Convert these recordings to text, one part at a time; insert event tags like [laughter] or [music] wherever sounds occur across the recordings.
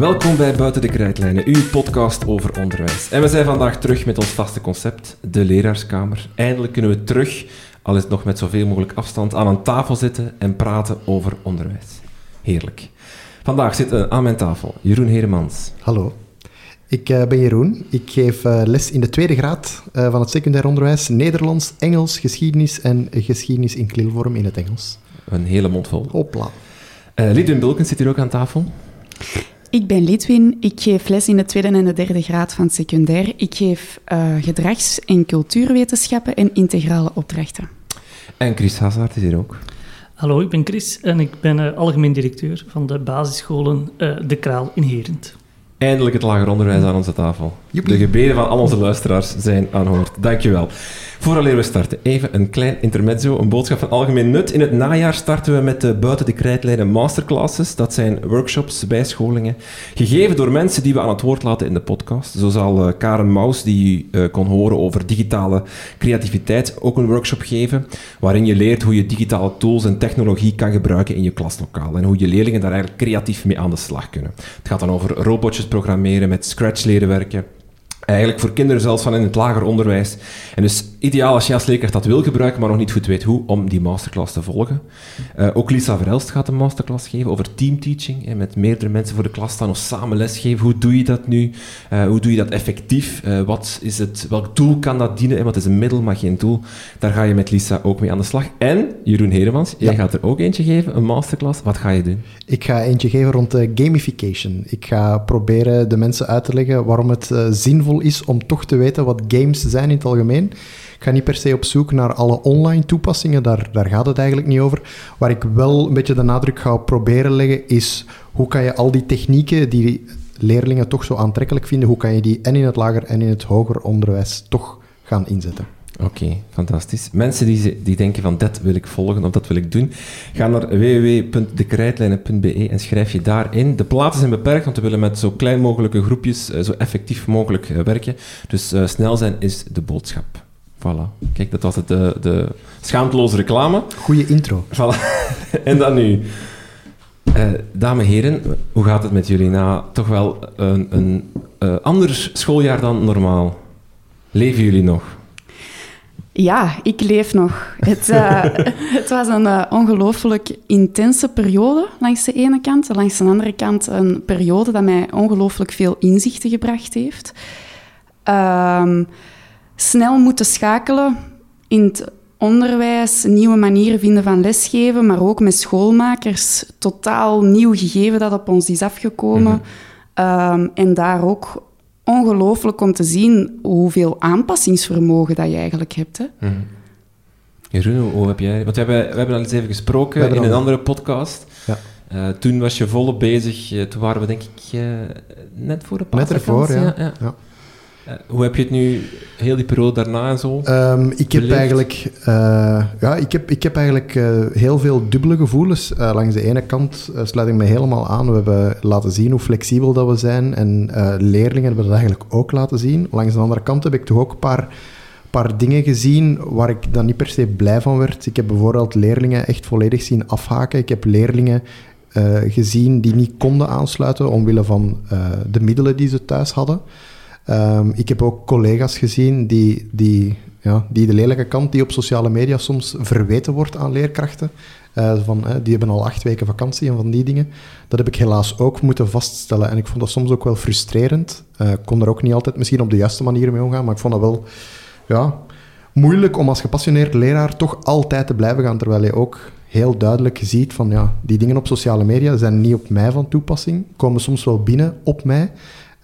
Welkom bij Buiten de Krijtlijnen, uw podcast over onderwijs. En we zijn vandaag terug met ons vaste concept, de leraarskamer. Eindelijk kunnen we terug, al is het nog met zoveel mogelijk afstand, aan een tafel zitten en praten over onderwijs. Heerlijk. Vandaag zitten aan mijn tafel Jeroen Heremans. Hallo. Ik uh, ben Jeroen. Ik geef uh, les in de tweede graad uh, van het secundair onderwijs Nederlands, Engels, geschiedenis en geschiedenis in klilvorm in het Engels. Een hele mond vol. Hopla. Lidwin Bulkens zit hier ook aan tafel. Ik ben Lidwin. Ik geef les in de tweede en de derde graad van het secundair. Ik geef gedrags- en cultuurwetenschappen en integrale opdrachten. En Chris Hazard is hier ook. Hallo, ik ben Chris en ik ben algemeen directeur van de basisscholen De Kraal in Herent. Eindelijk het lager onderwijs aan onze tafel. De gebeden van al onze luisteraars zijn aanhoord. Dankjewel. Vooraleer we starten, even een klein intermezzo, een boodschap van algemeen nut. In het najaar starten we met de Buiten de Krijtlijnen masterclasses. Dat zijn workshops, bijscholingen, gegeven door mensen die we aan het woord laten in de podcast. Zo zal uh, Karen Maus, die u uh, kon horen over digitale creativiteit, ook een workshop geven, waarin je leert hoe je digitale tools en technologie kan gebruiken in je klaslokaal en hoe je leerlingen daar eigenlijk creatief mee aan de slag kunnen. Het gaat dan over robotjes programmeren, met Scratch leren werken, Eigenlijk voor kinderen zelfs van in het lager onderwijs. En dus ideaal als je als leerkracht dat wil gebruiken, maar nog niet goed weet hoe, om die masterclass te volgen. Uh, ook Lisa Verelst gaat een masterclass geven over teamteaching. En met meerdere mensen voor de klas staan of samen lesgeven. Hoe doe je dat nu? Uh, hoe doe je dat effectief? Uh, wat is het, welk doel kan dat dienen? En wat is een middel, maar geen doel? Daar ga je met Lisa ook mee aan de slag. En Jeroen Heremans, jij gaat er ook eentje geven, een masterclass. Wat ga je doen? Ik ga eentje geven rond gamification. Ik ga proberen de mensen uit te leggen waarom het zinvol is om toch te weten wat games zijn in het algemeen. Ga niet per se op zoek naar alle online toepassingen, daar, daar gaat het eigenlijk niet over. Waar ik wel een beetje de nadruk ga proberen leggen, is hoe kan je al die technieken die leerlingen toch zo aantrekkelijk vinden, hoe kan je die en in het lager en in het hoger onderwijs toch gaan inzetten. Oké, fantastisch. Mensen die, die denken van dat wil ik volgen of dat wil ik doen, ga naar www.dekrijtlijnen.be en schrijf je daarin. De plaatsen zijn beperkt, want we willen met zo klein mogelijke groepjes zo effectief mogelijk werken. Dus uh, snel zijn is de boodschap. Voilà. Kijk, dat was het, de, de schaamteloze reclame. Goeie intro. Voilà. [laughs] en dan nu. Uh, dames en heren, hoe gaat het met jullie na toch wel een, een uh, ander schooljaar dan normaal? Leven jullie nog? Ja, ik leef nog. Het, uh, [laughs] het was een uh, ongelooflijk intense periode langs de ene kant. Langs de andere kant een periode dat mij ongelooflijk veel inzichten gebracht heeft. Uh, snel moeten schakelen in het onderwijs, nieuwe manieren vinden van lesgeven, maar ook met schoolmakers. Totaal nieuw gegeven dat op ons is afgekomen. Mm -hmm. en daar ook ongelooflijk om te zien hoeveel aanpassingsvermogen dat je eigenlijk hebt. Hè? Mm. Jeroen, hoe heb jij... Want we hebben, we hebben al eens even gesproken in een andere podcast. Ja. Uh, toen was je volop bezig. Uh, toen waren we denk ik uh, net voor de paasvakantie. Net ervoor, ja. ja. ja. Hoe heb je het nu, heel die periode daarna en zo? Um, ik, heb eigenlijk, ja, ik, heb, ik heb eigenlijk heel veel dubbele gevoelens. langs de ene kant sluit ik me helemaal aan. We hebben laten zien hoe flexibel dat we zijn. En leerlingen hebben dat eigenlijk ook laten zien. Langs de andere kant heb ik toch ook een paar paar dingen gezien waar ik dan niet per se blij van werd. Ik heb bijvoorbeeld leerlingen echt volledig zien afhaken. Ik heb leerlingen gezien die niet konden aansluiten omwille van de middelen die ze thuis hadden. Um, ik heb ook collega's gezien die, die, ja, die de lelijke kant die op sociale media soms verweten wordt aan leerkrachten. Uh, van, die hebben al acht weken vakantie en van die dingen. Dat heb ik helaas ook moeten vaststellen. En ik vond dat soms ook wel frustrerend. Ik kon er ook niet altijd misschien op de juiste manier mee omgaan, maar ik vond dat wel ja, moeilijk om als gepassioneerd leraar toch altijd te blijven gaan, terwijl je ook heel duidelijk ziet van ja, die dingen op sociale media zijn niet op mij van toepassing, komen soms wel binnen op mij,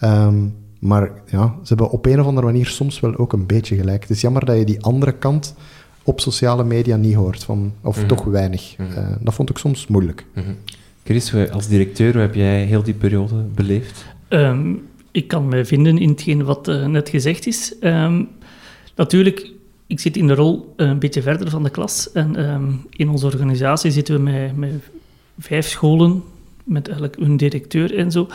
um, maar ja, ze hebben op een of andere manier soms wel ook een beetje gelijk. Het is jammer dat je die andere kant op sociale media niet hoort, van, of mm -hmm. toch weinig. Mm -hmm. uh, dat vond ik soms moeilijk. Mm -hmm. Chris, als directeur, hoe heb jij heel die periode beleefd? Um, ik kan me vinden in hetgeen wat uh, net gezegd is. Um, Natuurlijk, ik zit in de rol een beetje verder van de klas. En um, in onze organisatie zitten we met, met vijf scholen, met eigenlijk hun directeur en zo.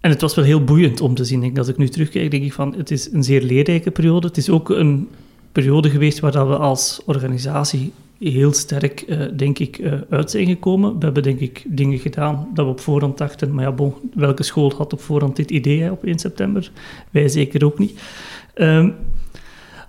En het was wel heel boeiend om te zien. Denk, als ik nu terugkijk, denk ik van, het is een zeer leerrijke periode. Het is ook een periode geweest waar dat we als organisatie heel sterk, uh, denk ik, uh, uit zijn gekomen. We hebben, denk ik, dingen gedaan dat we op voorhand dachten, maar ja, welke school had op voorhand dit idee op 1 september? Wij zeker ook niet. Um,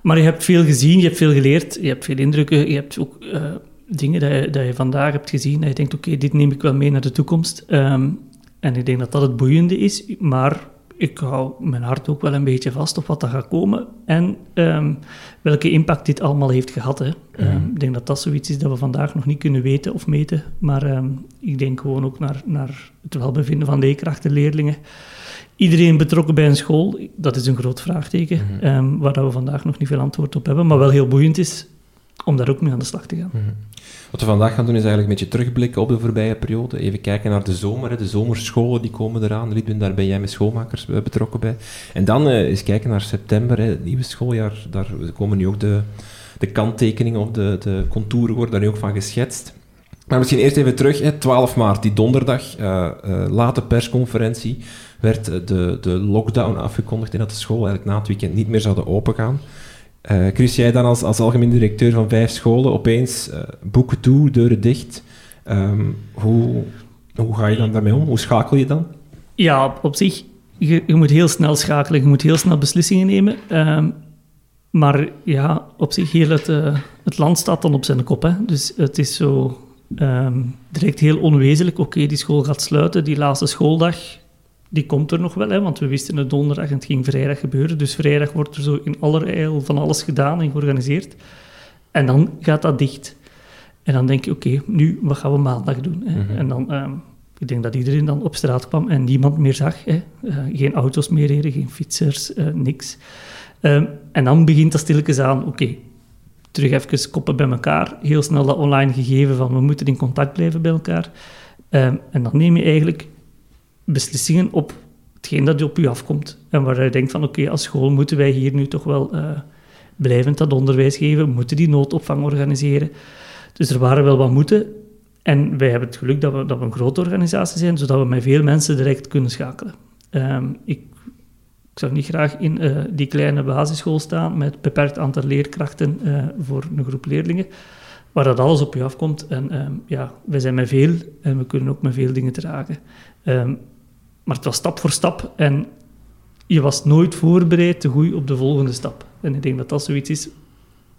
maar je hebt veel gezien, je hebt veel geleerd, je hebt veel indrukken, je hebt ook uh, dingen dat je, vandaag hebt gezien, dat je denkt, oké, dit neem ik wel mee naar de toekomst. Um, en ik denk dat dat het boeiende is, maar ik hou mijn hart ook wel een beetje vast op wat er gaat komen en um, welke impact dit allemaal heeft gehad. Hè. Mm. Um, ik denk dat dat zoiets is dat we vandaag nog niet kunnen weten of meten, maar um, ik denk gewoon ook naar, naar het welbevinden van leerkrachten, leerlingen. Iedereen betrokken bij een school, dat is een groot vraagteken, mm. waar we vandaag nog niet veel antwoord op hebben, maar wel heel boeiend is om daar ook mee aan de slag te gaan. Mm. Wat we vandaag gaan doen is eigenlijk een beetje terugblikken op de voorbije periode. Even kijken naar de zomer. De zomerscholen die komen eraan. Lidwin, daar ben jij met schoolmakers eh, betrokken bij. En dan uh, eens kijken naar september, hè, het nieuwe schooljaar. Daar komen nu ook de, de kanttekeningen of de, de contouren worden daar nu ook van geschetst. Maar misschien eerst even terug. Hè, 12 maart, die donderdag, uh, late persconferentie, werd de, de lockdown afgekondigd en dat de school eigenlijk na het weekend niet meer zouden opengaan. Uh, Chris, jij dan als, als algemeen directeur van vijf scholen, opeens uh, boeken toe, deuren dicht. Um, hoe, hoe ga je dan daarmee om? Hoe schakel je dan? Ja, op zich, je, je moet heel snel schakelen, je moet heel snel beslissingen nemen. Um, maar ja, op zich, heel het, uh, het land staat dan op zijn kop. Hè. Dus het is zo um, direct heel onwezenlijk. Oké, die school gaat sluiten, die laatste schooldag die komt er nog wel, hè, want we wisten het donderdag en het ging vrijdag gebeuren. Dus vrijdag wordt er zo in allerijl van alles gedaan en georganiseerd. En dan gaat dat dicht. En dan denk je, oké, nu, wat gaan we maandag doen? Hè? Mm-hmm. En dan, um, ik denk dat iedereen dan op straat kwam en niemand meer zag. Hè? Uh, geen auto's meer reden, geen fietsers, uh, niks. Um, en dan begint dat stilletjes aan, oké, okay, terug even koppen bij elkaar. Heel snel dat online gegeven van, we moeten in contact blijven bij elkaar. Um, en dan neem je eigenlijk beslissingen op hetgeen dat op u afkomt. En waar je denkt van, oké, als school moeten wij hier nu toch wel uh, blijvend dat onderwijs geven, moeten die noodopvang organiseren. Dus er waren wel wat moeten. En wij hebben het geluk dat we, dat we een grote organisatie zijn, zodat we met veel mensen direct kunnen schakelen. Um, ik, ik zou niet graag in uh, die kleine basisschool staan met een beperkt aantal leerkrachten uh, voor een groep leerlingen, waar dat alles op je afkomt. En um, ja, wij zijn met veel en we kunnen ook met veel dingen dragen. Um, maar het was stap voor stap en je was nooit voorbereid te groeien op de volgende stap. En ik denk dat dat zoiets is,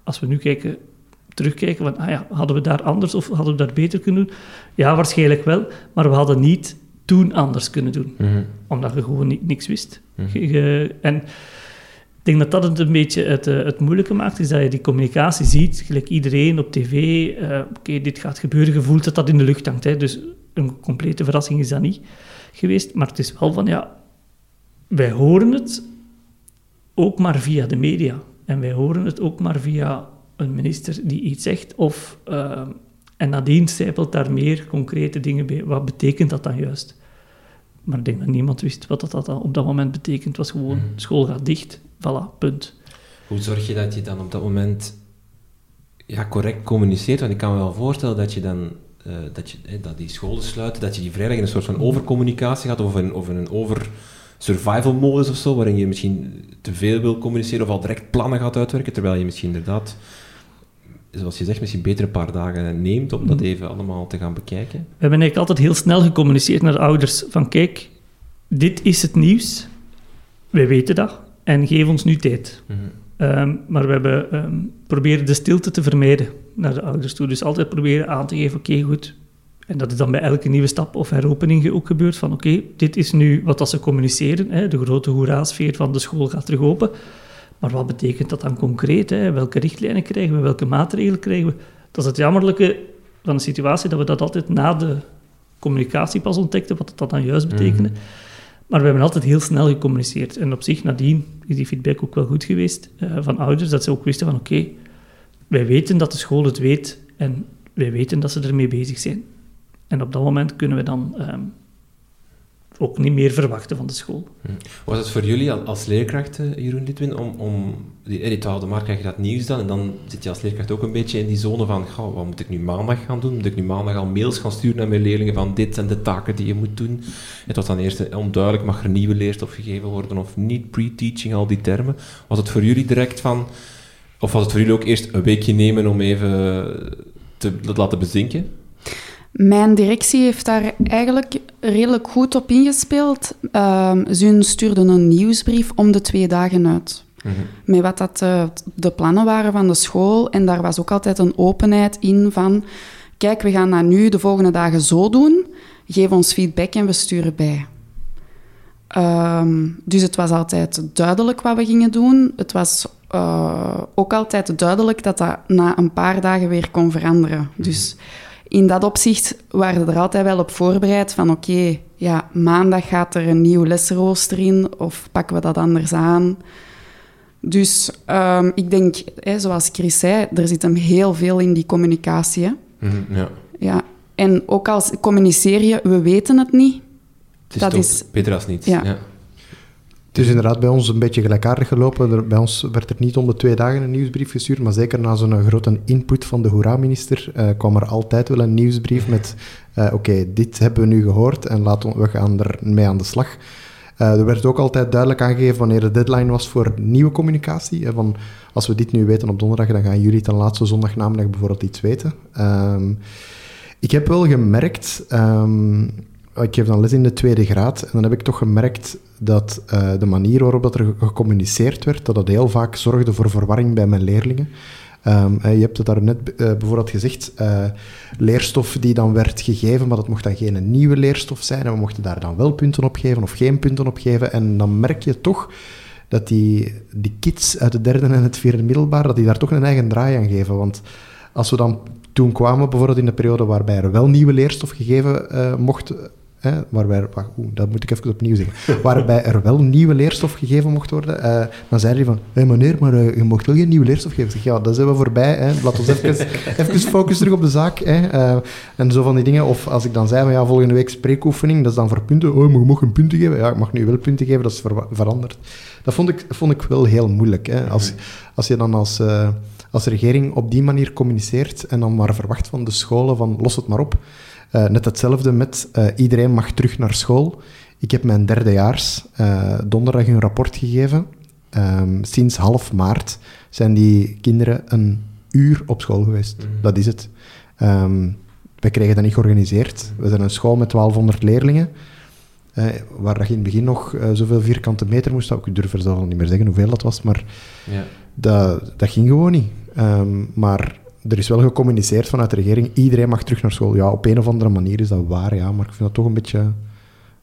als we nu kijken, terugkijken, van, ah ja, hadden we daar anders of hadden we daar beter kunnen doen? Ja, waarschijnlijk wel, maar we hadden niet toen anders kunnen doen. Mm -hmm. Omdat je gewoon niet, niks wist. Mm -hmm. je, en ik denk dat dat het een beetje het, uh, het moeilijke maakt, is dat je die communicatie ziet, gelijk iedereen op tv, uh, oké, okay, dit gaat gebeuren, je voelt dat dat in de lucht hangt. Hè, dus een complete verrassing is dat niet geweest. Maar het is wel van, ja, wij horen het ook maar via de media. En wij horen het ook maar via een minister die iets zegt. Of, uh, en nadien stijpelt daar meer concrete dingen bij. Wat betekent dat dan juist? Maar ik denk dat niemand wist wat dat, dat op dat moment betekent. Het was gewoon, mm. school gaat dicht, voilà, punt. Hoe zorg je dat je dan op dat moment ja, correct communiceert? Want ik kan me wel voorstellen dat je dan uh, dat, je, eh, dat die scholen sluiten, dat je die vrijdag in een soort van overcommunicatie gaat, of een, of een over survival modus of zo, waarin je misschien te veel wil communiceren of al direct plannen gaat uitwerken, terwijl je misschien inderdaad, zoals je zegt, misschien beter een paar dagen neemt om dat mhm. even allemaal te gaan bekijken. We hebben eigenlijk altijd heel snel gecommuniceerd naar de ouders van kijk, dit is het nieuws, wij weten dat, en geef ons nu tijd. Mm -hmm. um, maar we hebben um, proberen de stilte te vermijden naar de ouders toe. Dus altijd proberen aan te geven, oké, okay, goed. En dat is dan bij elke nieuwe stap of heropening ook gebeurd, van oké, okay, dit is nu wat dat ze communiceren. Hè, de grote hoera-sfeer van de school gaat terug open. Maar wat betekent dat dan concreet? Hè? Welke richtlijnen krijgen we? Welke maatregelen krijgen we? Dat is het jammerlijke van de situatie, dat we dat altijd na de communicatie pas ontdekten, wat dat dan juist betekende. Mm. Maar we hebben altijd heel snel gecommuniceerd. En op zich, nadien, is die feedback ook wel goed geweest uh, van ouders, dat ze ook wisten van oké, okay, wij weten dat de school het weet en wij weten dat ze ermee bezig zijn. En op dat moment kunnen we dan um, ook niet meer verwachten van de school. Hm. Was het voor jullie als leerkrachten, Jeroen Litwin, om, om die, die te houden, maar krijg je dat nieuws dan? En dan zit je als leerkracht ook een beetje in die zone van, wat moet ik nu maandag gaan doen? Moet ik nu maandag al mails gaan sturen naar mijn leerlingen van dit zijn de taken die je moet doen? Het was dan eerst onduidelijk, mag er nieuwe leerstof gegeven worden of niet? Pre-teaching, al die termen. Was het voor jullie direct van of was het voor jullie ook eerst een weekje nemen om even te, te laten bezinken? Mijn directie heeft daar eigenlijk redelijk goed op ingespeeld. Ehm, ze stuurden een nieuwsbrief om de twee dagen uit. Met wat dat, eh, de plannen waren van de school. En daar was ook altijd een openheid in van... Kijk, we gaan dat nu de volgende dagen zo doen. Geef ons feedback en we sturen bij. Ehm, dus het was altijd duidelijk wat we gingen doen. Het was eh, ook altijd duidelijk dat dat na een paar dagen weer kon veranderen. Dus in dat opzicht waren we er altijd wel op voorbereid van oké, ja, maandag gaat er een nieuw lesrooster in of pakken we dat anders aan. Dus ehm, ik denk, hè, zoals Chris zei, er zit hem heel veel in die communicatie. Hè. Mhm, ja. Ja. En ook als communiceer je, we weten het niet. Het is Dat is- beter als niets. Ja. Ja. Het is inderdaad bij ons een beetje gelijkaardig gelopen. Bij ons werd er niet om de twee dagen een nieuwsbrief gestuurd, maar zeker na zo'n grote input van de Hoera-minister eh, kwam er altijd wel een nieuwsbrief met eh, oké, dit hebben we nu gehoord en laten we, gaan ermee aan de slag. Eh, er werd ook altijd duidelijk aangegeven wanneer de deadline was voor nieuwe communicatie. van, als we dit nu weten op donderdag, dan gaan jullie ten laatste zondagnamiddag bijvoorbeeld iets weten. Ehm, ik heb wel gemerkt, ehm, ik geef dan les in de tweede graad, en dan heb ik toch gemerkt dat eh, de manier waarop dat er gecommuniceerd werd, dat dat heel vaak zorgde voor verwarring bij mijn leerlingen. Ehm, eh, je hebt het daar net eh, bijvoorbeeld gezegd, eh, leerstof die dan werd gegeven, maar dat mocht dan geen nieuwe leerstof zijn, en we mochten daar dan wel punten op geven of geen punten op geven, en dan merk je toch dat die, die kids uit het derde en het vierde middelbaar, dat die daar toch een eigen draai aan geven, want als we dan toen kwamen, bijvoorbeeld in de periode waarbij er wel nieuwe leerstof gegeven eh, mocht, hè, waarbij, er- wacht, dat moet ik even opnieuw zeggen, waarbij er wel nieuwe leerstof gegeven mocht worden, eh, dan zeiden die van, hé meneer, maar eh, je mocht wel geen nieuwe leerstof geven. Ik zeg, ja, dat zijn we voorbij, hè. laat ons even, [laughs] even focussen terug op de zaak. Hè. eh, en zo van die dingen, of als ik dan zei, van, ja, volgende week spreekoefening, dat is dan voor punten, oh, je mag geen punten geven. Ja, ik mag nu wel punten geven, dat is ver- veranderd. Dat vond ik, vond ik wel heel moeilijk. Hè. Als, als je dan als, eh, als regering op die manier communiceert en dan maar verwacht van de scholen van los het maar op. Eh, net hetzelfde met eh, iedereen mag terug naar school. Ik heb mijn derdejaars eh donderdag een rapport gegeven. Ehm, sinds half maart zijn die kinderen een uur op school geweest. Mhm. Dat is het. Ehm wij kregen dat niet georganiseerd. We zijn een school met 1200 leerlingen. waar dat in het begin nog zoveel vierkante meter moest. Ik durf er zelf nog niet meer zeggen hoeveel dat was, maar Ja. dat, dat ging gewoon niet. Ehm, maar er is wel gecommuniceerd vanuit de regering, iedereen mag terug naar school. Ja, op een of andere manier is dat waar, ja, maar ik vind dat toch een beetje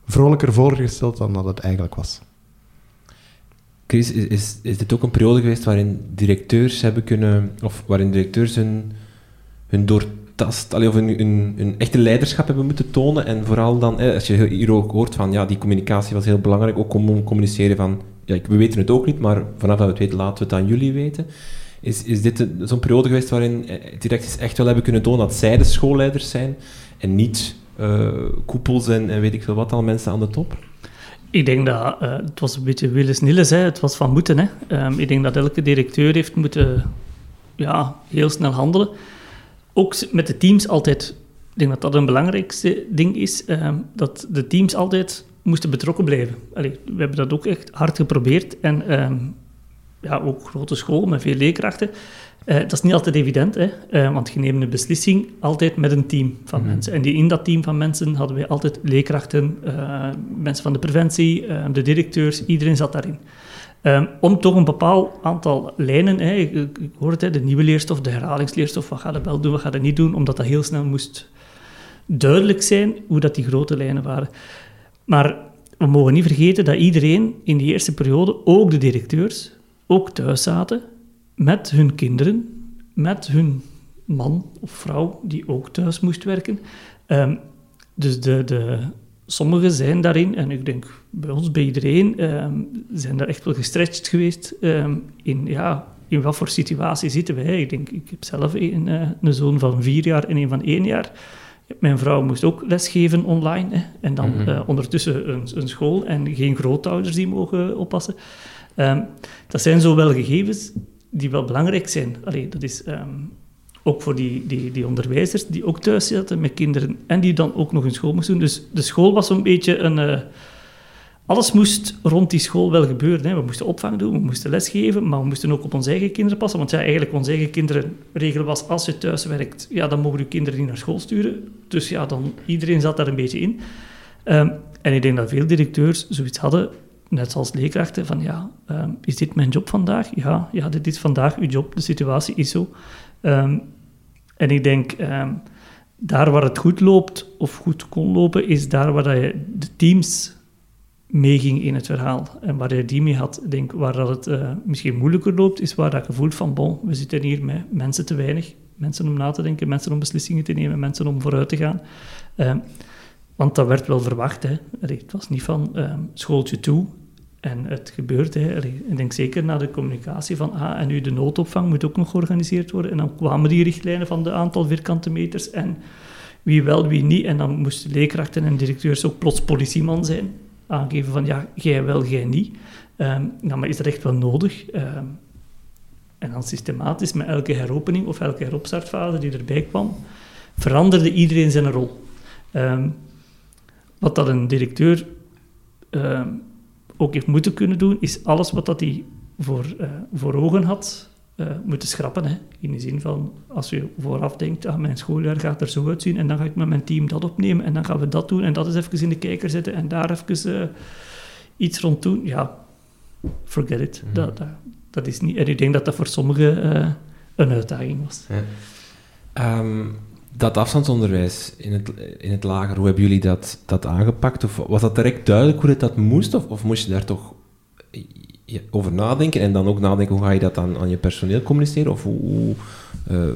vrolijker voorgesteld dan dat het eigenlijk was. Chris, is, is, dit ook een periode geweest waarin directeurs hebben kunnen, of waarin directeurs hun, hun doortast, allee, of hun, echte leiderschap hebben moeten tonen en vooral dan, als je hier ook hoort van, ja, die communicatie was heel belangrijk, ook om communiceren van, ja, we weten het ook niet, maar vanaf dat we het weten, laten we het aan jullie weten. Is, is dit zo'n periode geweest waarin eh, directies echt wel hebben kunnen tonen dat zij de schoolleiders zijn en niet eh, koepels en, weet ik veel wat al mensen aan de top? Ik denk dat eh, het was een beetje Willis Nilles, hè. het was van moeten. Hè. Ehm, ik denk dat elke directeur heeft moeten ja, heel snel handelen. Ook met de teams altijd. Ik denk dat dat een belangrijkste ding is, ehm, dat de teams altijd moesten betrokken blijven. We hebben dat ook echt hard geprobeerd. En ehm, ja, ook grote school met veel leerkrachten. Eh, dat is niet altijd evident, hè? Eh, want je neemt een beslissing altijd met een team van Mhm. mensen. En die, in dat team van mensen hadden wij altijd leerkrachten, eh, mensen van de preventie, de directeurs, iedereen zat daarin. Ehm, om toch een bepaald aantal lijnen, hè, ik, hoor het, hè, de nieuwe leerstof, de herhalingsleerstof, wat gaat het wel doen, wat gaat het niet doen, omdat dat heel snel moest duidelijk zijn hoe dat die grote lijnen waren. Maar we mogen niet vergeten dat iedereen in die eerste periode, ook de directeurs, ook thuis zaten met hun kinderen, met hun man of vrouw die ook thuis moest werken. Ehm, dus de, de, sommigen zijn daarin, en ik denk bij ons, bij iedereen, ehm, zijn daar echt wel gestretched geweest ehm, in, ja, in wat voor situatie zitten wij. Ik denk, ik heb zelf een, eh, een zoon van vier jaar en een van één jaar. Mijn vrouw moest ook lesgeven online. Hè, en dan Mhm. eh, ondertussen een, een school en geen grootouders die mogen oppassen. Ehm, dat zijn zo wel gegevens die wel belangrijk zijn. Allee, dat is ehm, ook voor die, die, die onderwijzers die ook thuis zitten met kinderen en die dan ook nog hun school moesten doen. Dus de school was een beetje een, eh, alles moest rond die school wel gebeuren. Hè. We moesten opvang doen, we moesten lesgeven, maar we moesten ook op onze eigen kinderen passen. Want ja, eigenlijk onze eigen kinderen, regel was, als je thuis werkt, ja, dan mogen je kinderen niet naar school sturen. Dus ja, dan, iedereen zat daar een beetje in. Ehm, en ik denk dat veel directeurs zoiets hadden, net zoals leerkrachten, van ja, ehm, is dit mijn job vandaag? Ja, ja, dit is vandaag uw job, de situatie is zo. Ehm, en ik denk, daar waar het goed loopt, of goed kon lopen, is daar waar je de teams meeging in het verhaal. En waar je die mee had, denk waar dat het uh, misschien moeilijker loopt, is waar dat gevoel van, bon, we zitten hier met mensen te weinig. Mensen om na te denken, mensen om beslissingen te nemen, mensen om vooruit te gaan. Want dat werd wel verwacht. Hè. het was niet van uh, schooltje toe en het gebeurt. Hè. ik denk zeker na de communicatie van, ah, en nu de noodopvang moet ook nog georganiseerd worden. En dan kwamen die richtlijnen van de aantal vierkante meters en wie wel, wie niet. En dan moesten leerkrachten en directeurs ook plots politieman zijn aangeven van ja, jij wel, jij niet. Um, nou, maar is dat echt wel nodig? Um, en dan systematisch met elke heropening of elke heropstartfase die erbij kwam, veranderde iedereen zijn rol. Um, wat dat een directeur ook heeft moeten kunnen doen, is alles wat dat hij voor, uh, voor ogen had, uh, moeten schrappen. Hè. In de zin van, als je vooraf denkt, ah, mijn schooljaar gaat er zo uitzien en dan ga ik met mijn team dat opnemen en dan gaan we dat doen en dat is even in de kijker zetten en daar even uh, iets rond doen. Ja, forget it. Mhm. Dat, dat, dat, is niet... En ik denk dat dat voor sommigen een uitdaging was. Ja. Um, dat afstandsonderwijs in het, in het lager, hoe hebben jullie dat, dat aangepakt? Of was dat direct duidelijk hoe dat moest? Of, of moest je daar toch over nadenken en dan ook nadenken hoe ga je dat aan, aan je personeel communiceren? Of hoe, uh,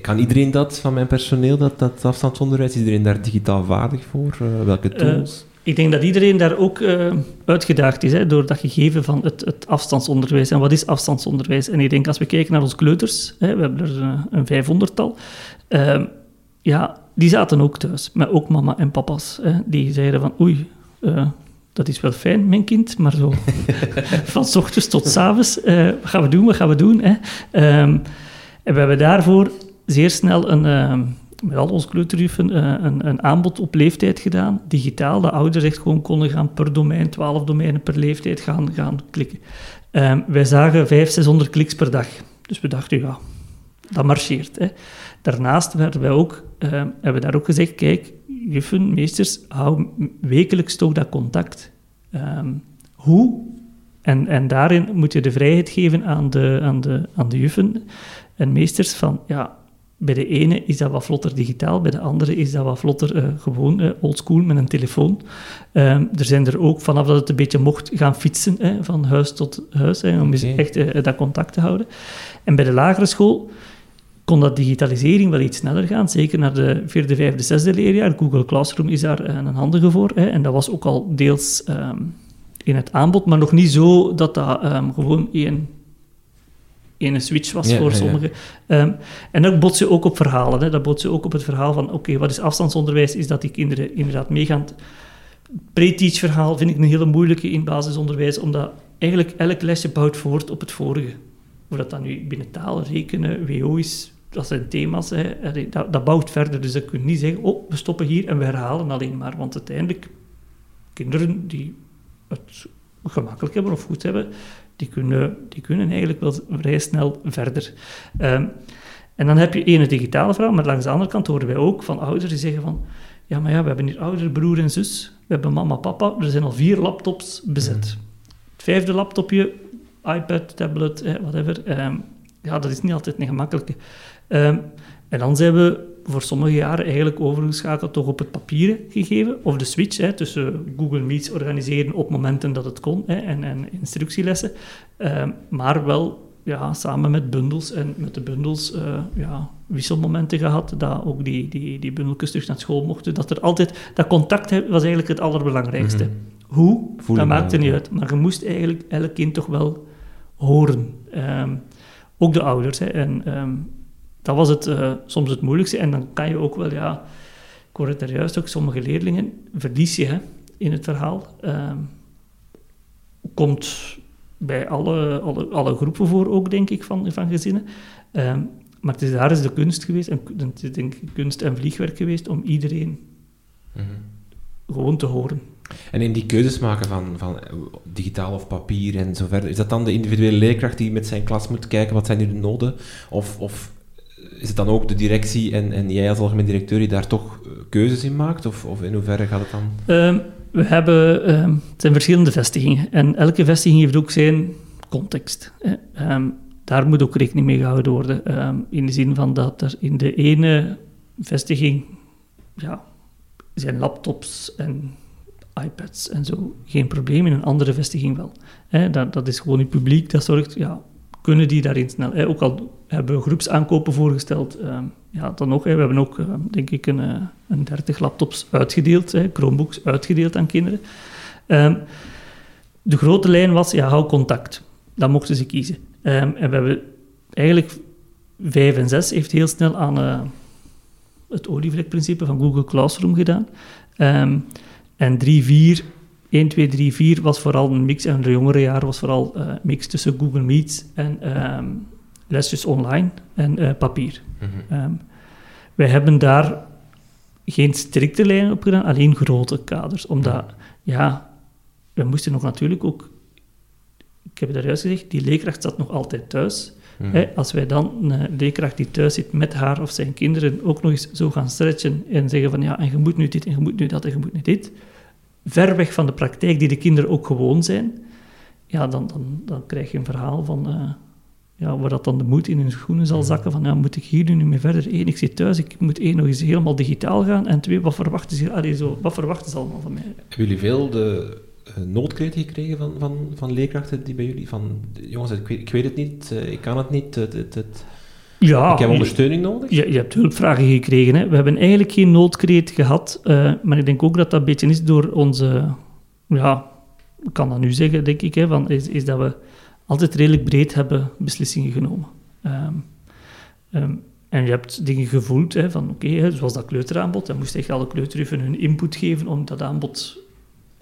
kan iedereen dat van mijn personeel, dat, dat afstandsonderwijs, is iedereen daar digitaal vaardig voor? Uh, welke eh, tools? Ik denk dat iedereen daar ook uh, uitgedaagd is, hè, door dat gegeven van het, het, afstandsonderwijs. En wat is afstandsonderwijs? En ik denk, als we kijken naar onze kleuters, hè, we hebben er een vijfhonderdtal, uh, ja, die zaten ook thuis, maar ook mama en papa's. Hè, die zeiden van, oei, dat is wel fijn, mijn kind, maar zo [laughs] van s ochtends tot s avonds, wat gaan we doen, wat gaan we doen? Hè? Um, en we hebben daarvoor zeer snel een, uh, met al onze kleuterjuffen uh, een, een, aanbod op leeftijd gedaan, digitaal, de ouders echt gewoon konden gaan per domein, 12 domeinen per leeftijd gaan, gaan klikken. Um, wij zagen 500, 600 kliks per dag. Dus we dachten, ja, dat marcheert. Hè. Daarnaast werden wij ook, uh, hebben we daar ook gezegd, kijk, juffen, meesters, hou wekelijks toch dat contact. Um, hoe? En, en daarin moet je de vrijheid geven aan de, aan, de, aan de juffen en meesters van, ja, bij de ene is dat wat vlotter digitaal, bij de andere is dat wat vlotter uh, gewoon uh, oldschool met een telefoon. Um, er zijn er ook, vanaf dat het een beetje mocht, gaan fietsen, hè, van huis tot huis, hè, om okay. echt uh, dat contact te houden. En bij de lagere school kon dat digitalisering wel iets sneller gaan, zeker naar de vierde, vijfde, zesde leerjaar. Google Classroom is daar een handige voor. Hè, en dat was ook al deels um, in het aanbod, maar nog niet zo dat dat um, gewoon één, één switch was ja, voor sommigen. Um, en dat bots je ook op verhalen. Hè. Dat bots je ook op het verhaal van, oké, okay, wat is afstandsonderwijs? Is dat die kinderen inderdaad meegaan. Pre-teach verhaal vind ik een hele moeilijke in basisonderwijs, omdat eigenlijk elk lesje bouwt voort op het vorige. Of dat dan nu binnen taal, rekenen, WO is, dat zijn thema's, hè, dat, dat, bouwt verder. Dus je kunt niet zeggen, oh, we stoppen hier en we herhalen alleen maar. Want uiteindelijk, kinderen die het gemakkelijk hebben of goed hebben, die kunnen, die kunnen eigenlijk wel vrij snel verder. Um, en dan heb je ene digitale verhaal, maar langs de andere kant horen wij ook van ouders die zeggen van, ja, maar ja, we hebben hier ouder, broer en zus, we hebben mama, papa, er zijn al vier laptops bezet. Mm. Het vijfde laptopje, iPad, tablet, whatever, um, ja, dat is niet altijd een gemakkelijke. Um, en dan zijn we voor sommige jaren eigenlijk overgeschakeld toch op het papieren gegeven, of de switch hè, tussen Google Meets organiseren op momenten dat het kon hè, en, en instructielessen, um, maar wel ja, samen met bundels en met de bundels uh, ja, wisselmomenten gehad, dat ook die, die, die bundeltjes terug naar school mochten, dat er altijd, dat contact was eigenlijk het allerbelangrijkste. Mm -hmm. Hoe, Voel dat maakte niet uit, maar je moest eigenlijk elk kind toch wel horen. Um, ook de ouders. Hè, en um, dat was het, uh, soms het moeilijkste. En dan kan je ook wel, ja, ik hoor het er juist ook, sommige leerlingen verlies je hè, in het verhaal. Uh, komt bij alle, alle, alle groepen voor ook, denk ik, van, van gezinnen. Uh, maar het is, daar is de kunst geweest, en het is denk ik kunst en vliegwerk geweest, om iedereen mm -hmm. gewoon te horen. En in die keuzes maken van, van eh, digitaal of papier en zo verder, is dat dan de individuele leerkracht die met zijn klas moet kijken wat zijn nu de noden? Of, of is het dan ook de directie en, en jij als algemeen directeur die daar toch eh, keuzes in maakt? Of, of in hoeverre gaat het dan? Ehm, we hebben, ehm, het zijn verschillende vestigingen en elke vestiging heeft ook zijn context. Ehm, daar moet ook rekening mee gehouden worden. in de zin van dat er in de ene vestiging ja, zijn laptops en iPads en zo geen probleem, in een andere vestiging wel. dat, dat is gewoon het publiek dat zorgt, ja, kunnen die daarin snel. Ook al hebben we groepsaankopen voorgesteld, ehm, ja, dan nog. we hebben ook, ehm, denk ik, een, uh, een 30 laptops uitgedeeld, hè, Chromebooks uitgedeeld aan kinderen. Ehm, de grote lijn was, ja, hou contact. Dan mochten ze kiezen. en we hebben eigenlijk 5 en 6 heeft heel snel aan uh, het olievlekprincipe van Google Classroom gedaan. en 3, 4 1, 2, 3, 4 was vooral een mix, en de jongere jaren was vooral een uh, mix tussen Google Meet en um, lesjes online en uh, papier. Mm -hmm. um, wij hebben daar geen strikte lijnen op gedaan, alleen grote kaders. Omdat, ja, we moesten nog natuurlijk ook, ik heb het daar juist gezegd, die leerkracht zat nog altijd thuis. Mm -hmm. als wij dan een leerkracht die thuis zit met haar of zijn kinderen ook nog eens zo gaan stretchen en zeggen van ja, en je moet nu dit, en je moet nu dat, en je moet nu dit ver weg van de praktijk die de kinderen ook gewoon zijn, ja, dan, dan, dan krijg je een verhaal van, uh, ja, waar dat dan de moed in hun schoenen zal zakken van, ja, moet ik hier nu mee verder? Eén, ik zit thuis, ik moet één, nog eens helemaal digitaal gaan, en twee, wat verwachten ze, allee, zo, wat verwachten ze allemaal van mij? Hebben jullie veel de uh, noodkreten gekregen van, van, van leerkrachten die bij jullie, van, jongens, ik weet, ik weet het niet, uh, ik kan het niet, het, het, het ja, ik heb ondersteuning nodig? Je, je hebt hulpvragen gekregen. Hè. We hebben eigenlijk geen noodkreet gehad, uh, maar ik denk ook dat dat een beetje is door onze... Ja, ik kan dat nu zeggen, denk ik, hè, van, is, is dat we altijd redelijk breed hebben beslissingen genomen. Um, um, en je hebt dingen gevoeld hè, van, oké, okay, zoals dat kleuteraanbod, dan moest echt alle kleuterjuffen hun input geven om dat aanbod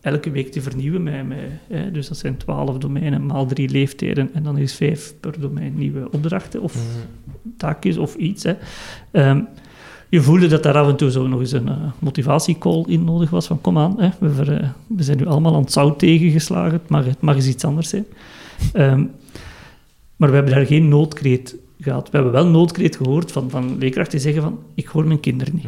elke week te vernieuwen. Met, met, hè, dus dat zijn twaalf domeinen, maal drie leeftijden. En dan is vijf per domein nieuwe opdrachten of mm. taakjes of iets. Hè. Um, je voelde dat daar af en toe zo nog eens een uh, motivatiecall in nodig was. Van kom aan, hè, we, ver, uh, we, zijn nu allemaal aan het zout tegengeslagen. Het mag, het mag eens iets anders zijn. Um, maar we hebben daar geen noodkreet gehad. We hebben wel noodkreet gehoord van, van leerkrachten die zeggen van ik hoor mijn kinderen niet.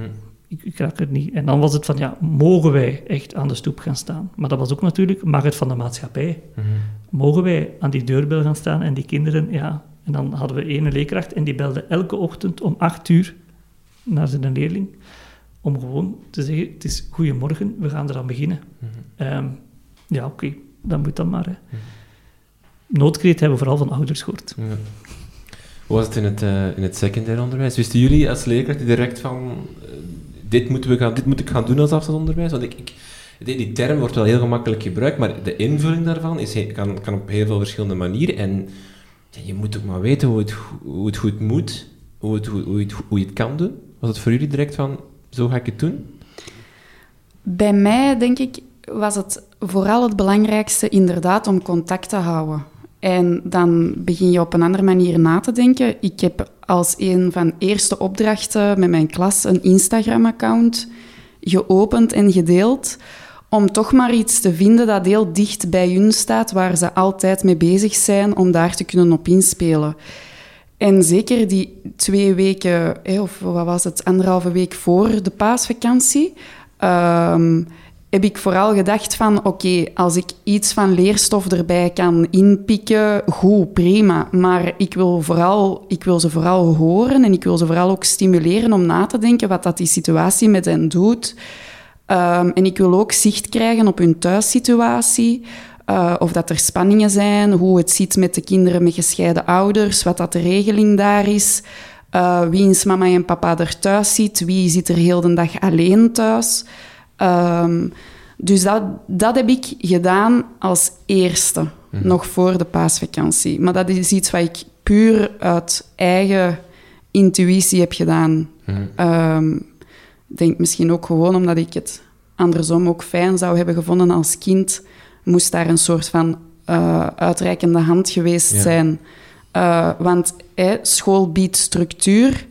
Ik, ik raak het niet. En dan was het van, ja, mogen wij echt aan de stoep gaan staan? Maar dat was ook natuurlijk, mag het van de maatschappij? Mm -hmm. Mogen wij aan die deurbel gaan staan en die kinderen, ja... En dan hadden we ene leerkracht en die belde elke ochtend om acht uur naar zijn leerling, om gewoon te zeggen, het is goedemorgen, we gaan eraan beginnen. Mm -hmm. um, ja, oké, okay, dan moet dat maar. Hè. Mm -hmm. Noodkreet hebben we vooral van ouders gehoord. Ja. Hoe was het in het, uh, in het secundair onderwijs? Wisten jullie als leerkracht direct van... Uh, dit, moeten we gaan, dit moet ik gaan doen als afstandsonderwijs. Want ik, die term wordt wel heel gemakkelijk gebruikt, maar de invulling daarvan is, kan, kan op heel veel verschillende manieren. En ja, je moet ook maar weten hoe het, hoe het goed moet, hoe, het, hoe, hoe, het, hoe je het kan doen. Was het voor jullie direct van, zo ga ik het doen? Bij mij, denk ik, was het vooral het belangrijkste inderdaad om contact te houden. En dan begin je op een andere manier na te denken. Ik heb als een van eerste opdrachten met mijn klas een Instagram-account geopend en gedeeld. Om toch maar iets te vinden dat heel dicht bij hun staat, waar ze altijd mee bezig zijn, om daar te kunnen op inspelen. En zeker die twee weken, of wat was het, anderhalve week voor de paasvakantie, um, heb ik vooral gedacht van, oké, als ik iets van leerstof erbij kan inpikken, goed, prima. Maar ik wil, vooral, ik wil ze vooral horen en ik wil ze vooral ook stimuleren om na te denken wat dat die situatie met hen doet. Um, en ik wil ook zicht krijgen op hun thuissituatie. Uh, of dat er spanningen zijn, hoe het zit met de kinderen met gescheiden ouders, wat dat de regeling daar is. Uh, wie is mama en papa er thuis zit, wie zit er heel de dag alleen thuis. Um, dus dat, dat heb ik gedaan als eerste, mhm. nog voor de paasvakantie. Maar dat is iets wat ik puur uit eigen intuïtie heb gedaan. Mhm. Um, ik denk misschien ook gewoon omdat ik het andersom ook fijn zou hebben gevonden als kind. Moest daar een soort van uh, uitreikende hand geweest zijn. Uh, want school biedt structuur.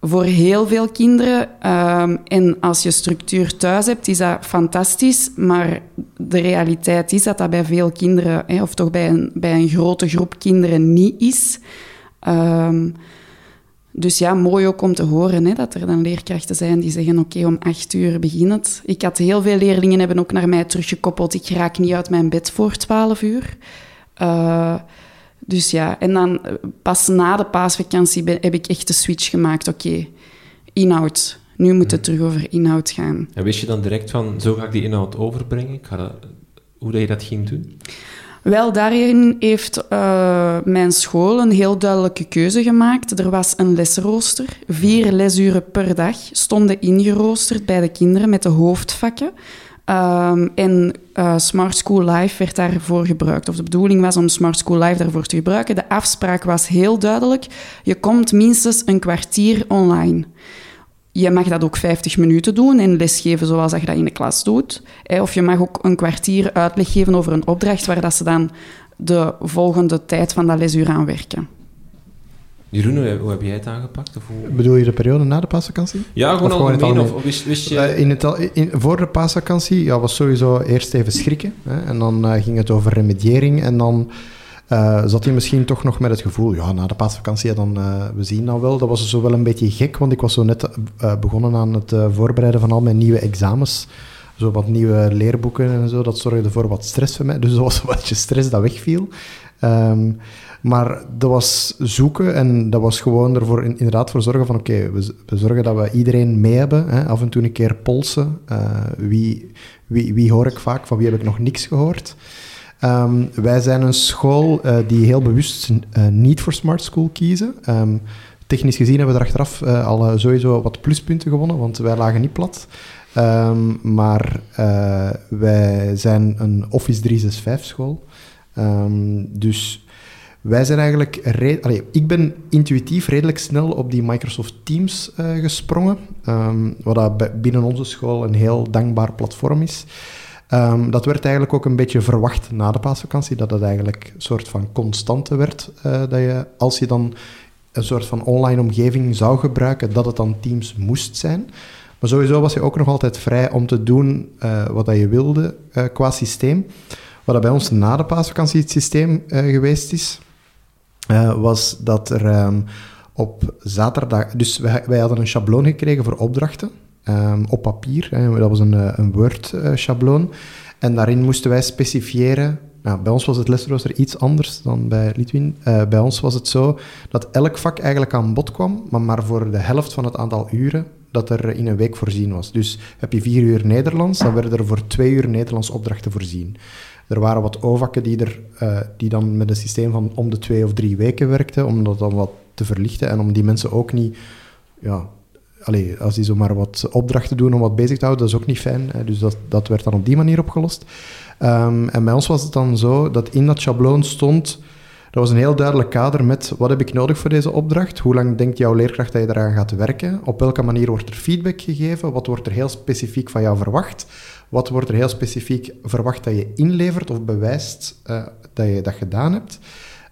Voor heel veel kinderen. Ehm, en als je structuur thuis hebt, is dat fantastisch. Maar de realiteit is dat dat bij veel kinderen, hè, of toch bij een, bij een grote groep kinderen, niet is. Ehm, dus ja, mooi ook om te horen hè, dat er dan leerkrachten zijn die zeggen: Oké, om acht uur begint het. Ik had heel veel leerlingen hebben ook naar mij teruggekoppeld: Ik raak niet uit mijn bed voor twaalf uur. Uh, dus ja, en dan eh, pas na de paasvakantie heb ik echt de switch gemaakt. Oké, inhoud. Nu moet het terug over inhoud gaan. En wist je dan direct van, zo ga ik die inhoud overbrengen? Ik ga dat, hoe dat je dat ging doen? Wel, daarin heeft uh, mijn school een heel duidelijke keuze gemaakt. Er was een lesrooster. Vier lesuren per dag stonden ingeroosterd bij de kinderen met de hoofdvakken. En uh, Smart School Live werd daarvoor gebruikt. Of de bedoeling was om Smart School Live daarvoor te gebruiken. De afspraak was heel duidelijk. Je komt minstens een kwartier online. Je mag dat ook 50 minuten doen en lesgeven zoals je dat in de klas doet. Of je mag ook een kwartier uitleg geven over een opdracht waar dat ze dan de volgende tijd van dat lesuur aan werken. Jeroen, hoe heb jij het aangepakt? Of hoe... Bedoel je de periode na de paasvakantie? Ja, gewoon, of algemeen, Of, wist, wist je... Uh, in het, in, voor de paasvakantie ja, was sowieso eerst even schrikken. Hè, en dan uh, ging het over remediering. En dan uh, zat hij misschien toch nog met het gevoel... Ja, na de paasvakantie, dan, we zien dat wel. Dat was zo wel een beetje gek, want ik was zo net begonnen aan het voorbereiden van al mijn nieuwe examens. Zo wat nieuwe leerboeken en zo. Dat zorgde voor wat stress voor mij. Dus dat was [laughs] wat stress dat wegviel. Um, maar dat was zoeken en dat was gewoon ervoor inderdaad voor zorgen van oké, we, zorgen dat we iedereen mee hebben. Hè, af en toe een keer polsen. Uh, wie, wie, wie hoor ik vaak? Van wie heb ik nog niks gehoord? Um, wij zijn een school uh, die heel bewust uh, niet voor Smart School kiezen. Um, technisch gezien hebben we er achteraf al sowieso wat pluspunten gewonnen, want wij lagen niet plat. Um, maar wij zijn een Office 365 school. dus wij zijn eigenlijk... Ik ben intuïtief redelijk snel op die Microsoft Teams uh, gesprongen, um, wat binnen onze school een heel dankbaar platform is. Um, dat werd eigenlijk ook een beetje verwacht na de paasvakantie, dat het eigenlijk een soort van constante werd. Uh, dat je, als je dan een soort van online omgeving zou gebruiken, dat het dan Teams moest zijn. Maar sowieso was je ook nog altijd vrij om te doen uh, wat dat je wilde qua systeem. Wat bij ons na de paasvakantie het systeem geweest is, uh, was dat er um, op zaterdag... Dus wij, wij, hadden een schabloon gekregen voor opdrachten um, op papier. Hè, dat was een, eh, een Word-schabloon. Uh, en daarin moesten wij specifiëren... Nou, bij ons was het lesrooster iets anders dan bij Litwin. Bij ons was het zo dat elk vak eigenlijk aan bod kwam, maar maar voor de helft van het aantal uren dat er in een week voorzien was. Dus heb je vier uur Nederlands, dan werden er voor twee uur Nederlands opdrachten voorzien. Er waren wat OVAkken die, er, uh, die dan met een systeem van om de twee of drie weken werkten, om dat dan wat te verlichten en om die mensen ook niet... Ja, allez, als die zomaar wat opdrachten doen om wat bezig te houden, dat is ook niet fijn. Hè. Dus dat, dat werd dan op die manier opgelost. Um, en bij ons was het dan zo dat in dat schabloon stond... Dat was een heel duidelijk kader met wat heb ik nodig voor deze opdracht? Hoe lang denkt jouw leerkracht dat je eraan gaat werken? Op welke manier wordt er feedback gegeven? Wat wordt er heel specifiek van jou verwacht? Wat wordt er heel specifiek verwacht dat je inlevert of bewijst uh, dat je dat gedaan hebt?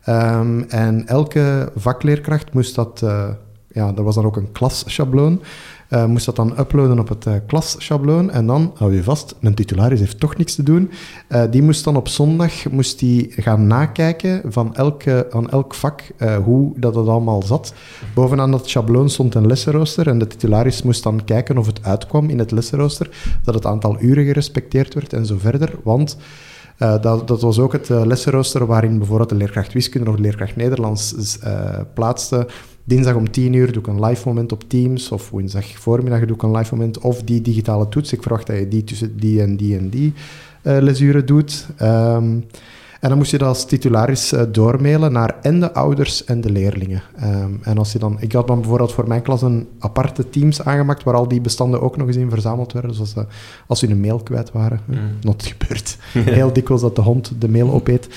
Um, en elke vakleerkracht moest dat, uh, ja, er was dan ook een klasschabloon, uh, moest dat dan uploaden op het uh. En dan, hou je vast, een titularis heeft toch niks te doen. Uh, die moest dan op zondag moest die gaan nakijken van elke, aan elk vak hoe dat het allemaal zat. Bovenaan dat schabloon stond een lessenrooster en de titularis moest dan kijken of het uitkwam in het lessenrooster, dat het aantal uren gerespecteerd werd en zo verder. Want... Dat, dat, was ook het uh, lessenrooster waarin bijvoorbeeld de leerkracht wiskunde of de leerkracht Nederlands plaatste dinsdag om 10 uur doe ik een live moment op Teams, of woensdag voormiddag doe ik een live moment, of die digitale toets. Ik verwacht dat je die tussen die en die en die uh, lesuren doet. Um, en dan moest je dat als titularis uh, doormailen naar en de ouders en de leerlingen. Um, en als je dan, ik had dan bijvoorbeeld voor mijn klas een aparte Teams aangemaakt waar al die bestanden ook nog eens in verzameld werden. Dus als, uh, als ze een mail kwijt waren, mm. not gebeurd. [laughs] Heel dikwijls dat de hond de mail opeet,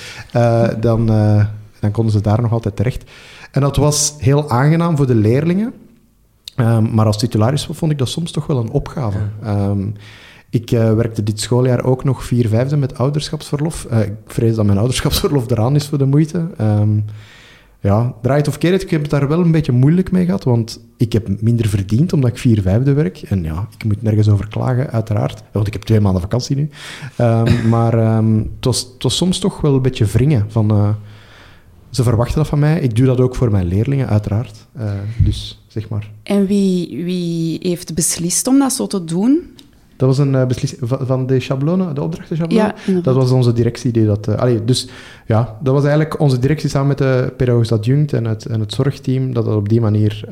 dan, dan konden ze daar nog altijd terecht. En dat was heel aangenaam voor de leerlingen. Um, maar als titularis vond ik dat soms toch wel een opgave. Um, ik uh, werkte dit schooljaar ook nog vier vijfde met ouderschapsverlof. Uh, ik vrees dat mijn [laughs] ouderschapsverlof eraan is voor de moeite. Um, ja, draait of keer het, ik heb het daar wel een beetje moeilijk mee gehad, want ik heb minder verdiend omdat ik vier vijfde werk. En ja, ik moet nergens over klagen, uiteraard. Want ik heb twee maanden vakantie nu. Ehm, [laughs] maar het, was, het, was, soms toch wel een beetje wringen van... Uh, ze verwachten dat van mij. Ik doe dat ook voor mijn leerlingen, uiteraard. Uh, dus, zeg maar. En wie, wie heeft beslist om dat zo te doen? Dat was een uh, beslissing van de schablonen, de opdrachtenschablonen. Ja, dat was onze directie die dat... Uh, allee, dus ja, dat was eigenlijk onze directie samen met de pedagogisch adjunct en het, en het zorgteam, dat dat op die manier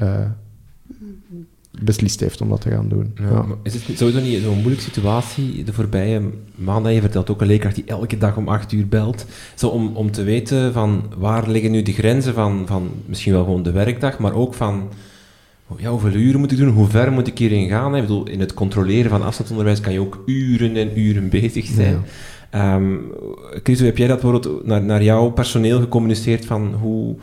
beslist heeft om dat te gaan doen. Ja, ja. Is het sowieso niet zo'n moeilijke situatie de voorbije maanden? Je vertelt ook een leerkracht die elke dag om acht uur belt. Zo om, om te weten van waar liggen nu de grenzen van, van misschien wel gewoon de werkdag, maar ook van ja, hoeveel uren moet ik doen? Hoe ver moet ik hierin gaan? Ik bedoel, in het controleren van afstandsonderwijs kan je ook uren en uren bezig zijn. Ja. Um, Chris, hoe heb jij dat bijvoorbeeld naar, naar jouw personeel gecommuniceerd van hoe...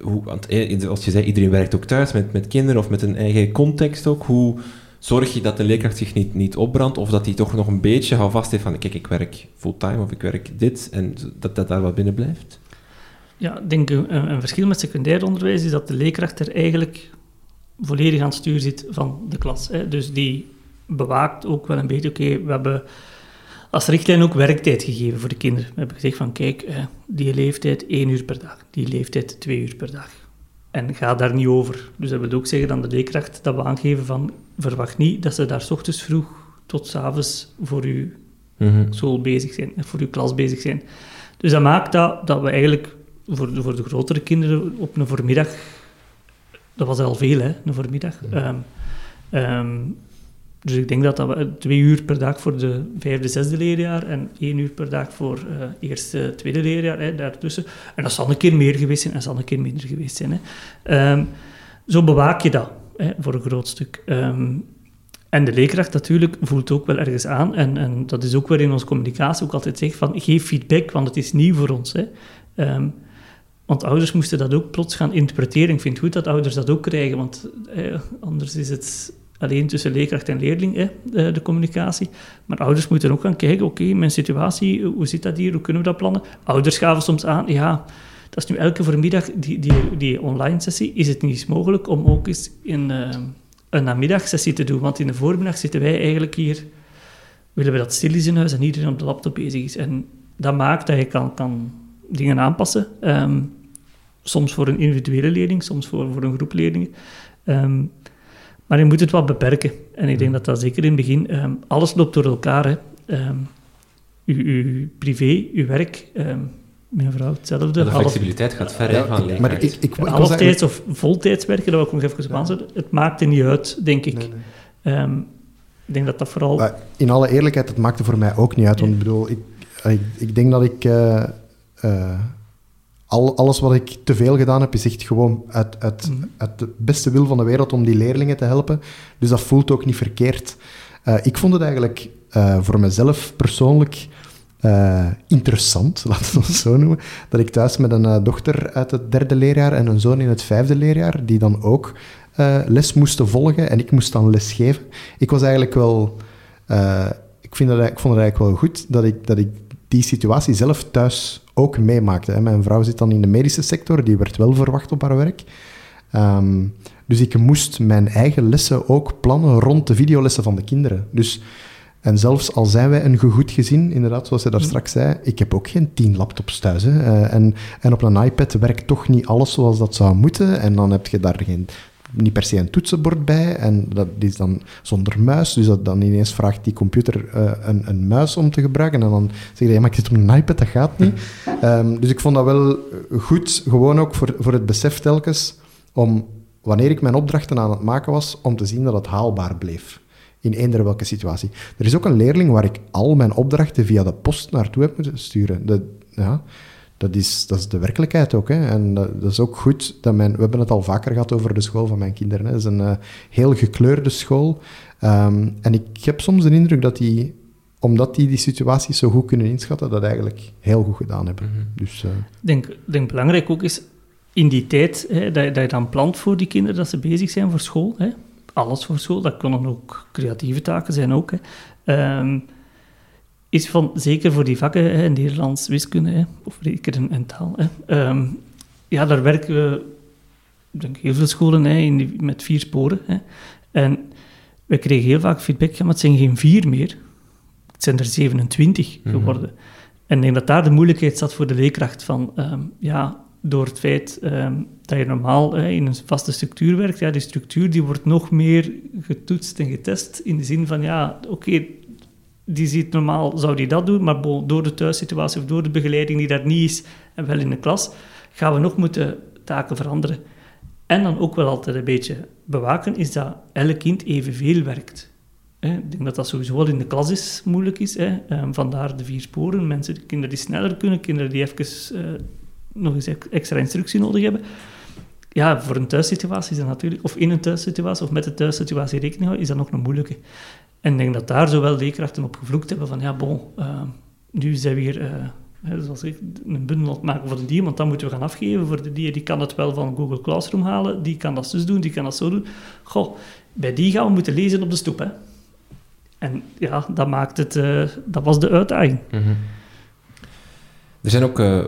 hoe want eh, als je zei, iedereen werkt ook thuis met, met kinderen of met een eigen context ook. Hoe zorg je dat de leerkracht zich niet, niet opbrandt of dat hij toch nog een beetje houvast heeft van kijk, ik werk fulltime of ik werk dit en dat dat daar wat binnen blijft? Ja, denk een, een verschil met secundair onderwijs is dat de leerkracht er eigenlijk volledig aan het stuur zit van de klas. Hè. Dus die bewaakt ook wel een beetje, oké, we hebben als richtlijn ook werktijd gegeven voor de kinderen. We hebben gezegd van, kijk, die leeftijd één uur per dag, die leeftijd twee uur per dag. En ga daar niet over. Dus dat wil ook zeggen aan de leerkracht dat we aangeven van, verwacht niet dat ze daar s ochtends vroeg tot s avonds voor uw mm school bezig zijn, voor uw klas bezig zijn. Dus dat maakt dat, dat we eigenlijk voor de, voor de grotere kinderen op een voormiddag dat was al veel, hè, een voormiddag. Um, um, dus ik denk dat dat we twee uur per dag voor de vijfde, zesde leerjaar en één uur per dag voor uh, eerste, tweede leerjaar, hè, daartussen. En dat zal een keer meer geweest zijn en zal een keer minder geweest zijn. Hè. Um, zo bewaak je dat, hè, voor een groot stuk. en de leerkracht natuurlijk voelt ook wel ergens aan, en, en dat is ook weer in onze communicatie ook altijd zeg van geef feedback, want het is nieuw voor ons. Hè. Want ouders moesten dat ook plots gaan interpreteren. Ik vind het goed dat ouders dat ook krijgen, want eh, anders is het alleen tussen leerkracht en leerling, eh, de, communicatie. Maar ouders moeten ook gaan kijken, oké, mijn situatie, hoe zit dat hier, hoe kunnen we dat plannen? Ouders gaven soms aan, ja, dat is nu elke voormiddag die, die, die online sessie, is het niet mogelijk om ook eens in, uh, een namiddagsessie te doen? Want in de voormiddag zitten wij eigenlijk hier, willen we dat stil is in huis en iedereen op de laptop bezig is. En dat maakt dat je kan, kan dingen aanpassen. Ehm, soms voor een individuele leerling, soms voor, voor een groep leerlingen. Ehm, maar je moet het wat beperken. En ik denk dat dat zeker in het begin... Um, alles loopt door elkaar. Hè. uw, uw, privé, uw werk... mijn vrouw hetzelfde. de flexibiliteit gaat ver ja, van leerkracht. Maar ik, ik, ik Halftijds of voltijds werken, dat wil ik nog even op. Het maakt er niet uit, denk ik. Nee, nee. ik denk dat dat vooral... in alle eerlijkheid, het maakte voor mij ook niet uit. Want ik bedoel, ik, ik, ik denk dat ik... Uh, uh, al, alles wat ik te veel gedaan heb, is echt gewoon uit, uit, mm. uit de beste wil van de wereld om die leerlingen te helpen. Dus dat voelt ook niet verkeerd. Uh, ik vond het eigenlijk uh, voor mezelf persoonlijk uh, interessant, [laughs] laten we het zo noemen, dat ik thuis met een dochter uit het derde leerjaar en een zoon in het vijfde leerjaar, die dan ook les moesten volgen en ik moest dan les geven. Ik was eigenlijk wel... ik, vind dat, ik vond het eigenlijk wel goed dat ik, dat ik die situatie zelf thuis ook meemaakte. Mijn vrouw zit dan in de medische sector, die werd wel verwacht op haar werk. Um, dus ik moest mijn eigen lessen ook plannen rond de videolessen van de kinderen. Dus, en zelfs al zijn wij een gegoed gezin, inderdaad, zoals ze daar straks zei, ik heb ook geen tien laptops thuis. Hè. Uh, en, en op een iPad werkt toch niet alles zoals dat zou moeten. En dan heb je daar geen niet per se een toetsenbord bij. En dat is dan zonder muis. Dus dat dan ineens vraagt die computer uh, een, een, muis om te gebruiken. En dan zeg je, ja, maar ik zit op een iPad, dat gaat niet. Um, dus ik vond dat wel goed, gewoon ook voor, voor het besef telkens, om wanneer ik mijn opdrachten aan het maken was, om te zien dat het haalbaar bleef. In eender welke situatie. Er is ook een leerling waar ik al mijn opdrachten via de post naartoe heb moeten sturen. De, ja, dat is, dat is de werkelijkheid ook. Hè. En dat, dat, is ook goed. Dat mijn, we hebben het al vaker gehad over de school van mijn kinderen. Hè. Het is een uh, heel gekleurde school. Um, en ik heb soms de indruk dat die, omdat die die situaties zo goed kunnen inschatten, dat eigenlijk heel goed gedaan hebben. Mm -hmm. dus, uh, denk, denk belangrijk ook is, in die tijd hè, dat, dat, je dan plant voor die kinderen, dat ze bezig zijn voor school. Hè. Alles voor school, dat kunnen ook creatieve taken zijn ook. Hè. Um, is van, zeker voor die vakken, hè, Nederlands, wiskunde hè, of rekenen en taal, hè, um, ja, daar werken we, ik denk heel veel scholen hè, in die, met vier sporen. Hè. En we kregen heel vaak feedback, ja, maar het zijn geen vier meer. Het zijn er 27 Mhm. geworden. En ik denk dat daar de moeilijkheid zat voor de leerkracht van, ehm, ja, door het feit ehm, dat je normaal hè, in een vaste structuur werkt, ja, die structuur die wordt nog meer getoetst en getest in de zin van, ja, oké, die ziet normaal, zou die dat doen, maar door de thuissituatie of door de begeleiding die daar niet is, en wel in de klas, gaan we nog moeten taken veranderen. En dan ook wel altijd een beetje bewaken, is dat elk kind evenveel werkt. Ik denk dat dat sowieso wel in de klas is, moeilijk is. Ehm, vandaar de vier sporen. Mensen, kinderen die sneller kunnen, kinderen die even eh, nog eens ex- extra instructie nodig hebben. Ja, voor een thuissituatie is dat natuurlijk, of in een thuissituatie, of met de thuissituatie rekening houden, is dat nog een moeilijke. En ik denk dat daar zowel leerkrachten op gevloekt hebben van, ja, bon, ehm, nu zijn we hier, eh, hè, zoals ik, een bundel maken voor de die, want dan moeten we gaan afgeven voor de die. Die kan het wel van Google Classroom halen, die kan dat zus doen, die kan dat zo doen. Goh, bij die gaan we moeten lezen op de stoep, hè. En ja, dat maakt het, eh, dat was de uitdaging. Mhm. Er zijn ook, eh,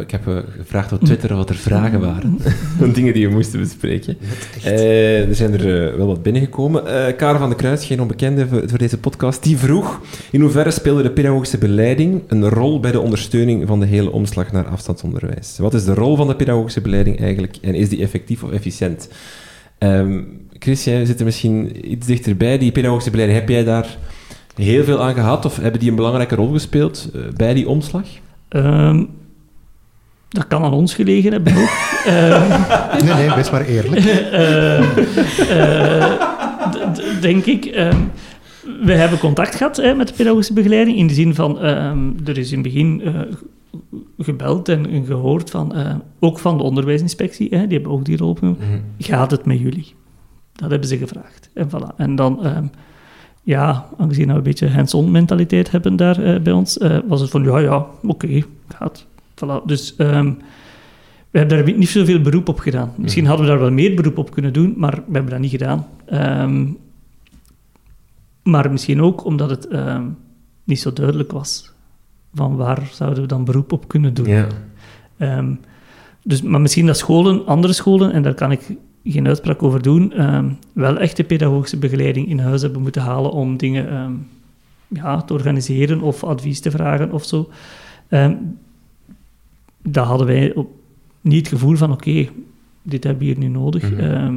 ik heb eh, gevraagd op Twitter wat er vragen waren. [laughs] van dingen die we moesten bespreken. Eh, er zijn er wel wat binnengekomen. Karel van der Kruis, geen onbekende voor, deze podcast, die vroeg in hoeverre speelde de pedagogische begeleiding een rol bij de ondersteuning van de hele omslag naar afstandsonderwijs? Wat is de rol van de pedagogische begeleiding eigenlijk en is die effectief of efficiënt? Ehm Chris, jij zit er misschien iets dichterbij. Die pedagogische begeleiding, heb jij daar heel veel aan gehad of hebben die een belangrijke rol gespeeld bij die omslag? Ehm, dat kan aan ons gelegen hebben ook. [laughs] Ehm, Nee, nee, wees maar eerlijk. [laughs] Ehm, eh, denk ik. Ehm, we hebben contact gehad hè, met de pedagogische begeleiding in de zin van, ehm, er is in het begin eh, gebeld en, gehoord van, eh, ook van de onderwijsinspectie, hè, die hebben ook die rol genomen. Gaat het met jullie? Dat hebben ze gevraagd. En, voilà. en dan, ehm, ja, aangezien we een beetje hands-on mentaliteit hebben daar eh, bij ons, eh, was het van, ja, ja, oké, gaat. Voilà. Dus ehm, we hebben daar niet zoveel beroep op gedaan. Misschien hadden we daar wel meer beroep op kunnen doen, maar we hebben dat niet gedaan. Ehm, maar misschien ook omdat het ehm, niet zo duidelijk was. Van waar zouden we dan beroep op kunnen doen? Ja. Dus, maar misschien dat scholen, andere scholen, en daar kan ik geen uitspraak over doen, ehm, wel echte pedagogische begeleiding in huis hebben moeten halen om dingen ehm, ja, te organiseren of advies te vragen of zo. Ehm daar hadden wij op, niet het gevoel van, oké, dit hebben we hier nu nodig. Mhm. Ehm,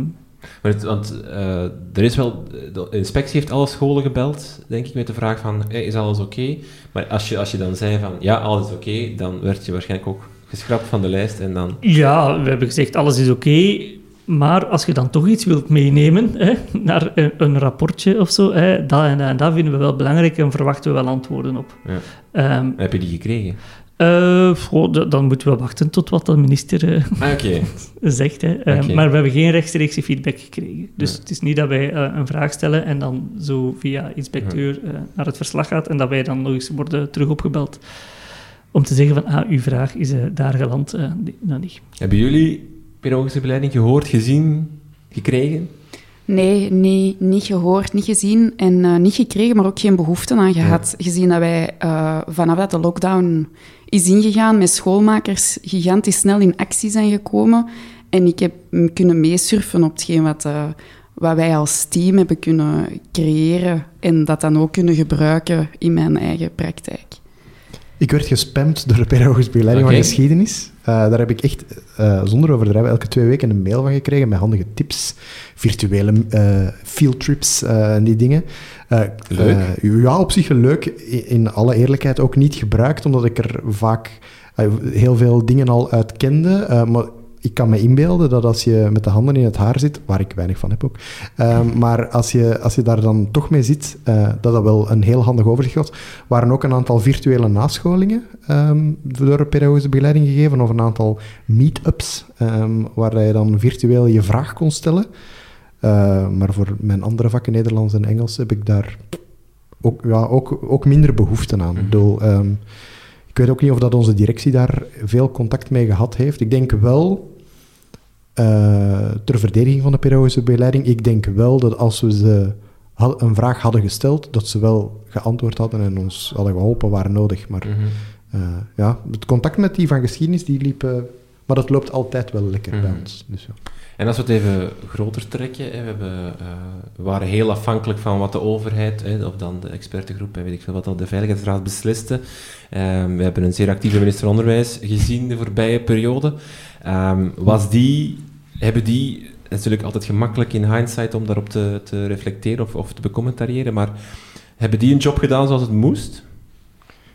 Maar het, want eh, er is wel, de inspectie heeft alle scholen gebeld, denk ik, met de vraag van, hey, is alles oké? Maar als je, als je dan zei van, ja, alles is oké, dan werd je waarschijnlijk ook geschrapt van de lijst en dan... Ja, we hebben gezegd alles is oké, maar als je dan toch iets wilt meenemen hè, naar een, een rapportje of zo, hè, dat en dat en dat vinden we wel belangrijk en verwachten we wel antwoorden op. Ja. Ehm, Heb je die gekregen? eh, goh, dan moeten we wachten tot wat de minister eh, Ah, [laughs] zegt. Hè. Ehm. Maar we hebben geen rechtstreekse feedback gekregen. Dus het is niet dat wij eh, een vraag stellen en dan zo via inspecteur eh, naar het verslag gaat en dat wij dan nog eens worden terug opgebeld om te zeggen van, ah, uw vraag is eh, daar geland. eh, nee, dat niet. Hebben jullie pedagogische begeleiding gehoord, gezien, gekregen? Nee, nee, niet gehoord, niet gezien en eh, niet gekregen, maar ook geen behoefte aan gehad. Gezien dat wij eh, vanaf dat de lockdown is ingegaan met schoolmakers gigantisch snel in actie zijn gekomen. En ik heb kunnen meesurfen op hetgeen wat, eh, wat wij als team hebben kunnen creëren en dat dan ook kunnen gebruiken in mijn eigen praktijk. Ik werd gespamd door de pedagogische begeleiding van geschiedenis. Eh, daar heb ik echt, eh, zonder overdrijven, elke twee weken een mail van gekregen met handige tips, virtuele eh fieldtrips en die dingen. Leuk. ja, op zich leuk. In alle eerlijkheid ook niet gebruikt, omdat ik er vaak heel veel dingen al uit kende. Maar ik kan me inbeelden dat als je met de handen in het haar zit, waar ik weinig van heb ook, ehm, [laughs] maar als je, als je daar dan toch mee zit, eh, dat dat wel een heel handig overzicht was. waren ook een aantal virtuele nascholingen ehm, door de pedagogische begeleiding gegeven, of een aantal meetups, ehm waar je dan virtueel je vraag kon stellen. Eh, maar voor mijn andere vakken, Nederlands en Engels, heb ik daar ook, ja, ook, ook minder behoefte aan. Ik bedoel, ehm, ik weet ook niet of dat onze directie daar veel contact mee gehad heeft. Ik denk wel, eh, ter verdediging van de pedagogische begeleiding, ik denk wel dat als we ze had- een vraag hadden gesteld, dat ze wel geantwoord hadden en ons hadden geholpen waar nodig. Maar Mhm. eh, ja, het contact met die van geschiedenis, die liep eh, Maar dat loopt altijd wel lekker bij Mhm. ons. Dus, ja. En als we het even groter trekken, hè, we, hebben, eh, we waren heel afhankelijk van wat de overheid, hè, of dan de expertengroep, hè, weet ik veel wat de Veiligheidsraad besliste. Ehm, we hebben een zeer actieve minister Onderwijs gezien de voorbije periode. Ehm, was die, hebben die, het is natuurlijk altijd gemakkelijk in hindsight om daarop te, te reflecteren of, of te becommentariëren, maar hebben die een job gedaan zoals het moest?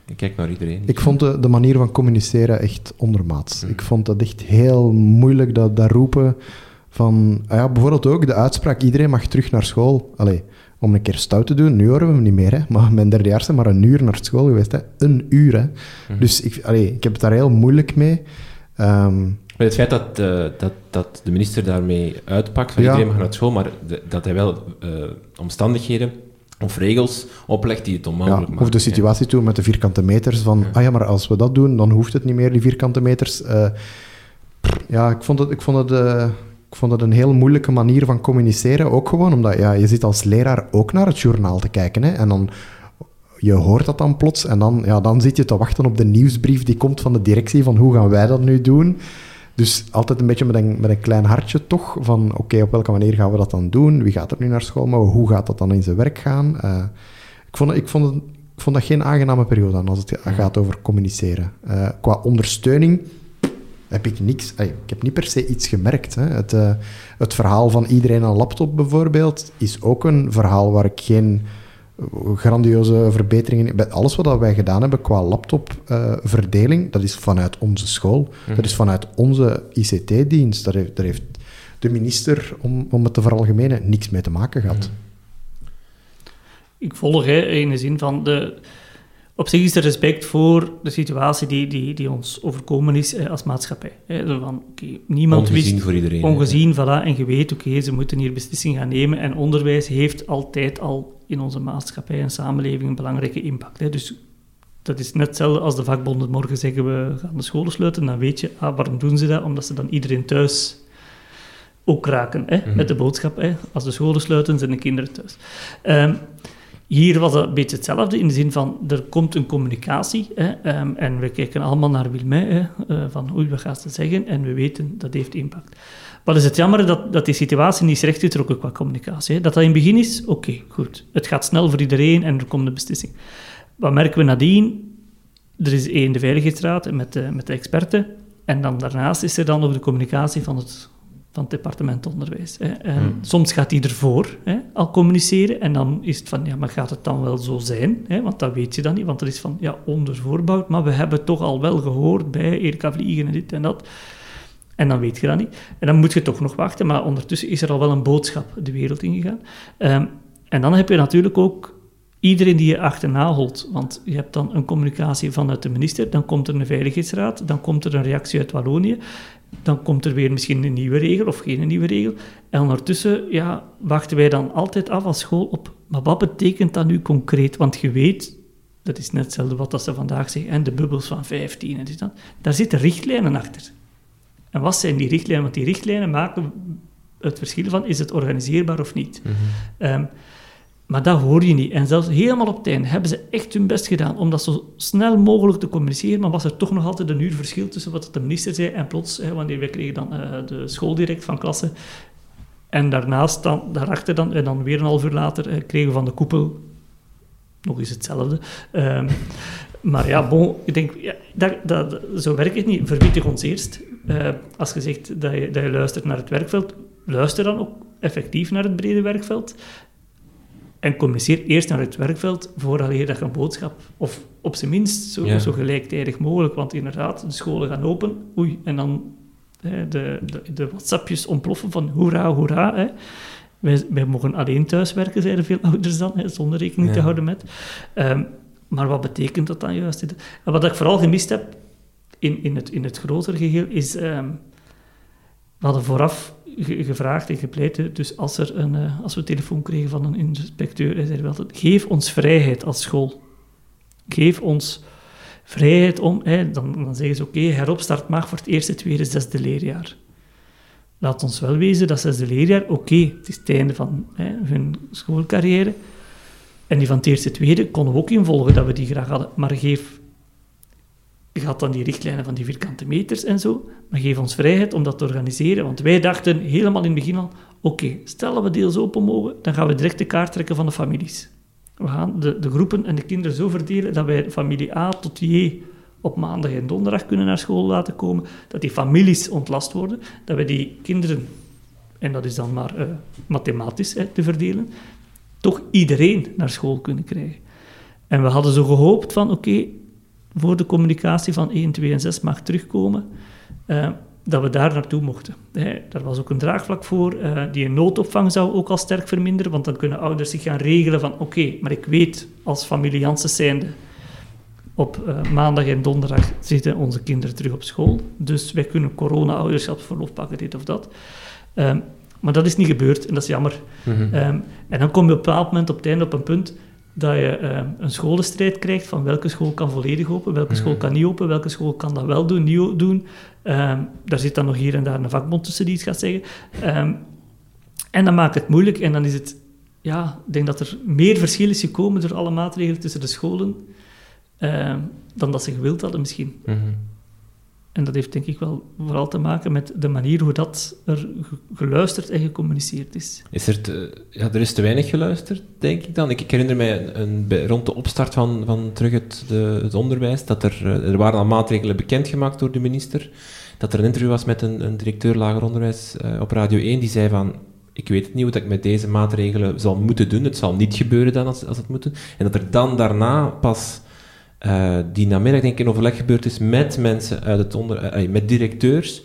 Ik kijk naar iedereen. Ik vond de, de manier van communiceren echt ondermaats. Mhm. Ik vond dat echt heel moeilijk, dat, dat roepen van... ah Ja, bijvoorbeeld ook de uitspraak, iedereen mag terug naar school. Allee, om een keer stout te doen, nu horen we hem niet meer, hè. Maar mijn derdejaars zijn maar een uur naar school geweest, hè. Een uur, hè. Mhm. Dus ik, allee, ik heb het daar heel moeilijk mee. Maar het feit dat, eh, dat, dat de minister daarmee uitpakt, van Ja. iedereen mag naar school, maar de- dat hij wel eh, omstandigheden of regels oplegt die het ja, onmogelijk maken. of de situatie toen met de vierkante meters, van... Ja. Ah ja, maar als we dat doen, dan hoeft het niet meer, die vierkante meters. Eh, ja, ik vond het... Ik vond het ik vond het een heel moeilijke manier van communiceren, ook gewoon omdat ja, je zit als leraar ook naar het journaal te kijken. Hè, en dan, je hoort dat dan plots en dan, ja, dan zit je te wachten op de nieuwsbrief die komt van de directie van hoe gaan wij dat nu doen. Dus altijd een beetje met een, met een klein hartje toch, van oké, op welke manier gaan we dat dan doen? Wie gaat er nu naar school, maar hoe gaat dat dan in zijn werk gaan? Eh, ik, vond, ik, vond ik vond dat geen aangename periode als het gaat over communiceren. Eh, qua ondersteuning heb ik niks... ik heb niet per se iets gemerkt. Hè. Het, eh, het verhaal van iedereen een laptop bijvoorbeeld is ook een verhaal waar ik geen eh, grandioze verbeteringen... Bij alles wat wij gedaan hebben qua laptopverdeling, dat is vanuit onze school. Dat is vanuit onze ICT-dienst. Daar heeft, daar heeft de minister, om, om het te veralgemenen, niks mee te maken gehad. Ik volg hè, in de zin van de. Op zich is er respect voor de situatie die, die, die ons overkomen is hè, als maatschappij. Van, niemand Ongezien wist. voor iedereen. hè. Ongezien, voilà, en je weet, oké, ze moeten hier beslissingen gaan nemen. En onderwijs heeft altijd al in onze maatschappij en samenleving een belangrijke impact. Hè. Dus dat is net hetzelfde als de vakbonden morgen zeggen we gaan de scholen sluiten. Dan weet je, ah, waarom doen ze dat? Omdat ze dan iedereen thuis ook raken. Hè, Mhm. Met de boodschap, hè, als de scholen sluiten, zijn de kinderen thuis. Ehm, hier was dat een beetje hetzelfde, in de zin van, er komt een communicatie, hè, ehm, en we kijken allemaal naar Wilmij, hè, eh, van oei, wat gaat ze zeggen, en we weten, dat heeft impact. Wat is het jammer dat, dat die situatie niet is rechtgetrokken qua communicatie. Hè? Dat dat in het begin is, oké, goed. Het gaat snel voor iedereen en er komt een beslissing. Wat merken we nadien? Er is één de Veiligheidsraad met de, met de experten, en dan daarnaast is er dan nog de communicatie van het, van het departement onderwijs. Hè. En Hmm. Soms gaat die ervoor hè, al communiceren en dan is het van, ja, maar gaat het dan wel zo zijn? Hè? Want dat weet je dan niet, want er is van, ja, onder voorbouw, maar we hebben toch al wel gehoord bij Erika Vliegen en dit en dat. En dan weet je dat niet. En dan moet je toch nog wachten, maar ondertussen is er al wel een boodschap de wereld ingegaan. Ehm, en dan heb je natuurlijk ook iedereen die je achterna holt. Want je hebt dan een communicatie vanuit de minister, dan komt er een veiligheidsraad, dan komt er een reactie uit Wallonië, dan komt er weer misschien een nieuwe regel of geen nieuwe regel. En ondertussen ja, wachten wij dan altijd af als school op, maar wat betekent dat nu concreet? Want je weet, dat is net hetzelfde wat dat ze vandaag zeggen, en de bubbels van 15 en dit dan. Daar zitten richtlijnen achter. En wat zijn die richtlijnen? Want die richtlijnen maken het verschil van, is het organiseerbaar of niet? Mhm. Ehm, maar dat hoor je niet. En zelfs helemaal op einde hebben ze echt hun best gedaan om dat zo snel mogelijk te communiceren, maar was er toch nog altijd een uur verschil tussen wat de minister zei en plots, hè, wanneer we kregen dan eh, de schooldirect van klasse, en daarnaast dan, daarachter dan, en dan weer een half uur later, eh, kregen we van de koepel nog eens hetzelfde. Ehm, [laughs] maar ja, ik denk, dat, dat, zo werkt het niet. Verwittig ons eerst. Eh, als je zegt dat je, dat je luistert naar het werkveld, luister dan ook effectief naar het brede werkveld. En communiceer eerst naar het werkveld voordat je dat een boodschap, of op zijn minst zo, Ja. zo gelijktijdig mogelijk. Want inderdaad, de scholen gaan open, oei, en dan hè, de, de, de WhatsAppjes ontploffen van hoera, hoera. Hè. Wij, wij mogen alleen thuiswerken, zeiden veel ouders dan, hè, zonder rekening te houden met. Ehm, maar wat betekent dat dan juist? En wat ik vooral gemist heb in, in, het, in het grotere geheel is... ehm, we hadden vooraf ge- gevraagd en gepleit, dus als, er een, eh, als we een telefoon kregen van een inspecteur, hij zei wel geef ons vrijheid als school. Geef ons vrijheid om, dan, dan zeggen ze, oké, heropstart mag voor het eerste, tweede, zesde leerjaar. Laat ons wel wezen dat zesde leerjaar, oké, het is het einde van hè, hun schoolcarrière, en die van het eerste, tweede konden we ook involgen dat we die graag hadden, maar geef je gaat dan die richtlijnen van die vierkante meters en zo, maar geef ons vrijheid om dat te organiseren. Want wij dachten helemaal in het begin al, oké, stel dat we deels open mogen, dan gaan we direct de kaart trekken van de families. We gaan de, de groepen en de kinderen zo verdelen dat wij familie A tot J op maandag en donderdag kunnen naar school laten komen, dat die families ontlast worden, dat we die kinderen, en dat is dan maar uh, mathematisch te verdelen, toch iedereen naar school kunnen krijgen. En we hadden zo gehoopt van, oké, voor de communicatie van 1, 2 en 6 mag terugkomen, uh, dat we daar naartoe mochten. Hè, daar was ook een draagvlak voor. Uh, die noodopvang zou ook al sterk verminderen, want dan kunnen ouders zich gaan regelen van oké, maar ik weet als familie Janssen zijnde, op uh, maandag en donderdag zitten onze kinderen terug op school, dus wij kunnen corona-ouderschapsverlof pakken, dit of dat. Um, maar dat is niet gebeurd en dat is jammer. Mm -hmm. um, en dan kom je op een bepaald moment op het einde op een punt dat je uh, een scholenstrijd krijgt van welke school kan volledig open, welke school kan niet open, welke school kan dat wel doen, niet doen. Um, daar zit dan nog hier en daar een vakbond tussen die iets gaat zeggen. Um, en dan maakt het moeilijk en dan is het, ja, ik denk dat er meer verschil is gekomen door alle maatregelen tussen de scholen dan dat ze gewild hadden misschien. Mm -hmm. En dat heeft denk ik wel vooral te maken met de manier hoe dat er geluisterd en gecommuniceerd is. is er, ja, er is te weinig geluisterd, denk ik dan. Ik, herinner mij een, rond de opstart van, van terug het, de, het onderwijs, dat er, er waren al maatregelen bekendgemaakt door de minister, dat er een interview was met een, een directeur lager onderwijs uh, op Radio 1, die zei van, ik weet het niet hoe ik met deze maatregelen zal moeten doen, het zal niet gebeuren dan als, als het moet. En dat er dan daarna pas uh, die namiddag denk ik in overleg gebeurd is met mensen uit het onder, uh, met directeurs.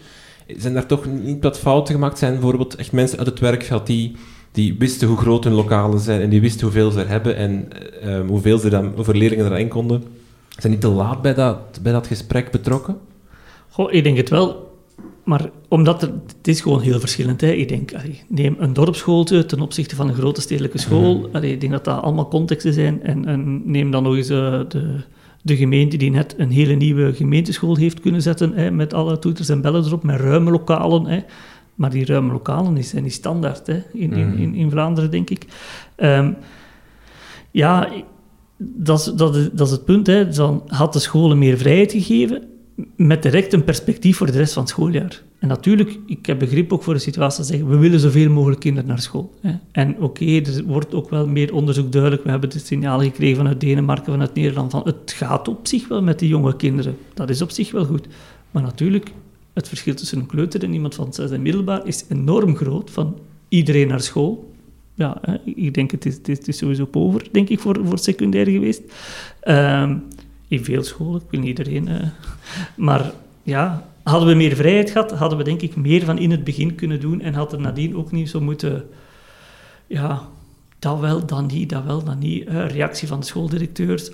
Zijn daar toch niet wat fouten gemaakt? Zijn bijvoorbeeld echt mensen uit het werkveld die, die wisten hoe groot hun lokalen zijn en die wisten hoeveel ze er hebben en uh, hoeveel, ze dan, hoeveel leerlingen erin konden? Zijn niet te laat bij dat, bij dat gesprek betrokken? Goh, ik denk het wel. Maar omdat er, het is gewoon heel verschillend. Hè. Ik denk, allee, neem een dorpsschool ten opzichte van een grote stedelijke school. Mm. Allee, ik denk dat dat allemaal contexten zijn. En, en neem dan nog eens uh, de, de gemeente die net een hele nieuwe gemeenteschool heeft kunnen zetten, hè, met alle toeters en bellen erop, met ruime lokalen. Hè. Maar die ruime lokalen zijn niet standaard hè, in, in, in, in Vlaanderen, denk ik. Um, ja, dat is, dat, is, dat is het punt. Hè. Dan had de scholen meer vrijheid gegeven, met direct een perspectief voor de rest van het schooljaar. En natuurlijk, ik heb begrip ook voor de situatie dat zeggen, we willen zoveel mogelijk kinderen naar school. Hè. En oké, er wordt ook wel meer onderzoek duidelijk. We hebben het signaal gekregen vanuit Denemarken, vanuit Nederland, van het gaat op zich wel met die jonge kinderen. Dat is op zich wel goed. Maar natuurlijk, het verschil tussen een kleuter en iemand van zes en middelbaar is enorm groot. Van iedereen naar school. Ja, hè, ik denk, het is, is sowieso over, denk ik, voor, voor secundair geweest. Um, in veel scholen, ik wil niet iedereen... Maar ja, hadden we meer vrijheid gehad, hadden we denk ik meer van in het begin kunnen doen en had er nadien ook niet zo moeten, ja, dat wel, dan niet, dat wel, dan niet. Reactie van de schooldirecteurs,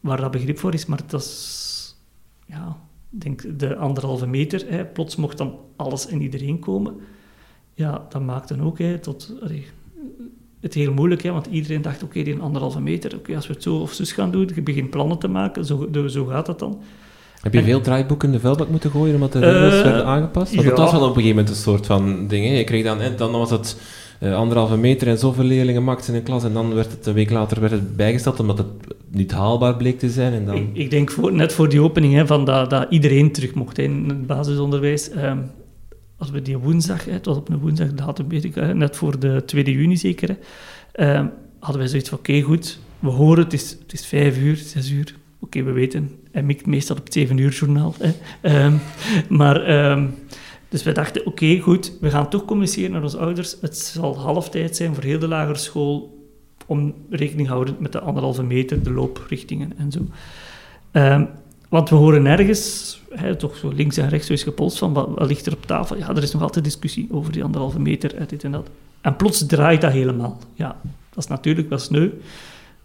waar dat begrip voor is, maar dat is, ja, denk de anderhalve meter, hè, plots mocht dan alles en iedereen komen. Ja, dat maakt dan ook hè, tot, het heel moeilijk, hè, want iedereen dacht, oké, die anderhalve meter, oké, als we het zo of zus gaan doen, je begint plannen te maken, zo, zo gaat dat dan. Heb je veel draaiboeken in de vuilbak moeten gooien omdat de regels uh, werden aangepast? Want het was wel op een gegeven moment een soort van ding. Hè? Je kreeg dan, dan was het uh, anderhalve meter en zoveel leerlingen max in een klas. En dan werd het een week later werd het bijgesteld omdat het niet haalbaar bleek te zijn. En dan... ik, ik denk voor, net voor die opening hè, van dat, dat iedereen terug mocht hè, in het basisonderwijs. Um, als we die woensdag, hè, het was op een woensdag, datum weet ik, hè, net voor de 2 juni zeker, hè, um, hadden wij zoiets van: oké, okay, goed, we horen het is, het is vijf uur, zes uur Oké, we weten, hij mikt meestal op het 7 uur journaal. Hè. Um, maar, um, dus we dachten, oké, goed, we gaan toch communiceren naar onze ouders. Het zal halftijd zijn voor heel de lagere school, om rekening houden met de anderhalve meter, de looprichtingen en zo. Um, want we horen nergens, hè, toch zo links en rechts, zo is gepolst van, wat, ligt er op tafel? Ja, er is nog altijd discussie over die anderhalve meter, dit en dat. En plots draait dat helemaal. Ja, dat is natuurlijk wel sneu.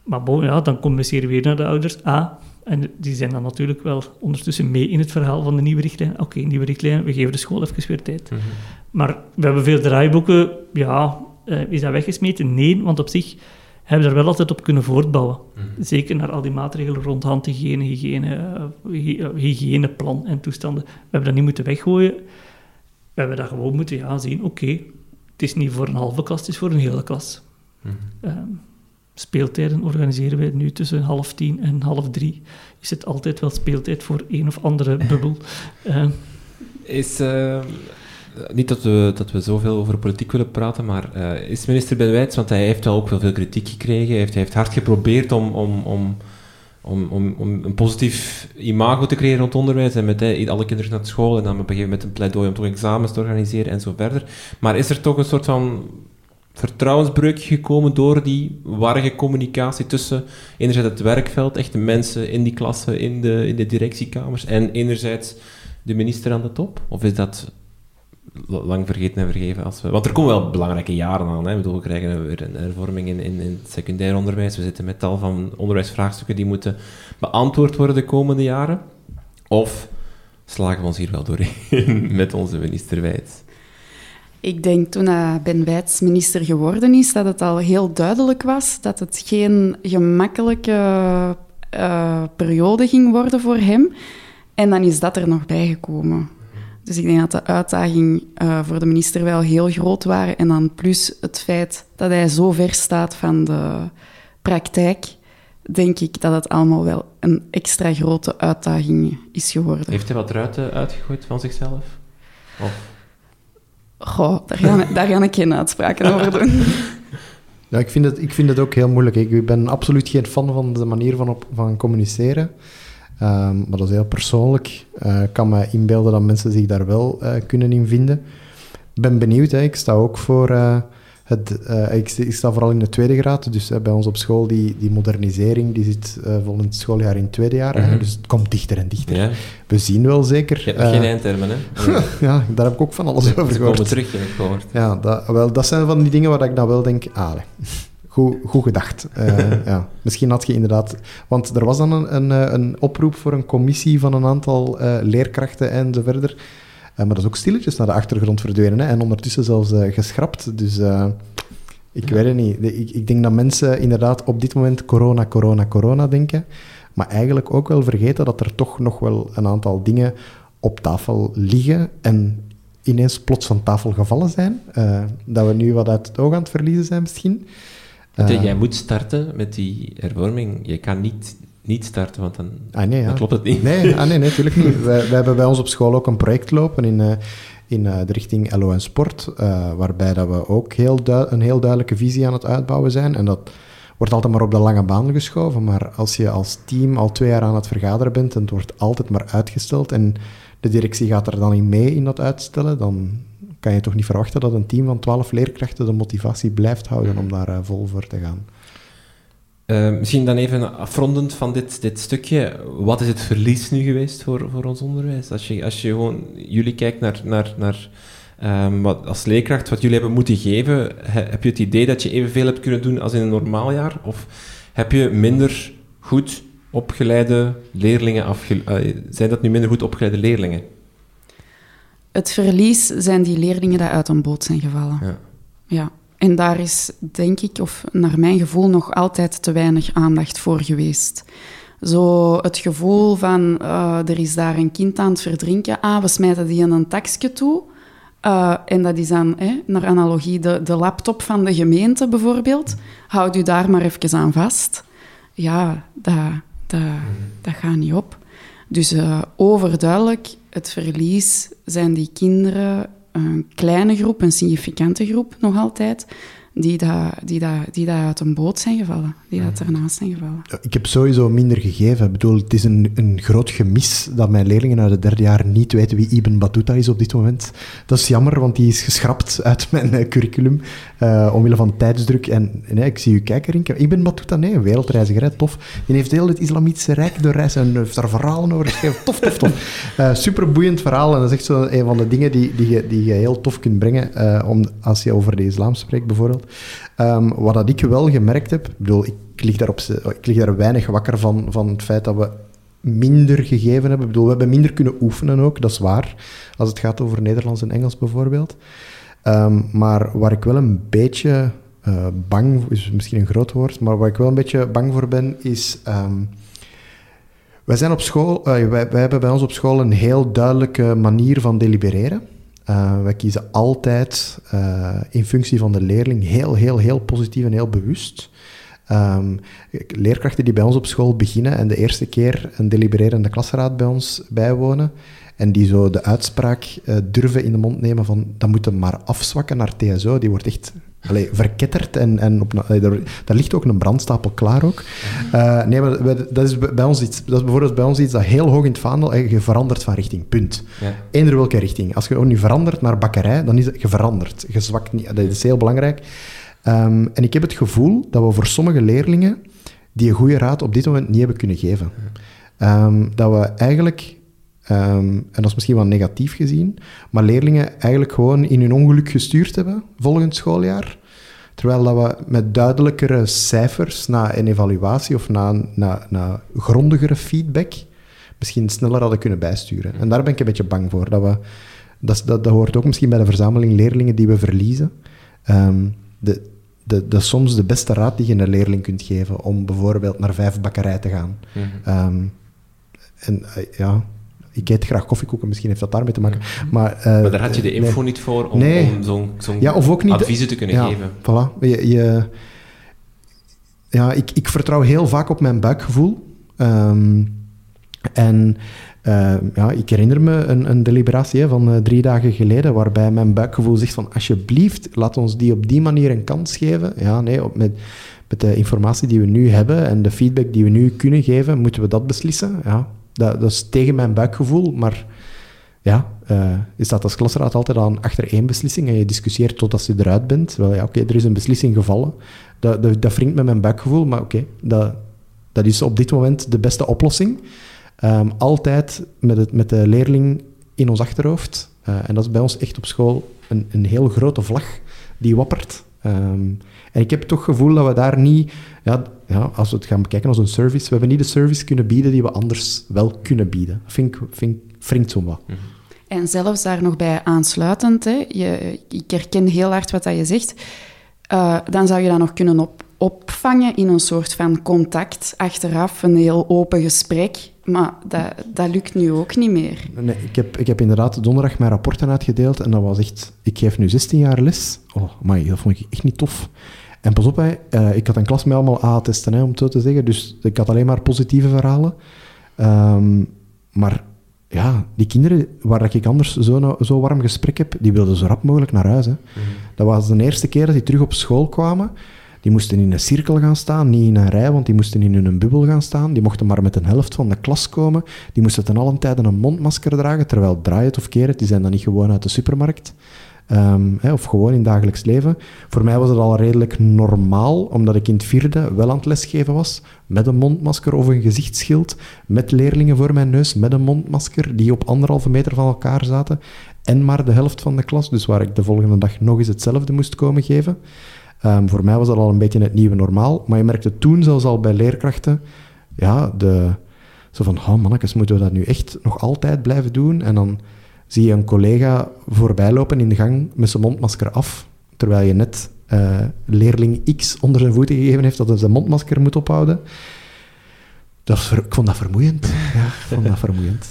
Maar ja, dan communiceren we weer naar de ouders. Ah, en die zijn dan natuurlijk wel ondertussen mee in het verhaal van de nieuwe richtlijn. Oké, okay, nieuwe richtlijn, we geven de school even weer tijd. Mm -hmm. Maar we hebben veel draaiboeken. Ja, uh, is dat weggesmeten? Nee, want op zich hebben we er wel altijd op kunnen voortbouwen. Mm -hmm. Zeker naar al die maatregelen rond handhygiëne, hygiëne, uh, hygiëneplan en toestanden. We hebben dat niet moeten weggooien. We hebben dat gewoon moeten ja, zien. Oké, okay, het is niet voor een halve klas, het is voor een hele klas. Mm -hmm. uh, speeltijden organiseren wij nu tussen half tien en half drie. Is het altijd wel speeltijd voor een of andere [laughs] bubbel. Uh, is, uh, niet dat we, dat we zoveel over politiek willen praten, maar uh, is minister Benwijts, want hij heeft wel ook wel veel kritiek gekregen, hij heeft, hij heeft hard geprobeerd om, om, om, om, om, om een positief imago te creëren rond onderwijs en met alle kinderen naar school en dan op een gegeven moment een pleidooi om toch examens te organiseren en zo verder. Maar is er toch een soort van vertrouwensbreuk gekomen door die warge communicatie tussen enerzijds het werkveld, echt de mensen in die klassen, in de, in de directiekamers, en enerzijds de minister aan de top? Of is dat lang vergeten en vergeven? Als we, want er komen wel belangrijke jaren aan. Hè. We krijgen weer een hervorming in, in, het secundair onderwijs. We zitten met tal van onderwijsvraagstukken die moeten beantwoord worden de komende jaren. Of slagen we ons hier wel doorheen [laughs] met onze minister Wijts? Ik denk toen Ben Wijts minister geworden is, dat het al heel duidelijk was dat het geen gemakkelijke uh, periode ging worden voor hem. En dan is dat er nog bijgekomen. Dus ik denk dat de uitdaging uh, voor de minister wel heel groot waren. En dan plus het feit dat hij zo ver staat van de praktijk, denk ik dat het allemaal wel een extra grote uitdaging is geworden. Heeft hij wat ruiten uitgegooid van zichzelf? Of? Goh, daar ga, daar ga ik geen uitspraken over [laughs] doen. Ja, ik vind, het, ik vind het ook heel moeilijk. Ik ben absoluut geen fan van de manier van, op, van communiceren. Um, maar dat is heel persoonlijk. Uh, ik kan me inbeelden dat mensen zich daar wel uh, kunnen in vinden. Ik ben benieuwd. Hè. Ik sta ook voor... Uh, het, ik, ik, sta vooral in de tweede graad. Dus bij ons op school, die, die modernisering, die zit volgend schooljaar in het tweede jaar. Mm -hmm. Dus het komt dichter en dichter. Ja. We zien wel zeker... Je hebt geen eindtermen, hè? [laughs] ja, daar heb ik ook van alles over gehoord. Ze terug, heb ik gehoord. Ja, dat, wel, dat zijn van die dingen waar ik dan wel denk... Ah, Goed, goed gedacht. Uh, [laughs] ja. Misschien had je inderdaad... Want er was dan een, een, eh, een oproep voor een commissie van een aantal uh, leerkrachten en zo verder. Maar dat is ook stilletjes naar de achtergrond verdwenen. Hè, en ondertussen zelfs geschrapt. Dus ik weet het niet. Ik, ik, denk dat mensen inderdaad op dit moment corona, corona, corona denken. Maar eigenlijk ook wel vergeten dat er toch nog wel een aantal dingen op tafel liggen. En ineens plots van tafel gevallen zijn. dat we nu wat uit het oog aan het verliezen zijn misschien. Uh, jij moet starten met die hervorming. Je kan niet, niet starten, want dan, ah, nee, dan klopt het niet. Nee, ah, nee, natuurlijk niet. [laughs] wij, hebben bij ons op school ook een project lopen in, uh, in uh, de richting LO en Sport, waarbij dat we ook heel een heel duidelijke visie aan het uitbouwen zijn. En dat wordt altijd maar op de lange baan geschoven. Maar als je als team al twee jaar aan het vergaderen bent en het wordt altijd maar uitgesteld en de directie gaat er dan in mee in dat uitstellen, dan kan je toch niet verwachten dat een team van twaalf leerkrachten de motivatie blijft houden om daar vol voor te gaan. Uh, misschien dan even afrondend van dit, dit stukje. Wat is het verlies nu geweest voor, voor ons onderwijs? Als je, als je gewoon, jullie kijkt naar, naar, naar um, wat, als leerkracht, wat jullie hebben moeten geven, he, heb je het idee dat je evenveel hebt kunnen doen als in een normaal jaar? Of heb je minder goed opgeleide leerlingen afgeleid? Uh, zijn dat nu minder goed opgeleide leerlingen? Het verlies zijn die leerlingen die uit een boot zijn gevallen. Ja. ja. En daar is, denk ik, of naar mijn gevoel, nog altijd te weinig aandacht voor geweest. Zo het gevoel van, uh, er is daar een kind aan het verdrinken. Ah, we smijten die in een taxje toe. Uh, en dat is dan, hè, naar analogie, de, de laptop van de gemeente bijvoorbeeld. Houd u daar maar even aan vast. Ja, dat, dat, dat gaat niet op. Dus uh, overduidelijk, het verlies zijn die kinderen een kleine groep, een significante groep nog altijd, die, dat, die, dat, die dat uit een boot zijn gevallen, die dat ernaast zijn gevallen. Ik heb sowieso minder gegeven. Ik bedoel, het is een, een groot gemis dat mijn leerlingen uit het derde jaar niet weten wie Ibn Battuta is op dit moment. Dat is jammer, want die is geschrapt uit mijn uh, curriculum, uh, omwille van tijdsdruk. En nee, ik zie u kijken, Rinke. Ibn Battuta, nee, een wereldreiziger, tof. Die heeft heel het islamitische rijk doorreisd en heeft daar verhalen over geschreven. Tof, tof, tof. Uh, [laughs] superboeiend verhaal en dat is echt zo een van de dingen die, die, je, die je heel tof kunt brengen om, als je over de islam spreekt, bijvoorbeeld. Um, wat dat ik wel gemerkt heb, ik bedoel, ik lig daar, op, ik lig daar weinig wakker van, van het feit dat we minder gegeven hebben. Ik bedoel, we hebben minder kunnen oefenen ook, dat is waar, als het gaat over Nederlands en Engels bijvoorbeeld. Um, maar waar ik wel een beetje uh, bang, is misschien een groot woord, maar waar ik wel een beetje bang voor ben, is... Um, wij zijn op school, uh, wij, wij hebben bij ons op school een heel duidelijke manier van delibereren. Uh, wij kiezen altijd uh, in functie van de leerling heel, heel, heel positief en heel bewust. Ehm, leerkrachten die bij ons op school beginnen en de eerste keer een delibererende klasraad bij ons bijwonen, en die zo de uitspraak uh, durven in de mond nemen van dat moeten maar afzwakken naar TSO, die wordt echt allee, verketterd en, en op, allee, daar, daar, ligt ook een brandstapel klaar ook. Uh, nee, maar dat is, bij ons iets, dat is bijvoorbeeld bij ons iets dat heel hoog in het vaandel, je verandert van richting, punt. Ja. Eender welke richting. Als je ook nu verandert naar bakkerij, dan is het veranderd. Gezwakt niet, dat is heel belangrijk. Um, en ik heb het gevoel dat we voor sommige leerlingen die een goede raad op dit moment niet hebben kunnen geven. Um, dat we eigenlijk Um, en dat is misschien wel negatief gezien, maar leerlingen eigenlijk gewoon in hun ongeluk gestuurd hebben volgend schooljaar. Terwijl dat we met duidelijkere cijfers na een evaluatie of na, na, na grondigere feedback misschien sneller hadden kunnen bijsturen. En daar ben ik een beetje bang voor. Dat, we, dat, dat, dat hoort ook misschien bij de verzameling leerlingen die we verliezen. Um, de, de, de, soms de beste raad die je een leerling kunt geven om bijvoorbeeld naar vijf bakkerij te gaan. Mm um, en uh, ja, ik eet graag koffiekoeken, misschien heeft dat daarmee te maken. Maar, uh, maar daar had je de info niet voor om, om zo'n zo ja, adviezen te kunnen ja, geven. Voilà. Je, je, ja, ik, ik vertrouw heel vaak op mijn buikgevoel. Um, en uh, ja, ik herinner me een, een deliberatie hè, van uh, drie dagen geleden, waarbij mijn buikgevoel zegt van alsjeblieft, laat ons die op die manier een kans geven. Ja, nee, op, met, met de informatie die we nu hebben en de feedback die we nu kunnen geven, moeten we dat beslissen. Ja, dat, dat is tegen mijn buikgevoel, maar ja, uh, je staat als klasraad altijd aan achter één beslissing en je discussieert totdat je eruit bent. Wel ja, oké, er is een beslissing gevallen. Dat, dat, dat wringt met mijn buikgevoel, maar oké, dat, dat is op dit moment de beste oplossing. Um, altijd met, het, met de leerling in ons achterhoofd. Uh, en dat is bij ons echt op school een, een heel grote vlag die wappert. Um, en ik heb toch het gevoel dat we daar niet, ja, ja, als we het gaan bekijken als een service, we hebben niet de service kunnen bieden die we anders wel kunnen bieden. Dat vind ik, vind, wringt wat. Mhm. En zelfs daar nog bij aansluitend, hè, je, ik herken heel hard wat dat je zegt, uh, dan zou je dat nog kunnen op, opvangen in een soort van contact achteraf, een heel open gesprek. Maar dat, dat lukt nu ook niet meer. Nee, ik, heb, ik heb inderdaad donderdag mijn rapporten uitgedeeld en dat was echt... Ik geef nu 16 jaar les. Oh, maar dat vond ik echt niet tof. En pas op, hè, uh, ik had een klas met allemaal A-testen, om het zo te zeggen. Dus ik had alleen maar positieve verhalen. Um, maar ja, die kinderen waar ik anders zo, zo warm gesprek heb, die wilden zo rap mogelijk naar huis. Hè. Mhm. Dat was de eerste keer dat die terug op school kwamen. Die moesten in een cirkel gaan staan, niet in een rij, want die moesten in hun bubbel gaan staan. Die mochten maar met een helft van de klas komen. Die moesten ten allen tijde een mondmasker dragen, terwijl draai het of keer het, die zijn dan niet gewoon uit de supermarkt. Um, hè, of gewoon in dagelijks leven. Voor mij was het al redelijk normaal, omdat ik in het vierde wel aan het lesgeven was, met een mondmasker of een gezichtsschild, met leerlingen voor mijn neus, met een mondmasker, die op anderhalve meter van elkaar zaten, en maar de helft van de klas, dus waar ik de volgende dag nog eens hetzelfde moest komen geven. Um, voor mij was dat al een beetje het nieuwe normaal, maar je merkte toen zelfs al bij leerkrachten, ja, de, zo van, oh mannetjes, moeten we dat nu echt nog altijd blijven doen? En dan zie je een collega voorbij lopen in de gang met zijn mondmasker af, terwijl je net uh, leerling X onder zijn voeten gegeven heeft dat hij zijn mondmasker moet ophouden. Dat ver, ik vond dat vermoeiend. [laughs] Ja, ik vond dat vermoeiend.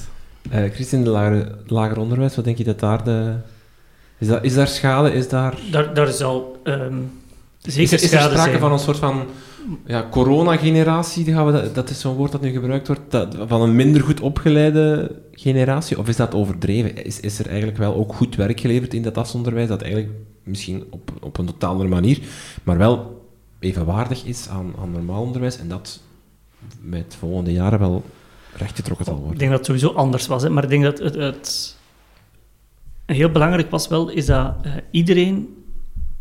Uh, Christine, de lager, lager onderwijs, wat denk je dat daar de... Is, dat, is daar schade? Is daar... Daar, daar zal um, zeker is, is er sprake van een soort van ja, corona-generatie, dat, dat is zo'n woord dat nu gebruikt wordt, dat, van een minder goed opgeleide generatie? Of is dat overdreven? Is, is er eigenlijk wel ook goed werk geleverd in dat afsonderwijs, dat eigenlijk misschien op, op een totaal andere manier, maar wel evenwaardig is aan, aan normaal onderwijs en dat met de volgende jaren wel rechtgetrokken zal worden? Ik denk dat het sowieso anders was, hè, maar ik denk dat het, het heel belangrijk was wel, is dat uh, iedereen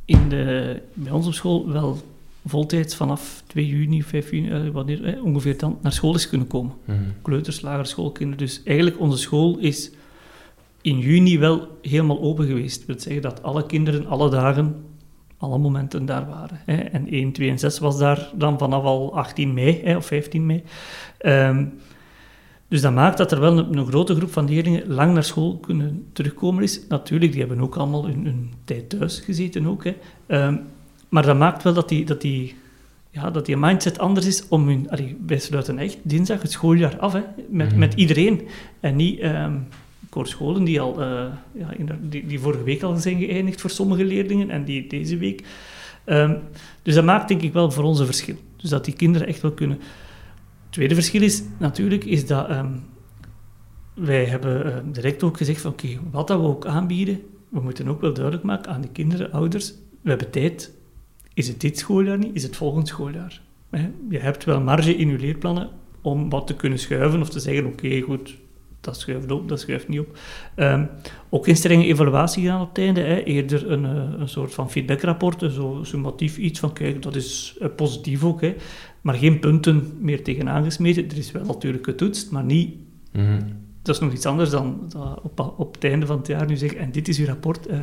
in de, bij ons op school wel voltijds vanaf 2 juni, 5 juni, eh, wanneer, eh, ongeveer dan naar school is kunnen komen. Mm Kleuters, lagere schoolkinderen. Dus eigenlijk onze school is in juni wel helemaal open geweest. Dat wil zeggen dat alle kinderen alle dagen, alle momenten daar waren. Hè. En 1, 2 en 6 was daar dan vanaf al 18 mei hè, of 15 mei. Um, dus dat maakt dat er wel een, een, grote groep van leerlingen lang naar school kunnen terugkomen is. Natuurlijk, die hebben ook allemaal hun, hun tijd thuis gezeten ook. Hè. Um, maar dat maakt wel dat die, dat die, ja, dat die mindset anders is om hun... Allee, wij sluiten echt dinsdag het schooljaar af, hè, met, mhm. met iedereen. En niet... Um, ik hoor scholen die, al, uh, ja, die, die vorige week al zijn geëindigd voor sommige leerlingen en die deze week. Um, dus dat maakt denk ik wel voor ons een verschil. Dus dat die kinderen echt wel kunnen. Tweede verschil is natuurlijk is dat ehm, wij hebben uh, direct ook gezegd van oké, wat dat we ook aanbieden, we moeten ook wel duidelijk maken aan de kinderen, ouders, we hebben tijd. Is het dit schooljaar niet? Is het volgend schooljaar? Je hebt wel marge in je leerplannen om wat te kunnen schuiven of te zeggen oké, goed, dat schuift op, dat schuift niet op. Um, ook geen strenge evaluatie gedaan op het einde. Eerder een, uh, een soort van feedbackrapport, zo summatief iets van, kijk, dat is uh, positief ook. Maar geen punten meer tegenaan gesmeten. Er is wel natuurlijk getoetst, maar niet... Mm -hmm. Dat is nog iets anders dan op, op het einde van het jaar nu zeggen, en dit is uw rapport. Uh,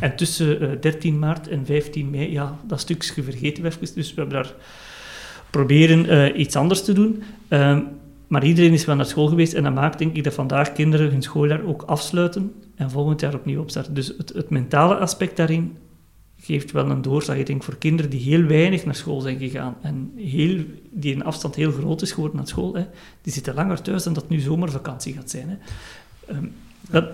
en tussen 13 maart en 15 mei, ja, dat stukje vergeten we even. Dus we hebben daar proberen iets anders te doen. Ehm, maar iedereen is wel naar school geweest en dat maakt denk ik dat vandaag kinderen hun schooljaar ook afsluiten en volgend jaar opnieuw opstarten. Dus het, het mentale aspect daarin geeft wel een doorslag. Ik denk voor kinderen die heel weinig naar school zijn gegaan en heel, die een afstand heel groot is geworden naar school, hè, die zitten langer thuis dan dat nu zomervakantie gaat zijn. Hè. Um,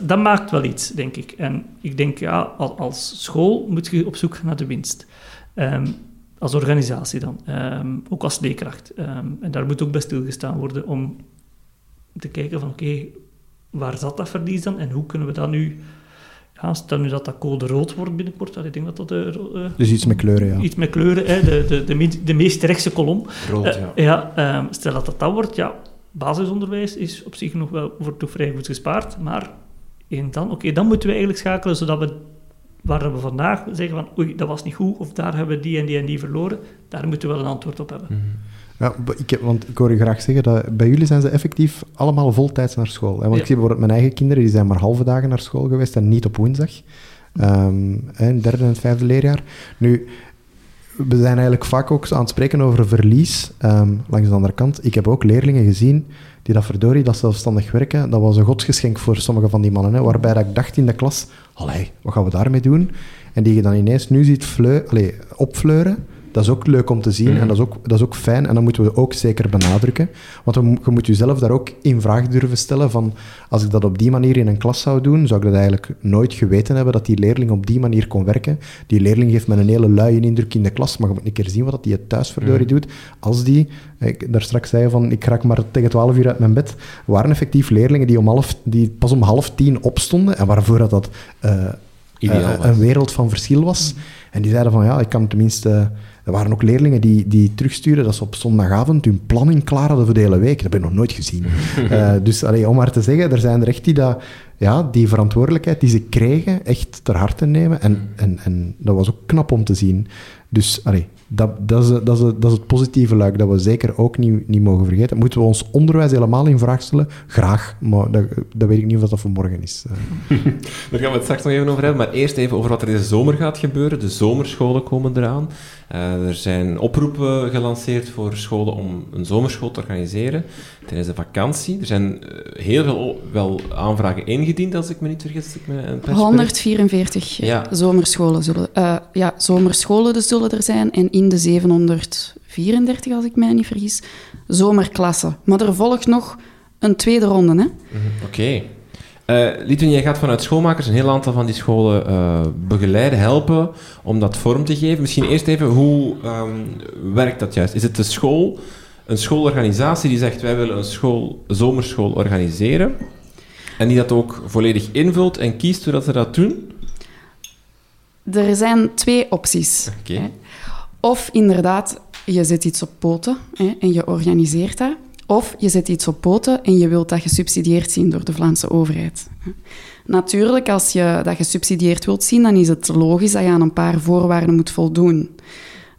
dat, maakt wel iets, denk ik. En ik denk, ja, als school moet je op zoek naar de winst. Um, als organisatie dan, um, ook als leerkracht. En daar moet ook bij stilgestaan worden om te kijken van oké, waar zat dat verlies dan en hoe kunnen we dat nu... Stel nu dat dat code rood wordt binnenkort, ik denk dat dat... Uh, dus iets met kleuren, ja. Iets met kleuren, hè, de, de, de, de meest rechtse kolom. Rood, uh, ja. ja um, stel dat dat dat wordt, ja, basisonderwijs is op zich nog wel, wordt toch vrij goed gespaard, maar en dan, oké, okay, dan moeten we eigenlijk schakelen zodat we waar we vandaag zeggen van oei, dat was niet goed, of daar hebben we die en die en die verloren, daar moeten we wel een antwoord op hebben. Mm Ja, ik heb, want ik hoor je graag zeggen dat bij jullie zijn ze effectief allemaal voltijds naar school. Hè? Want ja. ik zie bijvoorbeeld mijn eigen kinderen, die zijn maar halve dagen naar school geweest en niet op woensdag. Um, hè, derde en het vijfde leerjaar. Nu, we zijn eigenlijk vaak ook aan het spreken over verlies. Um, langs de andere kant, ik heb ook leerlingen gezien die dat verdorie, dat zelfstandig werken, dat was een godsgeschenk voor sommige van die mannen. Hè, waarbij dat ik dacht in de klas, allee, wat gaan we daarmee doen? En die je dan ineens nu ziet fleu, allee, opfleuren, dat is ook leuk om te zien mm. en dat is, ook, dat is ook fijn en dat moeten we ook zeker benadrukken. Want je moet jezelf daar ook in vraag durven stellen van als ik dat op die manier in een klas zou doen, zou ik dat eigenlijk nooit geweten hebben dat die leerling op die manier kon werken. Die leerling geeft me een hele luie indruk in de klas, maar je moet een keer zien wat hij thuis verdorie mm. doet. Als die, ik daar straks zei van ik raak maar tegen 12 uur uit mijn bed, waren effectief leerlingen die, om half, die pas om half tien opstonden en waarvoor dat, dat uh, uh, een wereld van verschil was. En die zeiden van ja, ik kan tenminste er waren ook leerlingen die, die terugsturen dat ze op zondagavond hun planning klaar hadden voor de hele week. Dat heb ik nog nooit gezien. uh, [laughs] dus allee, om maar te zeggen, er zijn er echt die dat, ja, die verantwoordelijkheid die ze kregen echt ter harte nemen. En, en, en dat was ook knap om te zien. Dus allee, dat, dat, is, dat, is, dat is het positieve luik dat we zeker ook niet, niet mogen vergeten. Moeten we ons onderwijs helemaal in vraag stellen? Graag, maar dat, dat weet ik niet of dat voor morgen is. [laughs] Daar gaan we het straks nog even over hebben, maar eerst even over wat er deze zomer gaat gebeuren. De zomerscholen komen eraan. Uh, er zijn oproepen gelanceerd voor scholen om een zomerschool te organiseren tijdens de vakantie. Er zijn heel veel wel aanvragen ingediend, als ik me niet vergis. Ik me 144 ja. zomerscholen zullen, uh, ja, zomerscholen dus zullen er zijn en de 734, als ik mij niet vergis, zomerklassen. Maar er volgt nog een tweede ronde. Hè? Mm -hmm. Oké. Okay. Uh, Litwin, jij gaat vanuit schoolmakers een heel aantal van die scholen uh, begeleiden, helpen om dat vorm te geven. Misschien eerst even, hoe um, werkt dat juist? Is het de school, een schoolorganisatie die zegt wij willen een school, zomerschool organiseren en die dat ook volledig invult en kiest hoe dat ze dat doen? Er zijn twee opties. Okay. Of inderdaad, je zet iets op poten hè, en je organiseert dat. Of je zet iets op poten en je wilt dat gesubsidieerd zien door de Vlaamse overheid. Natuurlijk, als je dat gesubsidieerd wilt zien, dan is het logisch dat je aan een paar voorwaarden moet voldoen.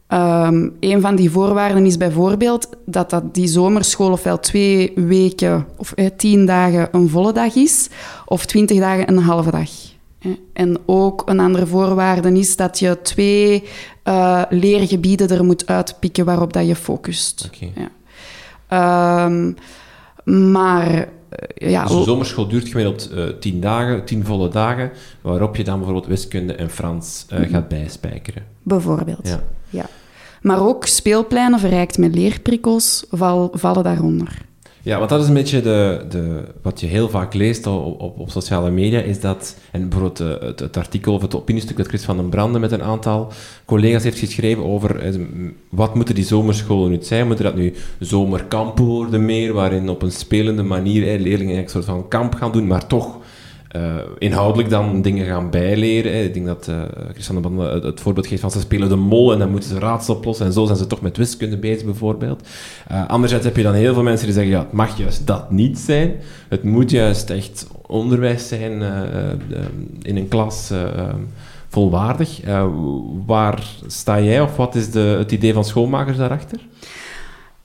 Um, een van die voorwaarden is bijvoorbeeld dat, dat die zomerschool ofwel twee weken of eh, tien dagen een volle dag is, of twintig dagen een halve dag. En ook een andere voorwaarde is dat je twee uh, leergebieden er moet uitpikken waarop dat je focust. Okay. Ja. Um, maar uh, ja... Dus de zomerschool duurt gemiddeld uh, tien dagen, tien volle dagen, waarop je dan bijvoorbeeld wiskunde en Frans uh, -hmm. gaat bijspijkeren. Bijvoorbeeld, ja. ja. Maar ook speelpleinen verrijkt met leerprikkels val, vallen daaronder. Ja, want dat is een beetje de, de, wat je heel vaak leest op, op, op sociale media, is dat, en bijvoorbeeld eh, het, het, artikel of het opiniestuk dat Chris van den Branden met een aantal collega's heeft geschreven over eh, wat moeten die zomerscholen nu zijn? Moeten dat nu zomerkampen worden meer, waarin op een spelende manier leerlingen een soort van kamp gaan doen, maar toch uh, inhoudelijk dan dingen gaan bijleren. Ik denk dat uh, Christian de Banden het, voorbeeld geeft van ze spelen de mol en dan moeten ze raadsel oplossen en zo zijn ze toch met wiskunde bezig bijvoorbeeld. Uh, anderzijds heb je dan heel veel mensen die zeggen ja, het mag juist dat niet zijn. Het moet juist echt onderwijs zijn in een klas volwaardig. waar sta jij of wat is de, het idee van schoolmakers daarachter?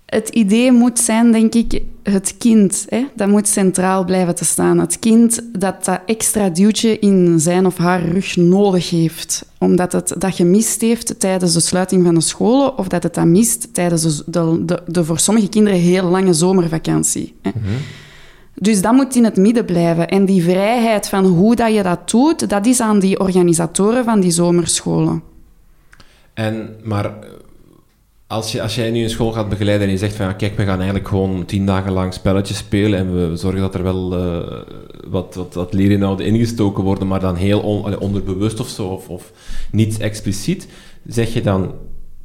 Het idee moet zijn, denk ik, het kind. Hè? Dat moet centraal blijven te staan. Het kind dat dat extra duwtje in zijn of haar rug nodig heeft. Omdat het dat gemist heeft tijdens de sluiting van de scholen of dat het dat mist tijdens de, de, de, voor sommige kinderen heel lange zomervakantie. Hè? Mhm. Dus dat moet in het midden blijven. En die vrijheid van hoe dat je dat doet, dat is aan die organisatoren van die zomerscholen. En, maar als, je, als jij nu een school gaat begeleiden en je zegt van kijk, we gaan eigenlijk gewoon tien dagen lang spelletjes spelen en we zorgen dat er wel uh, wat, wat, wat leerinhouden ingestoken worden, maar dan heel on, onderbewust of zo, of, of niet expliciet, zeg je dan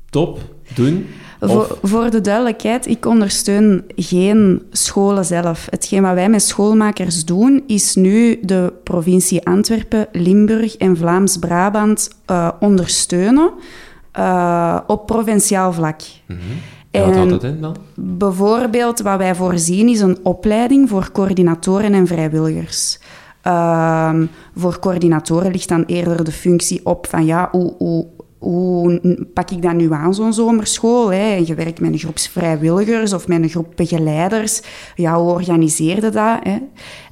top, doen? Voor, voor, de duidelijkheid, ik ondersteun geen scholen zelf. Hetgeen wat wij met schoolmakers doen, is nu de provincie Antwerpen, Limburg en Vlaams-Brabant uh, ondersteunen uh, op provinciaal vlak. Mm -hmm. En wat houdt dat in dan? Bijvoorbeeld, wat wij voorzien is een opleiding voor coördinatoren en vrijwilligers. Uh, voor coördinatoren ligt dan eerder de functie op van ja, hoe, hoe hoe pak ik dat nu aan, zo'n zomerschool? Hè? Je werkt met een groep vrijwilligers of met een groep begeleiders. Ja, hoe organiseerde dat? Hè?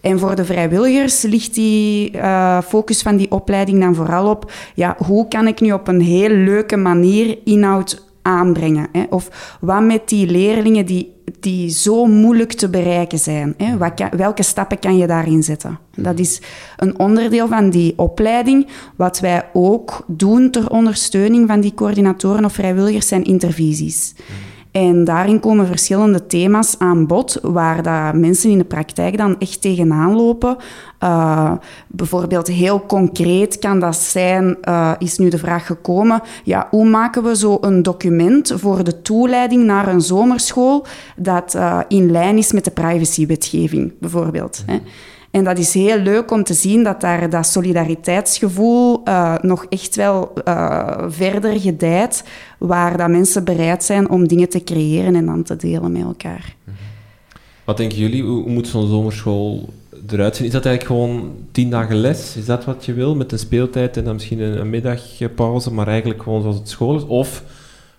En voor de vrijwilligers ligt die uh, focus van die opleiding dan vooral op... Ja, hoe kan ik nu op een heel leuke manier inhoud aanbrengen? Hè? Of wat met die leerlingen die die zo moeilijk te bereiken zijn. Hè? welke stappen kan je daarin zetten? Dat is een onderdeel van die opleiding. Wat wij ook doen ter ondersteuning van die coördinatoren of vrijwilligers zijn intervisies. En daarin komen verschillende thema's aan bod, waar dat mensen in de praktijk dan echt tegenaan lopen. Uh, bijvoorbeeld heel concreet kan dat zijn, uh, is nu de vraag gekomen, ja, hoe maken we zo een document voor de toeleiding naar een zomerschool dat uh, in lijn is met de privacywetgeving, bijvoorbeeld. Hè? En dat is heel leuk om te zien dat daar dat solidariteitsgevoel uh, nog echt wel uh, verder gedijt, waar dat mensen bereid zijn om dingen te creëren en dan te delen met elkaar. Mhm. Wat denken jullie, hoe moet zo'n zomerschool eruit zien? Is dat eigenlijk gewoon tien dagen les? Is dat wat je wil, met een speeltijd en dan misschien een, een middagpauze, maar eigenlijk gewoon zoals het school is? Of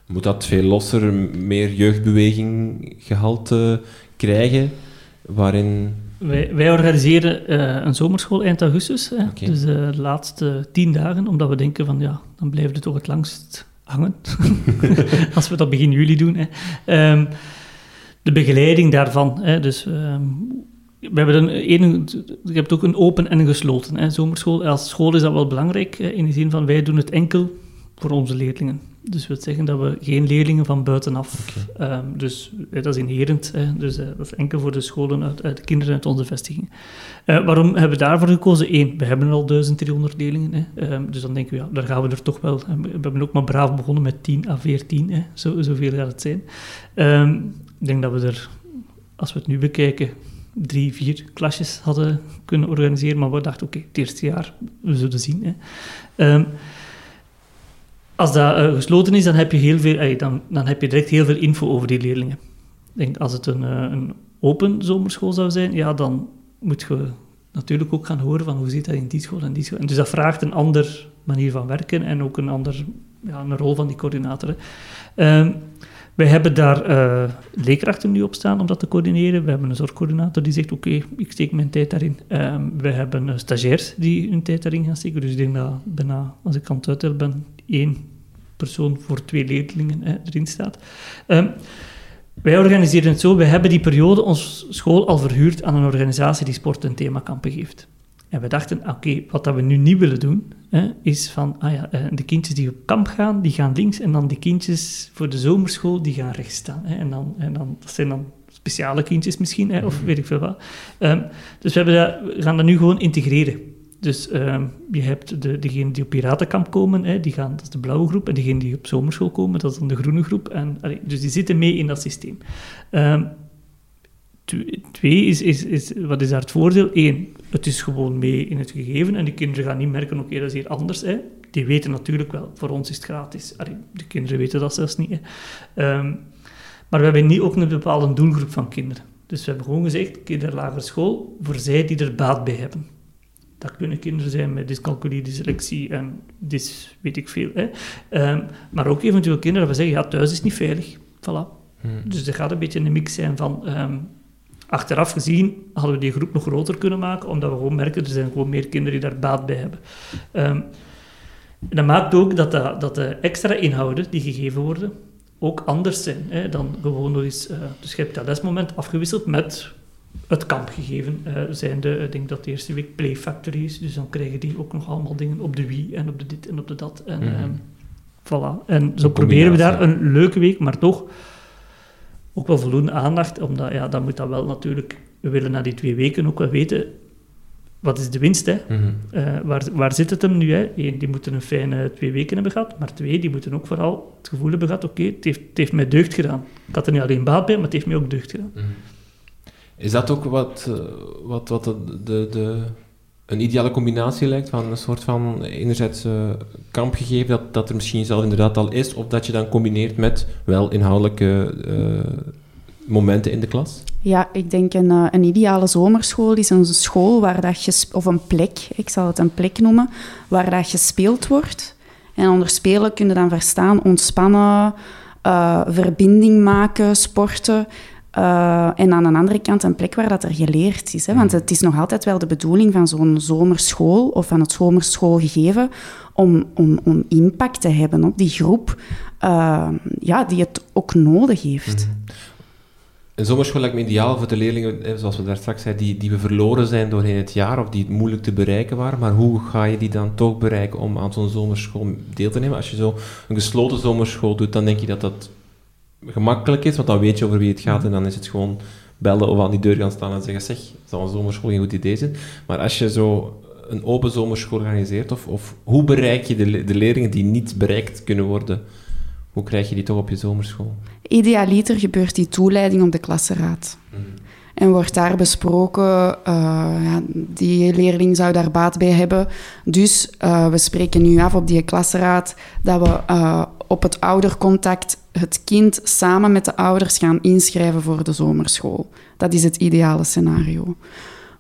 moet dat veel losser, meer jeugdbeweging gehalte krijgen, waarin wij, wij organiseren uh, een zomerschool eind augustus. Hè? Okay. Dus uh, de laatste tien dagen, omdat we denken van ja, dan blijft het toch het langst hangen. [laughs] Als we dat begin juli doen. Hè. Um, de begeleiding daarvan. Hè, dus um, we hebben een, een, je hebt ook een open en een gesloten hè, zomerschool. Als school is dat wel belangrijk, in de zin van wij doen het enkel voor onze leerlingen. Dus dat wil zeggen dat we geen leerlingen van buitenaf... Okay. Um, dus dat is inherent. Hè, dus uh, dat is enkel voor de scholen, uit, uit de kinderen uit onze vestigingen. Uh, waarom hebben we daarvoor gekozen? Eén, we hebben al 1300 leerlingen. Hè, um, dus dan denken we, ja, daar gaan we er toch wel... We hebben ook maar braaf begonnen met 10 à 14. Hè, zo, zoveel gaat het zijn. Um, ik denk dat we er, als we het nu bekijken drie, vier klasjes hadden kunnen organiseren. Maar we dachten, oké, okay, het eerste jaar, we zullen zien. Hè. Als dat uh, gesloten is, dan heb, je heel veel, uh, dan, dan heb je direct heel veel info over die leerlingen. Denk, als het een, uh, een open zomerschool zou zijn, ja, dan moet je natuurlijk ook gaan horen van hoe zit dat in die school en die school. Dus dat vraagt een andere manier van werken en ook een andere ja, een rol van die coördinator. Um, wij hebben daar uh, leerkrachten nu op staan om dat te coördineren. We hebben een zorgcoördinator die zegt, oké, ik steek mijn tijd daarin. Um, we hebben stagiairs die hun tijd daarin gaan steken. Dus ik denk dat bijna, als ik aan het ben, één persoon voor twee leerlingen hè, erin staat. Um, wij organiseren het zo, we hebben die periode ons school al verhuurd aan een organisatie die sport- en themakampen geeft. En we dachten, oké, okay, wat dat we nu niet willen doen, hè, is van, ah ja, eh, de kindjes die op kamp gaan, die gaan links, en dan de kindjes voor de zomerschool, die gaan rechts staan. Hè, en dan, en dan, dat zijn dan speciale kindjes misschien, hè, of weet ik veel wat. Ehm, dus we, hebben dat, we gaan dat nu gewoon integreren. Dus ehm, je hebt de, degenen die op piratenkamp komen, hè, die gaan, dat is de blauwe groep, en degenen die op zomerschool komen, dat is dan de groene groep. En, dus die zitten mee in dat systeem. Ehm, twee is, is, is, wat is daar het voordeel? Eén, het is gewoon mee in het gegeven en de kinderen gaan niet merken, oké, dat is hier anders. Hè. Die weten natuurlijk wel, voor ons is het gratis. De kinderen weten dat zelfs niet. Ehm, maar we hebben niet ook een bepaalde doelgroep van kinderen. Dus we hebben gewoon gezegd, kinderlagere school, voor zij die er baat bij hebben. Dat kunnen kinderen zijn met dyscalculie, dyslexie en dys, weet ik veel. Hè. Um, maar ook eventueel kinderen we zeggen, ja, thuis is niet veilig. Voilà. Hmm. Dus er gaat een beetje een mix zijn van... Um, achteraf gezien hadden we die groep nog groter kunnen maken, omdat we gewoon merken, er zijn gewoon meer kinderen die daar baat bij hebben. Um, dat maakt ook dat de, dat de extra inhouden die gegeven worden, ook anders zijn hè, dan gewoon nog eens... Uh, dus je hebt dat lesmoment afgewisseld met het kampgegeven uh, zijn de, ik denk dat de eerste week Play Factory is, dus dan krijgen die ook nog allemaal dingen op de wie en op de dit en op de dat. En, mm -hmm. voilà. en zo proberen we daar een leuke week, maar toch ook wel voldoende aandacht, omdat ja, dan moet dat wel natuurlijk, we willen na die twee weken ook wel weten, wat is de winst? Hè? Mm waar, waar zit het hem nu? Hè? Eén, die moeten een fijne twee weken hebben gehad, maar twee, die moeten ook vooral het gevoel hebben gehad, oké, het, heeft, het heeft mij deugd gedaan. Ik had er niet alleen baat bij, maar het heeft mij ook deugd gedaan. Mm is dat ook wat, eh, wat, wat de, de, de, een ideale combinatie lijkt? Van een soort van enerzijds uh, kamp gegeven dat, dat er misschien zelf inderdaad al is, of dat je dan combineert met wel inhoudelijke uh, momenten in de klas? Ja, ik denk een, een ideale zomerschool is een school waar dat je, of een plek, ik zal het een plek noemen, waar dat gespeeld wordt. En onder spelen kun je dan verstaan ontspannen, verbinding maken, sporten. Uh, en aan de andere kant een plek waar dat er geleerd is. Hè? Want het is nog altijd wel de bedoeling van zo'n zomerschool of van het zomerschoolgegeven om, om, om impact te hebben op die groep uh, ja, die het ook nodig heeft. Mm Een zomerschool lijkt me ideaal voor de leerlingen, zoals we daar straks zeiden, die, die we verloren zijn doorheen het jaar of die moeilijk te bereiken waren. Maar hoe ga je die dan toch bereiken om aan zo'n zomerschool deel te nemen? Als je zo een gesloten zomerschool doet, dan denk je dat dat gemakkelijk is, want dan weet je over wie het gaat en dan is het gewoon bellen of aan die deur gaan staan en zeggen, zeg, zal een zomerschool geen goed idee zijn? Maar als je zo een open zomerschool organiseert, of, of hoe bereik je de, de leerlingen die niet bereikt kunnen worden, hoe krijg je die toch op je zomerschool? Idealiter gebeurt die toeleiding op de klassenraad. Mhm. En wordt daar besproken, uh, ja, die leerling zou daar baat bij hebben. Dus uh, we spreken nu af op die klassenraad dat we uh, op het oudercontact het kind samen met de ouders gaan inschrijven voor de zomerschool. Dat is het ideale scenario.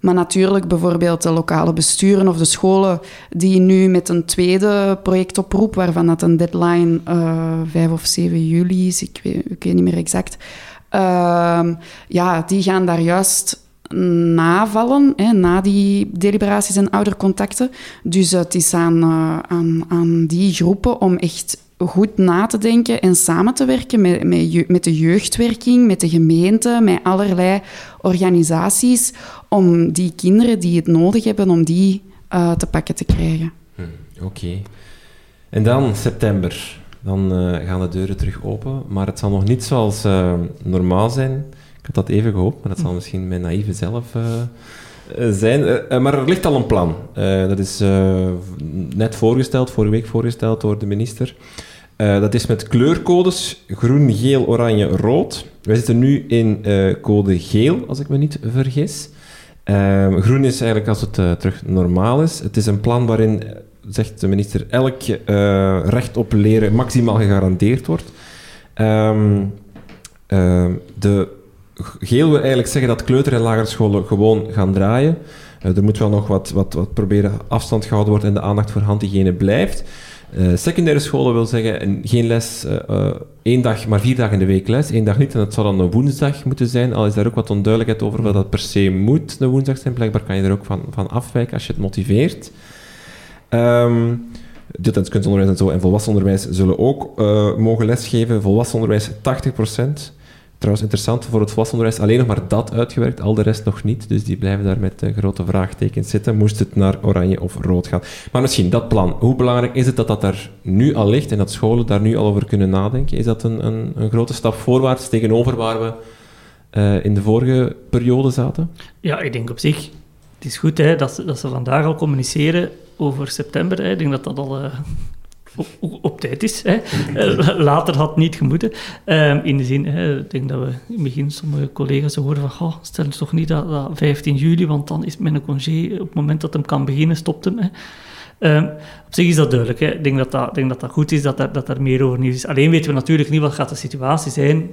Maar natuurlijk bijvoorbeeld de lokale besturen of de scholen die nu met een tweede projectoproep, waarvan dat een deadline uh, 5 of 7 juli is, ik weet, ik weet niet meer exact, uh, ja, die gaan daar juist navallen, hè, na die deliberaties en oudercontacten. Dus het is aan, uh, aan, aan die groepen om echt goed na te denken en samen te werken met, met, met de jeugdwerking, met de gemeente, met allerlei organisaties, om die kinderen die het nodig hebben, om die uh, te pakken te krijgen. Hm, Oké. En dan september. Dan uh, gaan de deuren terug open, maar het zal nog niet zoals uh, normaal zijn. Ik had dat even gehoopt, maar dat zal misschien mijn naïeve zelf zijn. maar er ligt al een plan. dat is net voorgesteld, vorige week voorgesteld door de minister. Uh, dat is met kleurcodes groen, geel, oranje, rood. Wij zitten nu in uh, code geel, als ik me niet vergis. Uh, groen is eigenlijk als het uh, terug normaal is. Het is een plan waarin, zegt de minister, elk recht op leren maximaal gegarandeerd wordt. Ehm, de geel wil eigenlijk zeggen dat kleuter- en lagere scholen gewoon gaan draaien. er moet wel nog wat, wat, wat proberen afstand gehouden worden en de aandacht voor handhygiëne blijft. Uh, secundaire scholen wil zeggen geen les, uh, één dag, maar vier dagen in de week les. Eén dag niet, en dat zou dan een woensdag moeten zijn. Al is daar ook wat onduidelijkheid over wat dat per se moet een woensdag zijn. Blijkbaar kan je er ook van, van afwijken als je het motiveert. Um, Deeltijds kunstonderwijs en zo en volwassen onderwijs zullen ook mogen lesgeven. Volwassen onderwijs 80%. Trouwens, interessant voor het volwassen onderwijs alleen nog maar dat uitgewerkt, al de rest nog niet. Dus die blijven daar met uh, grote vraagtekens zitten. Moest het naar oranje of rood gaan? Maar misschien dat plan. Hoe belangrijk is het dat dat daar nu al ligt en dat scholen daar nu al over kunnen nadenken? Is dat een, een, een grote stap voorwaarts tegenover waar we eh, in de vorige periode zaten? Ja, ik denk op zich, het is goed hè, dat, ze, dat ze vandaag al communiceren over september. Ik denk dat dat al uh, op, tijd is. Hè. Uh, later had niet gemoeten. Uh, in de zin, ik denk dat we in het begin sommige collega's horen van stel je toch niet dat, dat 15 juli, want dan is mijn congé, op het moment dat hem kan beginnen, stopt hem. Um, op zich is dat duidelijk. Hè. Ik denk dat dat, denk dat dat goed is, dat er, dat er meer over nieuws is. Alleen weten we natuurlijk niet wat gaat de situatie zijn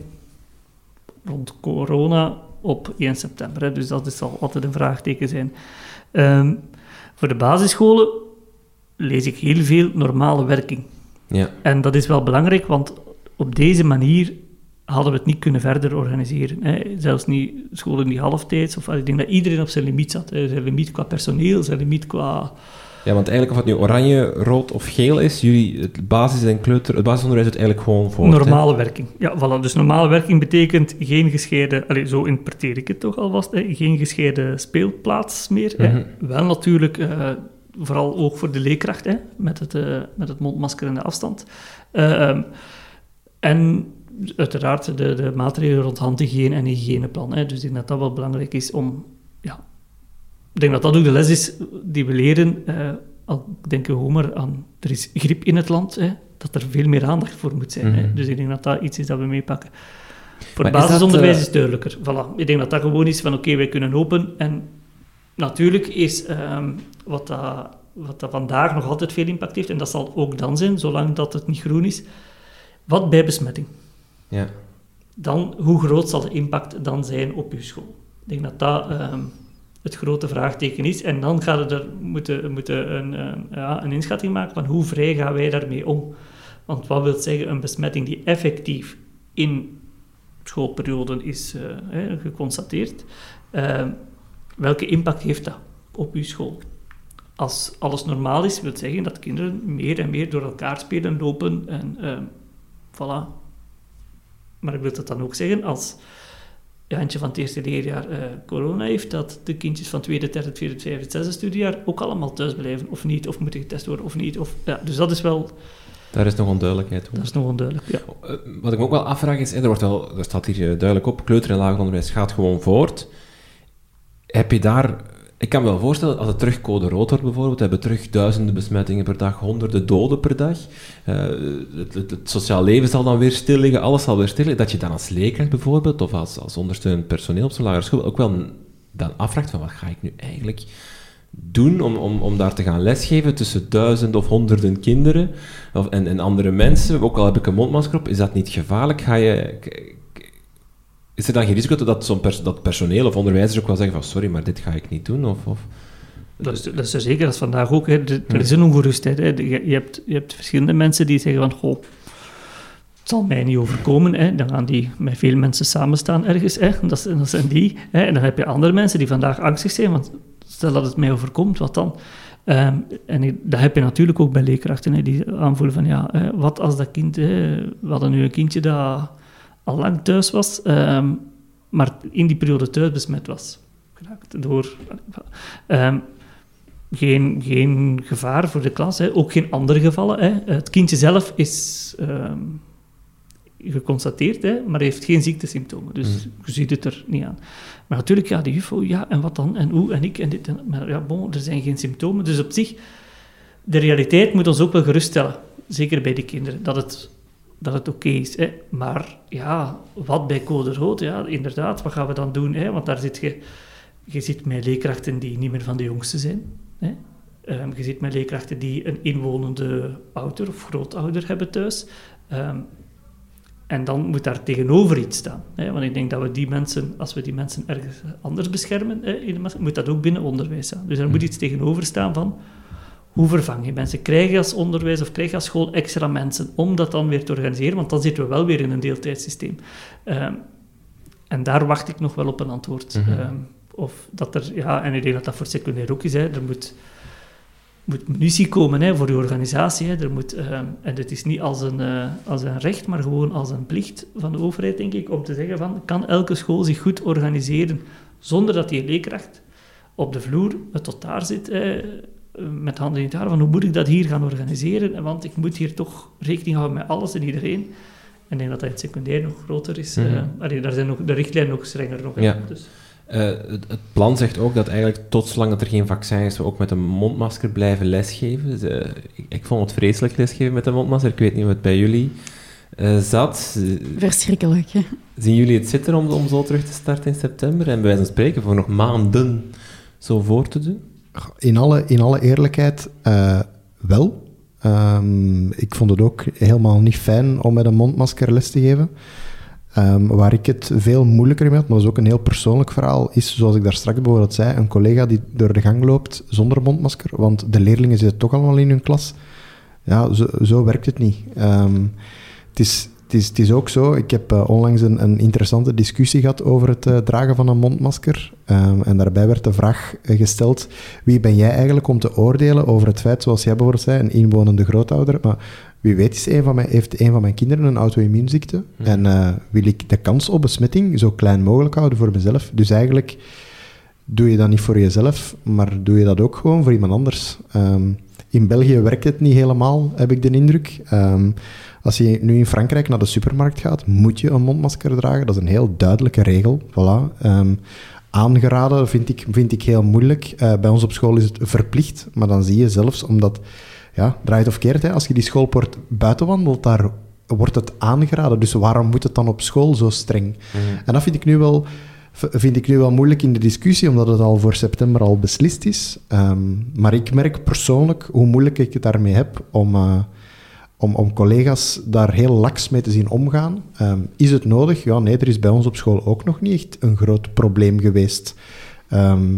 rond corona op 1 september. Dus dat zal altijd een vraagteken zijn. Um, voor de basisscholen lees ik heel veel normale werking. Ja. En dat is wel belangrijk, want op deze manier hadden we het niet kunnen verder organiseren. Hè. Zelfs niet scholen die halftijds. Of, ik denk dat iedereen op zijn limiet zat. Hè. Zijn limiet qua personeel, zijn limiet qua ja, want eigenlijk of het nu oranje, rood of geel is, jullie, het basis- en kleuter, het basisonderwijs het eigenlijk gewoon voor. Normale werking. Ja, voilà. Dus normale werking betekent geen gescheiden, allez, zo interpreteer ik het toch alvast, hè, geen gescheiden speelplaats meer. hè. Mhm. Wel natuurlijk, uh, vooral ook voor de leerkracht, hè, met, het, uh, met het mondmasker en de afstand. Uh, en uiteraard de, de maatregelen rond handhygiëne en hygiëneplan. Hè. Dus ik denk dat dat wel belangrijk is om ja, ik denk dat dat ook de les is die we leren. Uh, al denken we maar aan, er is griep in het land, hè, dat er veel meer aandacht voor moet zijn. Mm -hmm. hè. Dus ik denk dat dat iets is dat we meepakken. Voor het basisonderwijs is, dat, uh... is duidelijker. Voilà. Ik denk dat dat gewoon is van oké, okay, wij kunnen open. En natuurlijk is um, wat, dat, wat dat vandaag nog altijd veel impact heeft, en dat zal ook dan zijn, zolang dat het niet groen is, wat bij besmetting. Ja. Dan, hoe groot zal de impact dan zijn op uw school? Ik denk dat dat... Um, het grote vraagteken is. En dan gaat het er moeten, moeten een, een, ja, een inschatting maken van hoe vrij gaan wij daarmee om. Want wat wil zeggen een besmetting die effectief in schoolperioden is uh, hè, geconstateerd, uh, welke impact heeft dat op uw school? Als alles normaal is, wil zeggen dat kinderen meer en meer door elkaar spelen, lopen en uh, voilà. Maar ik wil dat dan ook zeggen als Jantje van het eerste leerjaar uh, corona heeft, dat de kindjes van het tweede, derde, vierde, vijfde, zesde studiejaar ook allemaal thuis blijven, of niet, of moeten getest worden, of niet. Of, ja, dus dat is wel... Daar is nog onduidelijkheid over. Dat is nog onduidelijk, ja. Uh, wat ik me ook wel afvraag is, er, wordt wel, er staat hier duidelijk op, kleuter- en lager onderwijs gaat gewoon voort. Heb je daar... Ik kan me wel voorstellen, als het terug code rood wordt bijvoorbeeld, we hebben terug duizenden besmettingen per dag, honderden doden per dag. Uh, het, het, het, sociaal leven zal dan weer stil liggen, alles zal weer stil liggen. Dat je dan als leerkracht bijvoorbeeld, of als, als ondersteunend personeel op zo'n lagere school, ook wel dan afvraagt van wat ga ik nu eigenlijk doen om, om, om daar te gaan lesgeven tussen duizenden of honderden kinderen of, en, en andere mensen. Ook al heb ik een mondmasker op, is dat niet gevaarlijk? Ga je... Is er dan geen risico dat zo'n dat personeel of onderwijzers ook wel zeggen van sorry, maar dit ga ik niet doen? Of, of... Dat, is, dat er zeker, dat is vandaag ook. Er is een ongerustheid. Hè. Je, hebt, je hebt verschillende mensen die zeggen van goh, het zal mij niet overkomen. Hè. Dan gaan die met veel mensen samenstaan ergens. Dat, dat zijn die. Hè. En dan heb je andere mensen die vandaag angstig zijn, want stel dat het mij overkomt, wat dan? Um, en dat heb je natuurlijk ook bij leerkrachten, die aanvoelen van ja, wat als dat kind... Hè, we hadden nu een kindje dat al lang thuis was, um, maar in die periode thuis besmet was. Geraakt door... Um, geen, geen gevaar voor de klas, hè. ook geen andere gevallen. Hè. Het kindje zelf is um, geconstateerd, hè, maar heeft geen ziektesymptomen. Dus mm. je ziet het er niet aan. Maar natuurlijk, ja, de juffrouw, ja, en wat dan? En hoe, en ik, en dit. En, maar ja, bon, er zijn geen symptomen. Dus op zich, de realiteit moet ons ook wel geruststellen. Zeker bij de kinderen, dat het, dat het oké okay is. Hè. Maar ja, wat bij code rood? Ja, inderdaad, wat gaan we dan doen? Hè? Want daar zit je... Je zit met leerkrachten die niet meer van de jongste zijn. Hè? Um, je zit met leerkrachten die een inwonende ouder of grootouder hebben thuis. Um, en dan moet daar tegenover iets staan. Hè? Want ik denk dat we die mensen, als we die mensen ergens anders beschermen, hè, in de moet dat ook binnen onderwijs staan. Dus er moet iets tegenover staan van hoe vervang je mensen? Krijg je als onderwijs of krijg je als school extra mensen om dat dan weer te organiseren? Want dan zitten we wel weer in een deeltijdsysteem. Um, en daar wacht ik nog wel op een antwoord. Mm -hmm. um, of dat er, ja, en ik denk dat dat voor secundair ook is. Hè. Er moet, moet munitie komen hè, voor je organisatie. Hè. Er moet, uh, en het is niet als een, uh, als een recht, maar gewoon als een plicht van de overheid, denk ik, om te zeggen van, kan elke school zich goed organiseren zonder dat die leerkracht op de vloer tot daar zit, eh, met handen in het haar, van hoe moet ik dat hier gaan organiseren, want ik moet hier toch rekening houden met alles en iedereen. Ik denk dat dat in het secundair nog groter is. Mhm. Eh, allee, daar zijn nog, de richtlijnen nog strenger nog. hè. Ja. Dus, Eh, het, het plan zegt ook dat eigenlijk tot zolang dat er geen vaccin is, we ook met een mondmasker blijven lesgeven. Dus, eh, ik, ik vond het vreselijk lesgeven met een mondmasker. Ik weet niet hoe het bij jullie eh, zat. Eh, Verschrikkelijk. Hè? Zien jullie het zitten om, om zo terug te starten in september? En bij wijze van spreken voor nog maanden zo voor te doen? In alle, in alle eerlijkheid, eh, wel. Ehm, ik vond het ook helemaal niet fijn om met een mondmasker les te geven. Ehm, waar ik het veel moeilijker mee had, maar dat is ook een heel persoonlijk verhaal, is, zoals ik daar straks bijvoorbeeld zei, een collega die door de gang loopt zonder mondmasker, want de leerlingen zitten toch allemaal in hun klas. Ja, zo, zo werkt het niet. Ehm, het, is, het, is, het is ook zo, ik heb eh, onlangs een, een interessante discussie gehad over het eh, dragen van een mondmasker. Ehm, en daarbij werd de vraag eh, gesteld, wie ben jij eigenlijk om te oordelen over het feit, zoals jij bijvoorbeeld zei, een inwonende grootouder, maar wie weet is een van mijn, heeft een van mijn kinderen een auto-immuunziekte en eh, wil ik de kans op besmetting zo klein mogelijk houden voor mezelf. Dus eigenlijk doe je dat niet voor jezelf, maar doe je dat ook gewoon voor iemand anders. Ehm, in België werkt het niet helemaal, heb ik de indruk. Ehm, als je nu in Frankrijk naar de supermarkt gaat, moet je een mondmasker dragen. Dat is een heel duidelijke regel. Voilà. Ehm, aangeraden vind ik, vind ik heel moeilijk. Eh, bij ons op school is het verplicht, maar dan zie je zelfs, omdat, ja, draait of keert, hè, als je die schoolpoort buiten wandelt, daar wordt het aangeraden. Dus waarom moet het dan op school zo streng? En dat vind ik nu wel vind ik nu wel moeilijk in de discussie, omdat het al voor september al beslist is. Ehm, maar ik merk persoonlijk hoe moeilijk ik het daarmee heb om, eh, om, om collega's daar heel laks mee te zien omgaan. Ehm, is het nodig? Ja, nee, er is bij ons op school ook nog niet echt een groot probleem geweest. Ehm,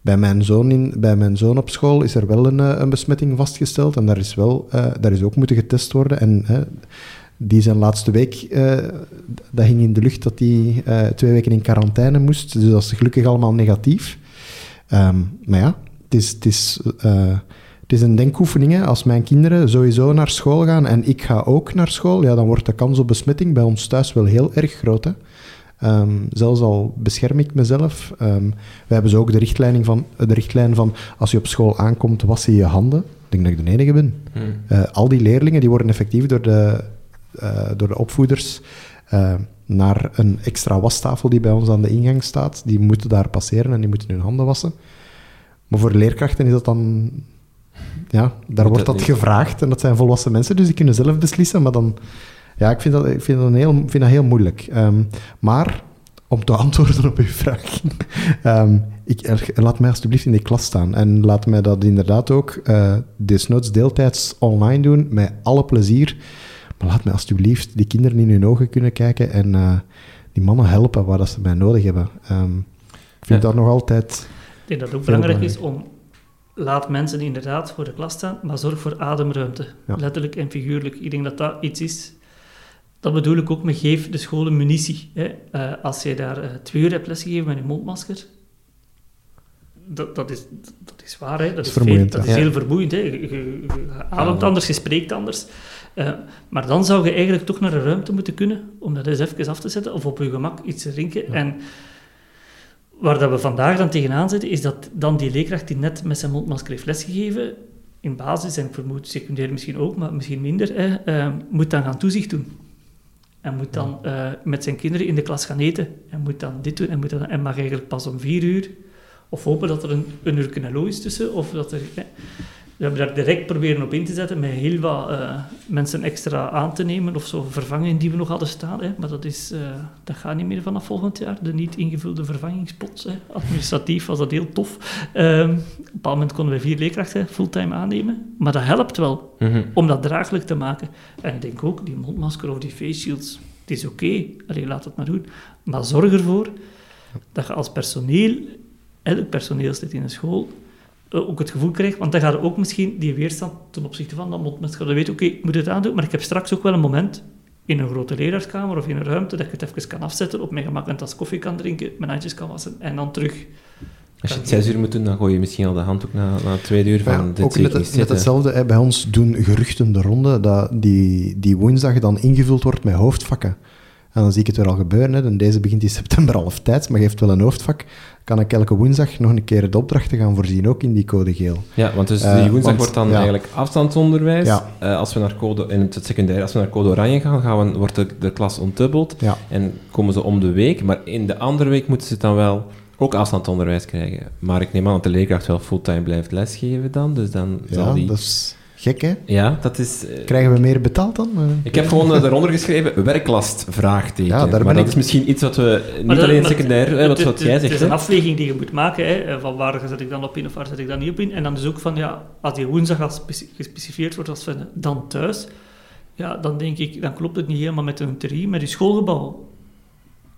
bij, mijn zoon in, bij mijn zoon op school is er wel een, eh, een besmetting vastgesteld en daar is, wel, eh, daar is ook moeten getest worden. En die zijn laatste week, eh, dat hing in de lucht dat hij twee weken in quarantaine moest. Dus dat is gelukkig allemaal negatief. Ehm, maar ja, het is, is een denkoefening. Hè. Als mijn kinderen sowieso naar school gaan en ik ga ook naar school, ja, dan wordt de kans op besmetting bij ons thuis wel heel erg groot. Hè. Ehm, zelfs al bescherm ik mezelf. Ehm, we hebben zo ook de richtlijn van, de richtlijn van als je op school aankomt, was je je handen. Ik denk dat ik de enige ben. Eh, al die leerlingen die worden effectief door de, eh, door de opvoeders eh, naar een extra wastafel die bij ons aan de ingang staat. Die moeten daar passeren en die moeten hun handen wassen. Maar voor leerkrachten is dat dan... Ja, daar wordt dat gevraagd en dat zijn volwassen mensen, dus die kunnen zelf beslissen. Maar dan... Ja, ik vind dat, ik vind dat, een heel, vind dat heel moeilijk. Ehm, maar, om te [laughs] antwoorden op uw vraag... ehm, ik, er- laat mij alsjeblieft in die klas staan. En laat mij dat inderdaad ook eh desnoods deeltijds online doen, met alle plezier. Maar laat mij alsjeblieft die kinderen in hun ogen kunnen kijken en eh, die mannen helpen waar dat ze mij nodig hebben. Ehm, ik vind Ja. dat nog altijd... ik denk dat het ook belangrijk is om... Laat mensen inderdaad voor de klas staan, maar zorg voor ademruimte. Ja. Letterlijk en figuurlijk. Ik denk dat dat iets is... Dat bedoel ik ook met geef de scholen munitie. Hè. Eh, als je daar eh, twee uur hebt lesgegeven met een mondmasker... Dat, dat, is, dat is waar, hè. Dat, is veel- vermoeiend, dat ja. is Ja. heel vermoeiend. Hè. Je, je- je ademt anders, je spreekt anders. Eh, maar dan zou je eigenlijk toch naar een ruimte moeten kunnen om dat eens even af te zetten of op je gemak iets te drinken. En waar dat we vandaag dan tegenaan zitten, is dat dan die leerkracht die net met zijn mondmasker heeft lesgegeven, in basis, en ik vermoed secundair misschien ook, maar misschien minder, hè, eh, moet dan gaan toezicht doen. En moet dan eh, met zijn kinderen in de klas gaan eten. En moet dan dit doen en, moet dan, en mag eigenlijk pas om vier uur. Of hopen dat er een, een uur is tussen. Of dat er, hè. We hebben daar direct proberen op in te zetten met heel wat eh, mensen extra aan te nemen. Of zo vervangingen die we nog hadden staan. Hè. Maar dat, is, eh, dat gaat niet meer vanaf volgend jaar. De niet ingevulde vervangingspots. Hè. Administratief was dat heel tof. Ehm, op een bepaald moment konden we vier leerkrachten fulltime aannemen. Maar dat helpt wel Mhm. om dat draaglijk te maken. En ik denk ook, die mondmasker of die face shields, het is oké, Allee, laat het maar doen. Maar zorg ervoor dat je als personeel, elk personeelslid in een school, ook het gevoel krijgt, want dan gaat er ook misschien die weerstand ten opzichte van dat mondmasker, dan weet oké, ik moet het aandoen, maar ik heb straks ook wel een moment in een grote leraarskamer of in een ruimte dat ik het even kan afzetten, op mijn gemak een tas koffie kan drinken, mijn handjes kan wassen en dan terug. Als je het zes uur moet doen, dan gooi je misschien al de handdoek na, na twee uur van Ja, dit ook net zitten. hetzelfde. Hè. Bij ons doen geruchten de ronde dat die, die woensdag dan ingevuld wordt met hoofdvakken. En dan zie ik het weer al gebeuren. Hè. En deze begint in september half tijd, maar geeft wel een hoofdvak. Kan ik elke woensdag nog een keer de opdrachten gaan voorzien, ook in die code geel. Ja, want dus Eh, die woensdag want- wordt dan ja. eigenlijk afstandsonderwijs. Ja. Eh, als we naar code, in het secundair, als we naar code oranje gaan, gaan we, wordt de, de klas ontdubbeld. Ja. En komen ze om de week, maar in de andere week moeten ze dan wel ook afstandsonderwijs krijgen. Maar ik neem aan dat de leerkracht wel fulltime blijft lesgeven dan, dus dan zal Ja, die... is gek, hè? Ja, dat is... eh, Krijgen we meer betaald dan? Eh, ik heb gewoon [laughs] eh, eronder geschreven, werklast, vraagteken. Ja, daar ben maar dat ik- is misschien iets wat we, niet Maar alleen secundair, hè, het- wat, het- wat jij Het zegt. is een afweging die je moet maken, hè, eh, van waar zet ik dan op in of waar zet ik dan niet op in. En dan dus ook van, ja, als die woensdag al speci- gespecificeerd wordt als van eh, dan thuis, ja, dan denk ik, dan klopt het niet helemaal met een theorie, met je schoolgebouw.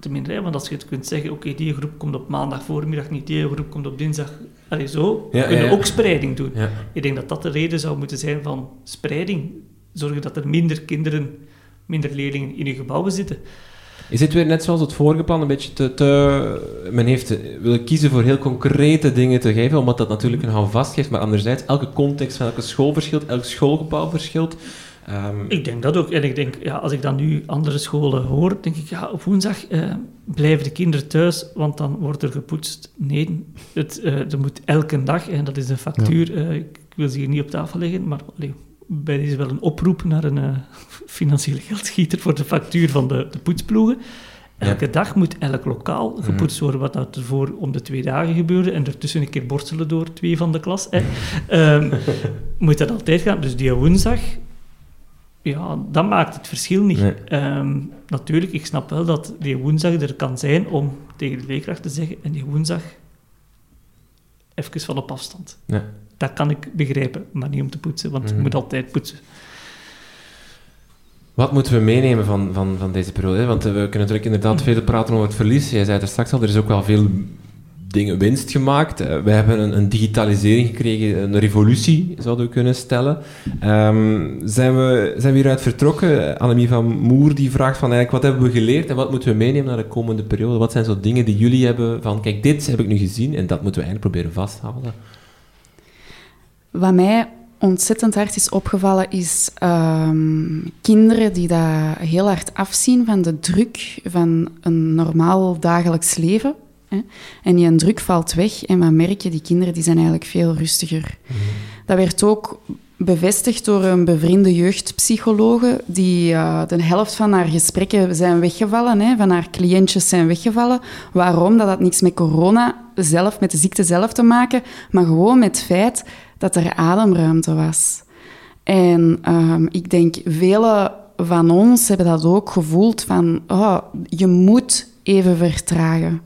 Te minder, hè, want als je het kunt zeggen, oké, die groep komt op maandag voormiddag niet, die groep komt op dinsdag, allee, zo, Ja, kun je ja, ja. ook spreiding doen. Ik denk dat dat de reden zou moeten zijn van spreiding. Zorgen dat er minder kinderen, minder leerlingen in je gebouwen zitten. Is dit weer net zoals het vorige plan, een beetje te... te men heeft eh, willen kiezen voor heel concrete dingen te geven, omdat dat natuurlijk een houvast geeft, maar anderzijds, elke context van elke school verschilt, elk schoolgebouw verschilt. Ehm, Ik denk dat ook. En ik denk, ja, als ik dan nu andere scholen hoor, denk ik, ja, op woensdag eh, blijven de kinderen thuis, want dan wordt er gepoetst. Nee, het, eh, er moet elke dag, en dat is een factuur, eh, ik wil ze hier niet op tafel leggen, maar allee, bij deze wel een oproep naar een financiële geldschieter voor de factuur van de, de poetsploegen. Ja. Elke dag moet elk lokaal gepoetst worden, wat dat ervoor om de twee dagen gebeurde. En ertussen een keer borstelen door twee van de klas. Hè. [laughs] Ehm, moet dat altijd gaan. Dus die woensdag, ja, dat maakt het verschil niet. Nee. Ehm, natuurlijk, ik snap wel dat die woensdag er kan zijn om tegen de leerkracht te zeggen, en die woensdag even van op afstand. ja. Dat kan ik begrijpen, maar niet om te poetsen, want Mhm. je moet altijd poetsen. Wat moeten we meenemen van, van, van deze periode? hè? Want we kunnen natuurlijk inderdaad veel praten over het verlies. Jij zei het er straks al, er is ook wel veel dingen winst gemaakt. Eh, we hebben een, een digitalisering gekregen, een revolutie, zouden we kunnen stellen. Ehm, zijn, we, zijn we hieruit vertrokken? Annemie van Moer die vraagt van eigenlijk, wat hebben we geleerd en wat moeten we meenemen naar de komende periode? Wat zijn zo dingen die jullie hebben van, kijk, dit heb ik nu gezien en dat moeten we eigenlijk proberen vasthouden? Wat mij ontzettend hard is opgevallen, is ehm, kinderen die dat heel hard afzien van de druk van een normaal dagelijks leven. En die druk valt weg en wat merk je, die kinderen die zijn eigenlijk veel rustiger. Dat werd ook bevestigd door een bevriende jeugdpsychologe, die eh, de helft van haar gesprekken zijn weggevallen, hè, van haar cliëntjes zijn weggevallen. Waarom? Dat had niks met corona zelf, met de ziekte zelf te maken, maar gewoon met het feit dat er ademruimte was. En ehm, ik denk, velen van ons hebben dat ook gevoeld van, oh, je moet even vertragen.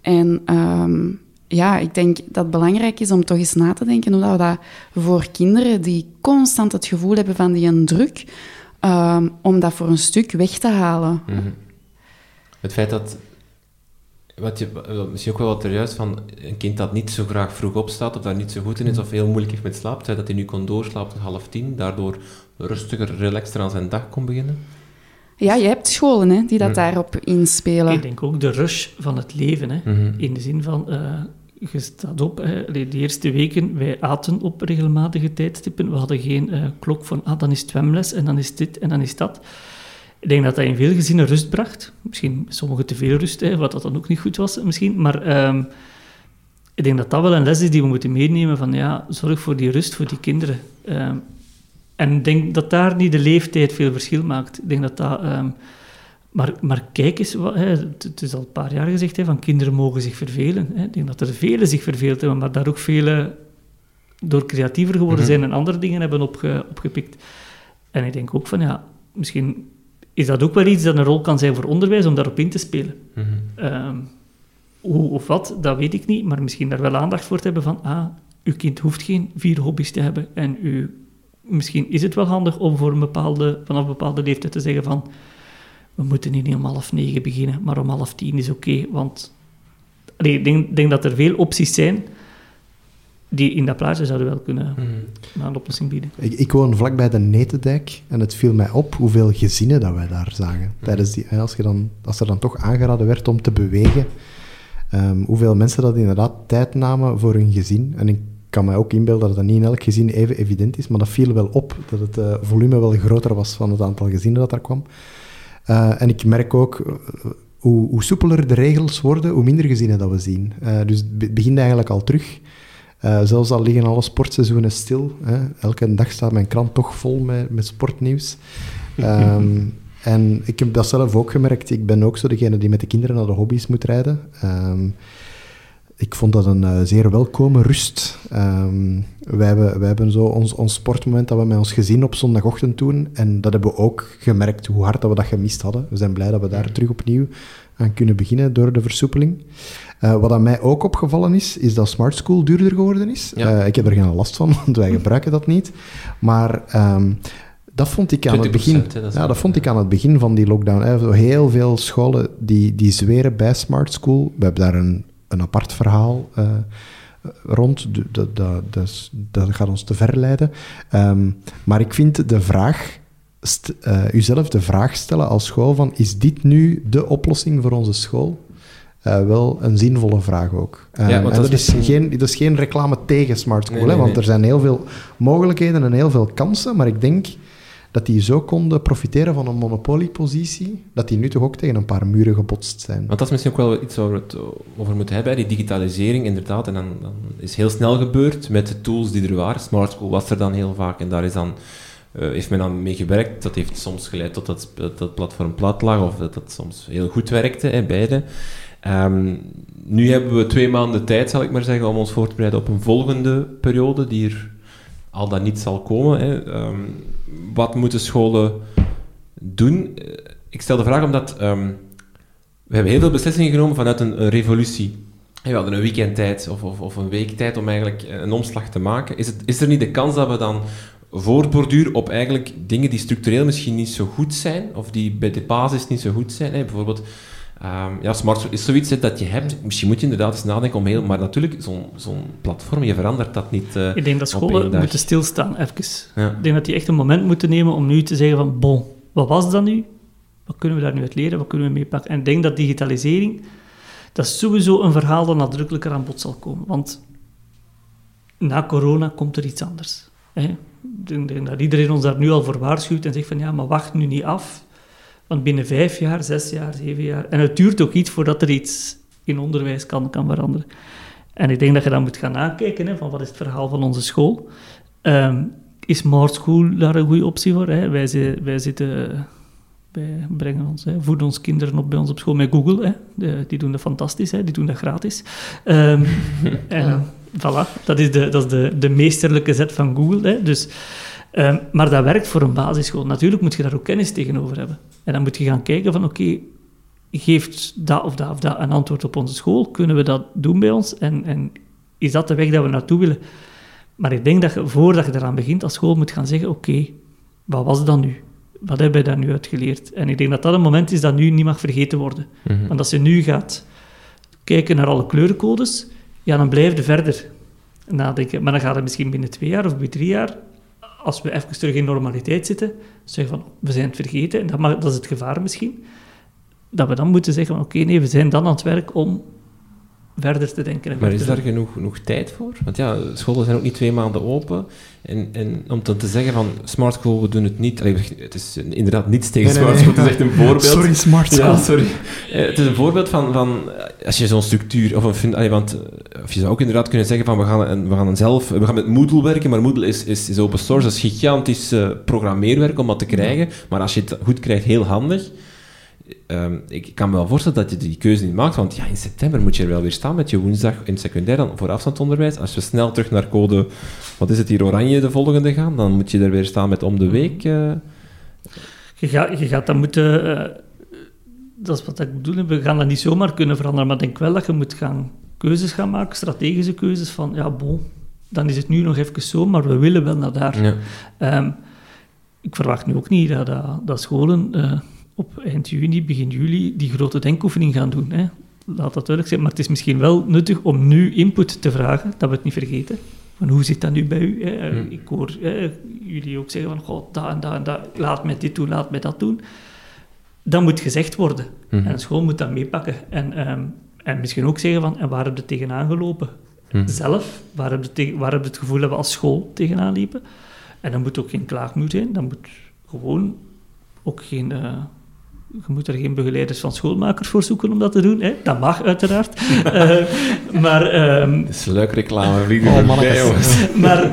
En ehm, ja, ik denk dat het belangrijk is om toch eens na te denken hoe dat we dat voor kinderen die constant het gevoel hebben van die een druk, ehm, om dat voor een stuk weg te halen. Mhm. Het feit dat, wat je, misschien ook wel wat juist van een kind dat niet zo graag vroeg opstaat, of daar niet zo goed in is, of heel moeilijk heeft met slaap, dat hij nu kon doorslapen tot half tien, daardoor rustiger, relaxter aan zijn dag kon beginnen. Ja, je hebt scholen hè, die dat daarop inspelen. Ik denk ook de rush van het leven. Hè. Mhm. In de zin van, eh, je staat op. Hè. De eerste weken, wij aten op regelmatige tijdstippen. We hadden geen eh, klok van, ah, dan is het zwemles en dan is dit en dan is dat. Ik denk dat dat in veel gezinnen rust bracht. Misschien sommigen te veel rust, hè, wat dat dan ook niet goed was misschien. Maar ehm, ik denk dat dat wel een les is die we moeten meenemen van, ja, zorg voor die rust voor die kinderen. Ehm, en ik denk dat daar niet de leeftijd veel verschil maakt. Ik denk dat dat... ehm, maar, maar kijk eens, wat, hè, het, het is al een paar jaar gezegd, hè, van kinderen mogen zich vervelen. Hè. Ik denk dat er velen zich verveeld hebben, maar daar ook velen door creatiever geworden Mhm. zijn en andere dingen hebben opge, opgepikt. En ik denk ook van, ja, misschien is dat ook wel iets dat een rol kan zijn voor onderwijs om daarop in te spelen. Mhm. Ehm, hoe of wat, dat weet ik niet, maar misschien daar wel aandacht voor te hebben van, ah, uw kind hoeft geen vier hobby's te hebben en u, misschien is het wel handig om voor een bepaalde, vanaf een bepaalde leeftijd te zeggen van, we moeten niet om half negen beginnen, maar om half tien is oké, want allee, ik denk, denk dat er veel opties zijn die in dat plaatje zouden wel kunnen Mhm. een oplossing bieden. Ik, ik woon vlakbij de Netendijk en het viel mij op hoeveel gezinnen dat wij daar zagen. Tijdens die, als, je dan, als er dan toch aangeraden werd om te bewegen, ehm, hoeveel mensen dat inderdaad tijd namen voor hun gezin. En ik kan mij ook inbeelden dat dat niet in elk gezin even evident is, maar dat viel wel op, dat het eh, volume wel groter was van het aantal gezinnen dat daar kwam. Uh, en ik merk ook uh, hoe, hoe, soepeler de regels worden, hoe minder gezinnen dat we zien. Dus het begint eigenlijk al terug. zelfs al liggen alle sportseizoenen stil. Hè. Elke dag staat mijn krant toch vol met, met sportnieuws. um, [laughs] en ik heb dat zelf ook gemerkt. Ik ben ook zo degene die met de kinderen naar de hobby's moet rijden. Um, ik vond dat een uh, zeer welkome rust. Um, wij, hebben, wij hebben zo ons, ons sportmoment dat we met ons gezin op zondagochtend doen. En dat hebben we ook gemerkt hoe hard dat we dat gemist hadden. We zijn blij dat we daar terug opnieuw aan kunnen beginnen door de versoepeling. Uh, wat aan mij ook opgevallen is, is dat Smart School duurder geworden is. Ja. Uh, ik heb er geen last van, [laughs] want wij gebruiken dat niet. Maar um, dat vond ik aan het begin. ja, dat vond ik aan het begin van die lockdown. Hè. Heel veel scholen die, die zweren bij Smart School. We hebben daar een een apart verhaal uh, rond. Dat, dat, dat, dat, gaat ons te ver leiden. Um, maar ik vind de vraag, uh, uzelf de vraag stellen als school van is dit nu de oplossing voor onze school? Uh, wel een zinvolle vraag ook. Um, ja, dat, dat, is geen, dat is geen reclame tegen Smart School, nee, nee, hè, want nee. er zijn heel veel mogelijkheden en heel veel kansen, maar ik denk dat die zo konden profiteren van een monopoliepositie, dat die nu toch ook tegen een paar muren gebotst zijn. Want dat is misschien ook wel iets waar we het over moeten hebben, die digitalisering inderdaad. En dan, dan is heel snel gebeurd met de tools die er waren. Smart School was er dan heel vaak en daar is dan, uh, heeft men dan mee gewerkt. Dat heeft soms geleid tot dat, dat platform plat lag of dat dat soms heel goed werkte, hè, beide. Um, nu hebben we twee maanden tijd, zal ik maar zeggen, om ons voor te bereiden op een volgende periode die er al dan niet zal komen. Hè. Um, wat moeten scholen doen? Eh, ik stel de vraag omdat um, we hebben heel veel beslissingen genomen vanuit een, revolutie. We hadden een weekendtijd of, of, of een weektijd om eigenlijk een omslag te maken. Is, het, is er niet de kans dat we dan voortborduren op eigenlijk dingen die structureel misschien niet zo goed zijn, of die bij de basis niet zo goed zijn? Hè? Bijvoorbeeld Um, ja, smart is zoiets dat je hebt. Misschien moet je inderdaad eens nadenken om heel... Maar natuurlijk, zo'n zo'n platform, je verandert dat niet uh, Ik denk dat scholen moeten stilstaan, even. Ja. Ik denk dat die echt een moment moeten nemen om nu te zeggen van... Bon, wat was dat nu? Wat kunnen we daar nu uit leren? Wat kunnen we meepakken? En ik denk dat digitalisering... Dat is sowieso een verhaal dat nadrukkelijker aan bod zal komen. Want na corona komt er iets anders. Hè? Ik denk dat iedereen ons daar nu al voor waarschuwt en zegt van... Ja, maar wacht nu niet af want binnen vijf jaar, zes jaar, zeven jaar... En het duurt ook iets voordat er iets in onderwijs kan, kan veranderen. En ik denk dat je dan moet gaan nakijken, hè, van wat is het verhaal van onze school. Um, is Smart School daar een goede optie voor? Hè? Wij, wij zitten... Wij brengen ons, hè, voeden ons kinderen op bij ons op school met Google. Hè. De, die doen dat fantastisch, hè. die doen dat gratis. Um, [laughs] en ja. voilà, dat is, de, dat is de, de meesterlijke zet van Google. Hè. Dus Um, maar dat werkt voor een basisschool. Natuurlijk moet je daar ook kennis tegenover hebben. En dan moet je gaan kijken van, oké, okay, geeft dat of dat of dat een antwoord op onze school? Kunnen we dat doen bij ons? En, en is dat de weg dat we naartoe willen? Maar ik denk dat je, voordat je eraan begint als school, moet gaan zeggen, oké, wat was dat nu? Wat hebben we daar nu uit geleerd? En ik denk dat dat een moment is dat nu niet mag vergeten worden. Mm Want als je nu gaat kijken naar alle kleurencodes, ja, dan blijf je verder nadenken. Maar dan gaat het misschien binnen twee jaar of binnen drie jaar als we even terug in normaliteit zitten, zeggen van, we zijn het vergeten, en dat, dat is het gevaar misschien, dat we dan moeten zeggen oké, nee, we zijn dan aan het werk om verder te denken. maar is daar genoeg, genoeg tijd voor? Want ja, scholen zijn ook niet twee maanden open. En, en om dan te zeggen van smart school, we doen het niet. Allee, het is inderdaad niets tegen nee, smart school, het is echt een voorbeeld. Sorry, smart school. Ja, sorry. Eh, het is een voorbeeld van, van als je zo'n structuur, of, een, allee, want, eh, of je zou ook inderdaad kunnen zeggen van we gaan, we gaan zelf, we gaan met Moodle werken, maar Moodle is, is, is open source, dat is gigantisch uh, programmeerwerk om dat te krijgen. Maar als je het goed krijgt, heel handig. Um, ik kan me wel voorstellen dat je die keuze niet maakt, want ja, in september moet je er wel weer staan met je woensdag in het secundair dan voor afstandsonderwijs. Als we snel terug naar code, wat is het hier, oranje de volgende gaan, dan moet je er weer staan met om de week. Uh... Je, gaat, je gaat dat moeten... Uh, dat is wat ik bedoel, we gaan dat niet zomaar kunnen veranderen, maar ik denk wel dat je moet gaan keuzes gaan maken, strategische keuzes van, ja, bon, dan is het nu nog even zo, maar we willen wel naar daar. Ja. Um, ik verwacht nu ook niet dat, dat, dat scholen... Uh, op eind juni, begin juli, die grote denkoefening gaan doen. Hè. Laat dat duidelijk zijn. Maar het is misschien wel nuttig om nu input te vragen, dat we het niet vergeten. Van hoe zit dat nu bij u? Hè? Hmm. Ik hoor hè, jullie ook zeggen van, god, dat en dat en dat, laat mij dit doen, laat mij dat doen. Dat moet gezegd worden. Hmm. En de school moet dat meepakken. En, um, en misschien ook zeggen van, en waar heb je tegenaan gelopen? Hmm. Zelf, waar heb, je waar heb je het gevoel dat we als school tegenaan liepen? En dan moet ook geen klaagmoed zijn, dan moet gewoon ook geen... Uh, je moet er geen begeleiders van schoolmakers voor zoeken om dat te doen. Hè? Dat mag uiteraard. uh, [laughs] maar... Um, dat is leuk reclame, vliegen oh. [laughs] Maar...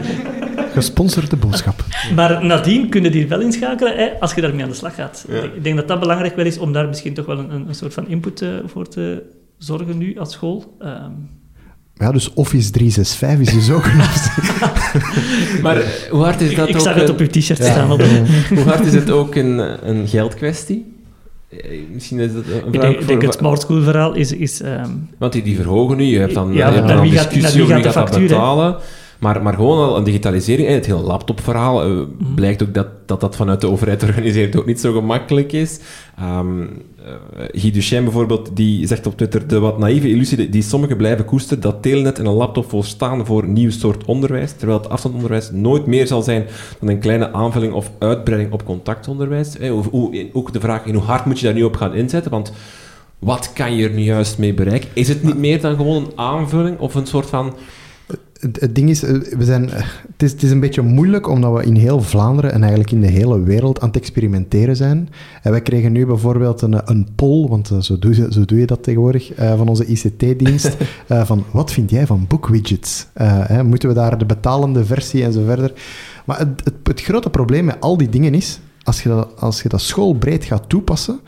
Gesponsorde boodschap. Maar nadien kunnen die wel inschakelen hè, als je daarmee aan de slag gaat. Ja. Ik denk dat dat belangrijk wel is om daar misschien toch wel een, een soort van input uh, voor te zorgen nu als school. Um, ja, dus Office 365 is dus ook een [laughs] maar hoe hard is dat ik, ook... Ik zag het op uw t-shirt ja. staan. Op hoe hard is het ook een, een geldkwestie? Eh, misschien is dat een ik denk, denk het smart school verhaal is... is um... Want die, die verhogen nu, je hebt dan, ja, je hebt dan wie discussie gaat, wie over gaat wie de gaat dat factuur, betalen. Maar, maar gewoon al een digitalisering, het hele laptopverhaal, uh, mm. blijkt ook dat, dat dat vanuit de overheid [laughs] organiseert ook niet zo gemakkelijk is. Um, Guy Duchesne bijvoorbeeld, die zegt op Twitter de wat naïeve illusie die sommigen blijven koesteren, dat telenet en een laptop volstaan voor een nieuw soort onderwijs, terwijl het afstandsonderwijs nooit meer zal zijn dan een kleine aanvulling of uitbreiding op contactonderwijs. Eh, ook de vraag, in hoe hard moet je daar nu op gaan inzetten? Want wat kan je er nu juist mee bereiken? Is het niet meer dan gewoon een aanvulling of een soort van het, ding is, eh, we zijn, eh, het is, het is een beetje moeilijk omdat we in heel Vlaanderen en eigenlijk in de hele wereld aan het experimenteren zijn. En wij kregen nu bijvoorbeeld een, een poll, want eh, zo doe je, zo doe je dat tegenwoordig, van onze ICT-dienst, [laughs] van wat vind jij van bookwidgets? Uh, moeten we daar de betalende versie en zo verder? Maar het, het, het, grote probleem met al die dingen is, als je dat, als je dat schoolbreed gaat toepassen,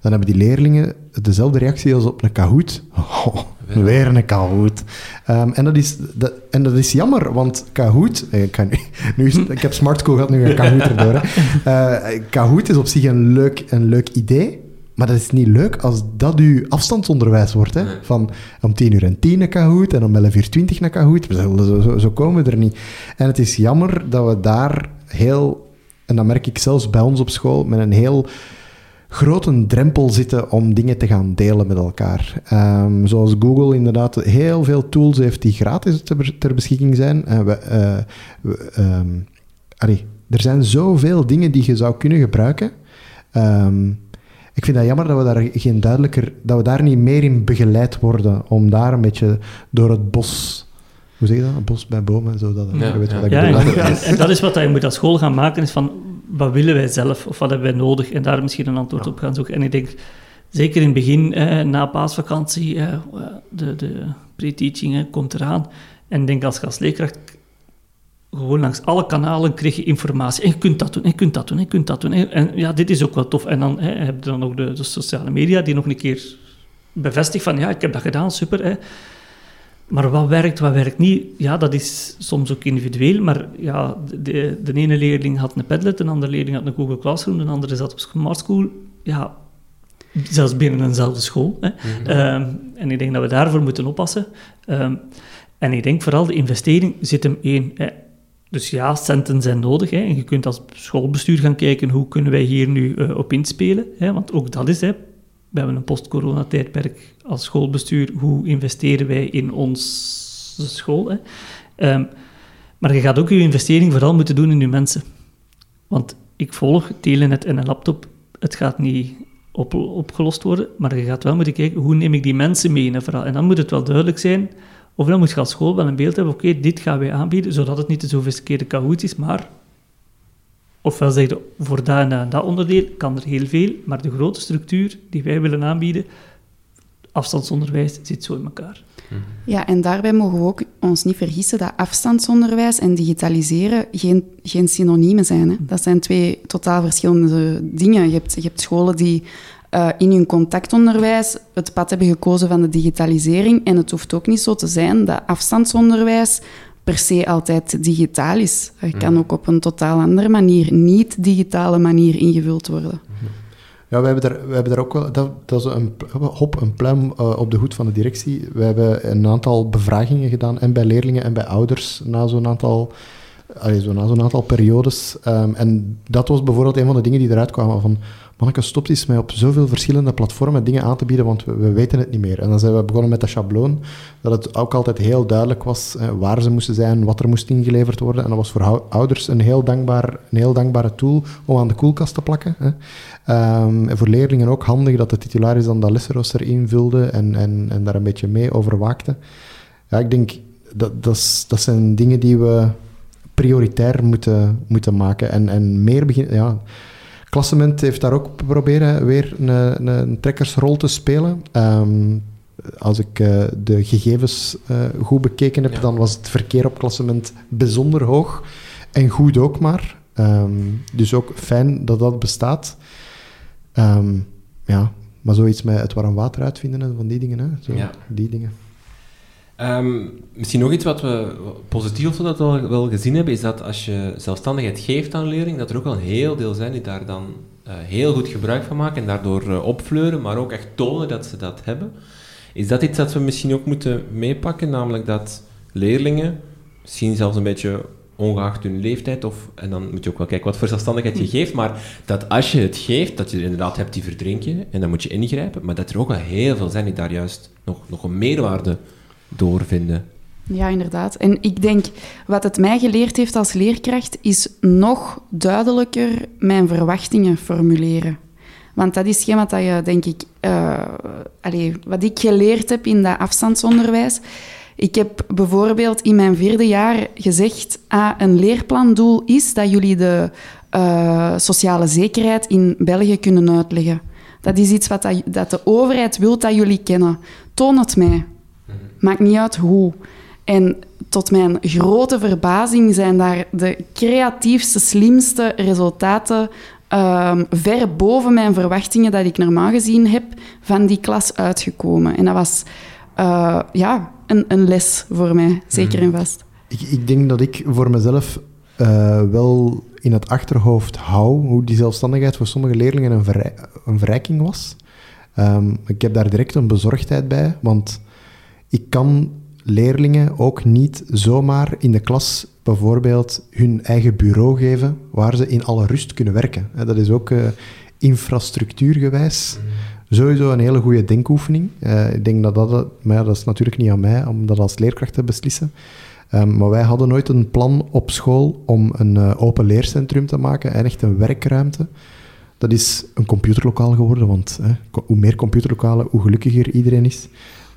dan hebben die leerlingen dezelfde reactie als op een Kahoot. [laughs] Oh, weer een Kahoot. Um, en, dat is, dat, en dat is jammer, want Kahoot... Eh, ik, kan nu, [laughs] nu ik heb Smart School gehad, nu een Kahoot erdoor. Uh, Kahoot is op zich een leuk, een leuk idee, maar dat is niet leuk als dat uw afstandsonderwijs wordt. Hè? Van om 10 uur en 10 een Kahoot en om 11 uur 20 een Kahoot. Zo, zo, zo komen we er niet. En het is jammer dat we daar heel... En dat merk ik zelfs bij ons op school, met een heel grote drempel zitten om dingen te gaan delen met elkaar. Um, zoals Google inderdaad heel veel tools heeft die gratis ter, ter beschikking zijn. Uh, we, uh, we, um, allee, er zijn zoveel dingen die je zou kunnen gebruiken. Um, ik vind dat jammer dat we daar geen duidelijker, dat we daar niet meer in begeleid worden om daar een beetje door het bos hoe zeg je dat? Een bos bij bomen, zo dat, ja, weet ja. wat ik ja, en, en, dat is wat je moet als school gaan maken, is van wat willen wij zelf of wat hebben wij nodig en daar misschien een antwoord op gaan zoeken. En ik denk, zeker in het begin, eh, na paasvakantie, eh, de, de pre-teaching komt eraan. En ik denk als gastleerkracht, gewoon langs alle kanalen kreeg je informatie. En je kunt dat doen, en je kunt dat doen, en je kunt dat doen. En ja, dit is ook wel tof. En dan hè, heb je dan ook de, de, sociale media die nog een keer bevestigt van, ja, ik heb dat gedaan, super. Maar wat werkt, wat werkt niet, ja, dat is soms ook individueel. Maar ja, de, de ene leerling had een Padlet, de andere leerling had een Google Classroom, de andere zat op Smart School. Ja, zelfs binnen eenzelfde school. Hè. Mhm. Ehm, en ik denk dat we daarvoor moeten oppassen. Um, en ik denk vooral de investering zit hem één. Hè. Dus ja, centen zijn nodig. Hè. En je kunt als schoolbestuur gaan kijken hoe kunnen wij hier nu uh, op inspelen. Hè. Want ook dat is, hè, we hebben een post-corona-tijdperk als schoolbestuur. Hoe investeren wij in onze school? Hè? Um, maar je gaat ook je investering vooral moeten doen in je mensen. Want ik volg telenet en een laptop. Het gaat niet op, opgelost worden, maar je gaat wel moeten kijken hoe neem ik die mensen mee in een. En dan moet het wel duidelijk zijn, of dan moet je als school wel een beeld hebben, oké, dit gaan wij aanbieden, zodat het niet de sofistikeerde kahoot is, maar Ofwel zeg je, voor dat en dat onderdeel kan er heel veel, maar de grote structuur die wij willen aanbieden, afstandsonderwijs, zit zo in elkaar. Ja, en daarbij mogen we ook ons niet vergissen dat afstandsonderwijs en digitaliseren geen, geen synoniemen zijn. Hè. Dat zijn twee totaal verschillende dingen. Je hebt, je hebt scholen die uh, in hun contactonderwijs het pad hebben gekozen van de digitalisering. En het hoeft ook niet zo te zijn dat afstandsonderwijs per se altijd digitaal is. Het kan ook op een totaal andere manier, niet-digitale manier ingevuld worden. Ja, we hebben daar, we hebben daar ook wel... Dat, dat is een, hop, een pluim uh, op de hoed van de directie. We hebben een aantal bevragingen gedaan, en bij leerlingen en bij ouders, na zo'n aantal... Allee, zo na zo'n aantal periodes. Um, en dat was bijvoorbeeld een van de dingen die eruit kwamen van manneke, stopt eens mij op zoveel verschillende platformen dingen aan te bieden, want we, we, weten het niet meer. En dan zijn we begonnen met dat schabloon, dat het ook altijd heel duidelijk was waar ze moesten zijn, wat er moest ingeleverd worden. En dat was voor ouders een heel, dankbaar, een heel dankbare tool om aan de koelkast te plakken. Hè. Um, en voor leerlingen ook handig dat de titularis dan dat lessenrooster invulde en, en, en daar een beetje mee overwaakte. Ja, ik denk, dat, dat, dat zijn dingen die we prioritair moeten, moeten maken en, en meer beginnen... Ja, Klassement heeft daar ook proberen weer een, een, trekkersrol te spelen. Ehm, als ik uh, de gegevens uh, goed bekeken heb, Ja. dan was het verkeer op klassement bijzonder hoog. En goed ook maar. Ehm, dus ook fijn dat dat bestaat. Ehm, ja, maar zoiets met het warm water uitvinden en van die dingen. Hè. Zo, Ja. Die dingen. Ehm, misschien nog iets wat we positief of dat we wel, gezien hebben, is dat als je zelfstandigheid geeft aan leerlingen, dat er ook wel een heel deel zijn die daar dan eh, heel goed gebruik van maken en daardoor eh, opfleuren, maar ook echt tonen dat ze dat hebben. Is dat iets dat we misschien ook moeten meepakken, namelijk dat leerlingen, misschien zelfs een beetje ongeacht hun leeftijd, of, en dan moet je ook wel kijken wat voor zelfstandigheid je geeft, maar dat als je het geeft, dat je er inderdaad hebt die verdrinken, en dan moet je ingrijpen, maar dat er ook wel heel veel zijn die daar juist nog, nog een meerwaarde doorvinden. Ja, inderdaad. En ik denk, wat het mij geleerd heeft als leerkracht, is nog duidelijker mijn verwachtingen formuleren. Want dat is hetgeen wat je, denk ik, eh, wat ik geleerd heb in dat afstandsonderwijs. Ik heb bijvoorbeeld in mijn vierde jaar gezegd, ah, een leerplandoel is dat jullie de eh, sociale zekerheid in België kunnen uitleggen. Dat is iets wat dat, dat de overheid wil dat jullie kennen. Toon het mij. Maakt niet uit hoe. En tot mijn grote verbazing zijn daar de creatiefste, slimste resultaten ehm, ver boven mijn verwachtingen dat ik normaal gezien heb van die klas uitgekomen. En dat was eh, ja, een, een les voor mij, zeker en vast. Ik, ik denk dat ik voor mezelf eh, wel in het achterhoofd hou hoe die zelfstandigheid voor sommige leerlingen een, verrij- een verrijking was. Ehm, ik heb daar direct een bezorgdheid bij, want ik kan leerlingen ook niet zomaar in de klas bijvoorbeeld hun eigen bureau geven waar ze in alle rust kunnen werken. Dat is ook eh, infrastructuurgewijs sowieso een hele goede denkoefening. Eh, ik denk dat dat, maar ja, dat is natuurlijk niet aan mij om dat als leerkracht te beslissen. Ehm, maar wij hadden nooit een plan op school om een eh, open leercentrum te maken en echt een werkruimte. Dat is een computerlokaal geworden, want hè, hoe meer computerlokalen, hoe gelukkiger iedereen is.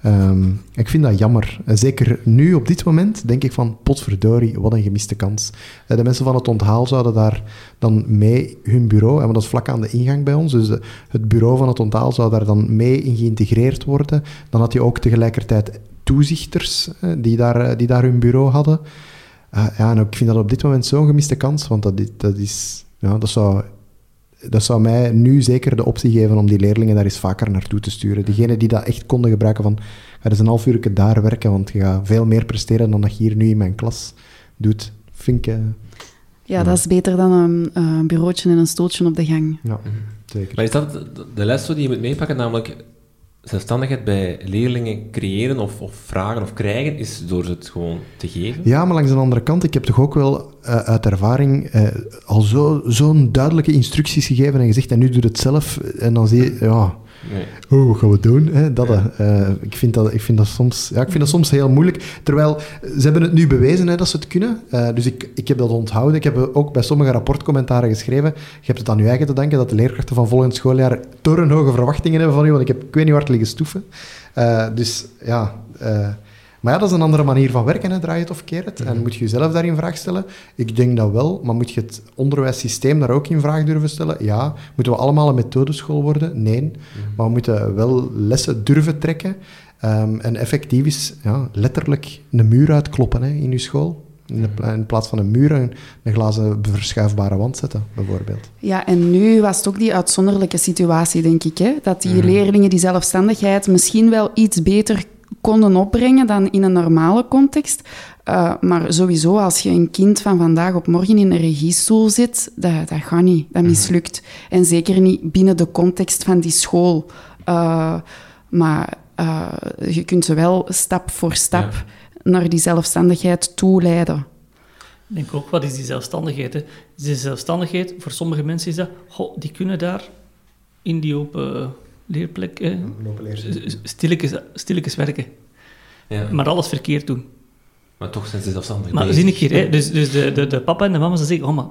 Ehm, ik vind dat jammer. En zeker nu, op dit moment, denk ik van, potverdorie, wat een gemiste kans. Eh, de mensen van het onthaal zouden daar dan mee hun bureau, want dat is vlak aan de ingang bij ons, dus de- het bureau van het onthaal zou daar dan mee in geïntegreerd worden. Dan had je ook tegelijkertijd toezichters eh, die, daar, eh, die daar hun bureau hadden. Ja, en ik vind dat op dit moment zo'n gemiste kans, want dat, dat, is, ja, dat, zou, dat zou mij nu zeker de optie geven om die leerlingen daar eens vaker naartoe te sturen. Diegenen die dat echt konden gebruiken van, ga eens een half uur daar werken, want je gaat veel meer presteren dan dat je hier nu in mijn klas doet. Vind ik, eh, Ja, dat is beter dan een eh, bureautje en een stootje op de gang. ja, zeker. Maar is dat de- de les zo die je moet meepakken, namelijk zelfstandigheid bij leerlingen creëren of, of vragen of krijgen, is door het gewoon te geven? Ja, maar langs de andere kant, ik heb toch ook wel eh, uit ervaring eh, al zo- zo'n duidelijke instructies gegeven en gezegd, en nu doe het zelf. En dan zie je, ja, Nee. wat gaan we doen? Hè? Dat, eh, ik, vind dat, ik, vind dat soms, ja, ik vind dat soms heel moeilijk. Terwijl, ze hebben het nu bewezen hè, dat ze het kunnen. Eh, dus ik, ik heb dat onthouden. Ik heb ook bij sommige rapportcommentaren geschreven, je hebt het aan je eigen te danken dat de leerkrachten van volgend schooljaar torenhoge verwachtingen hebben van u, want ik, heb, ik weet niet waar het liggen stoeven. Eh, dus ja... maar ja, dat is een andere manier van werken, hè, draai het of keer het. En moet je jezelf daarin in vraag stellen? Ik denk dat wel, maar moet je het onderwijssysteem daar ook in vraag durven stellen? Ja. Moeten we allemaal een methodeschool worden? Nee. Maar we moeten wel lessen durven trekken. Ehm, en effectief is ja, letterlijk een muur uitkloppen hè, in je school. In, de pla- in plaats van een muur een, een glazen verschuifbare wand zetten, bijvoorbeeld. Ja, en nu was het ook die uitzonderlijke situatie, denk ik. Hè? Dat die leerlingen die zelfstandigheid misschien wel iets beter konden opbrengen dan in een normale context. Uh, maar sowieso, als je een kind van vandaag op morgen in een regiestoel zit, dat, dat gaat niet. Dat mislukt. En zeker niet binnen de context van die school. Uh, maar uh, je kunt ze wel stap voor stap Ja. naar die zelfstandigheid toeleiden. Ik denk ook, wat is die zelfstandigheid? Hè? Die zelfstandigheid, voor sommige mensen is dat, goh, die kunnen daar in die open leerplek hè, stilletjes, stilletjes werken. Ja. Maar alles verkeerd doen. Maar toch zijn ze zelfstandig Maar zie ik hier, hè? dus, dus de, de, de papa en de mama ze zeggen, oh maar,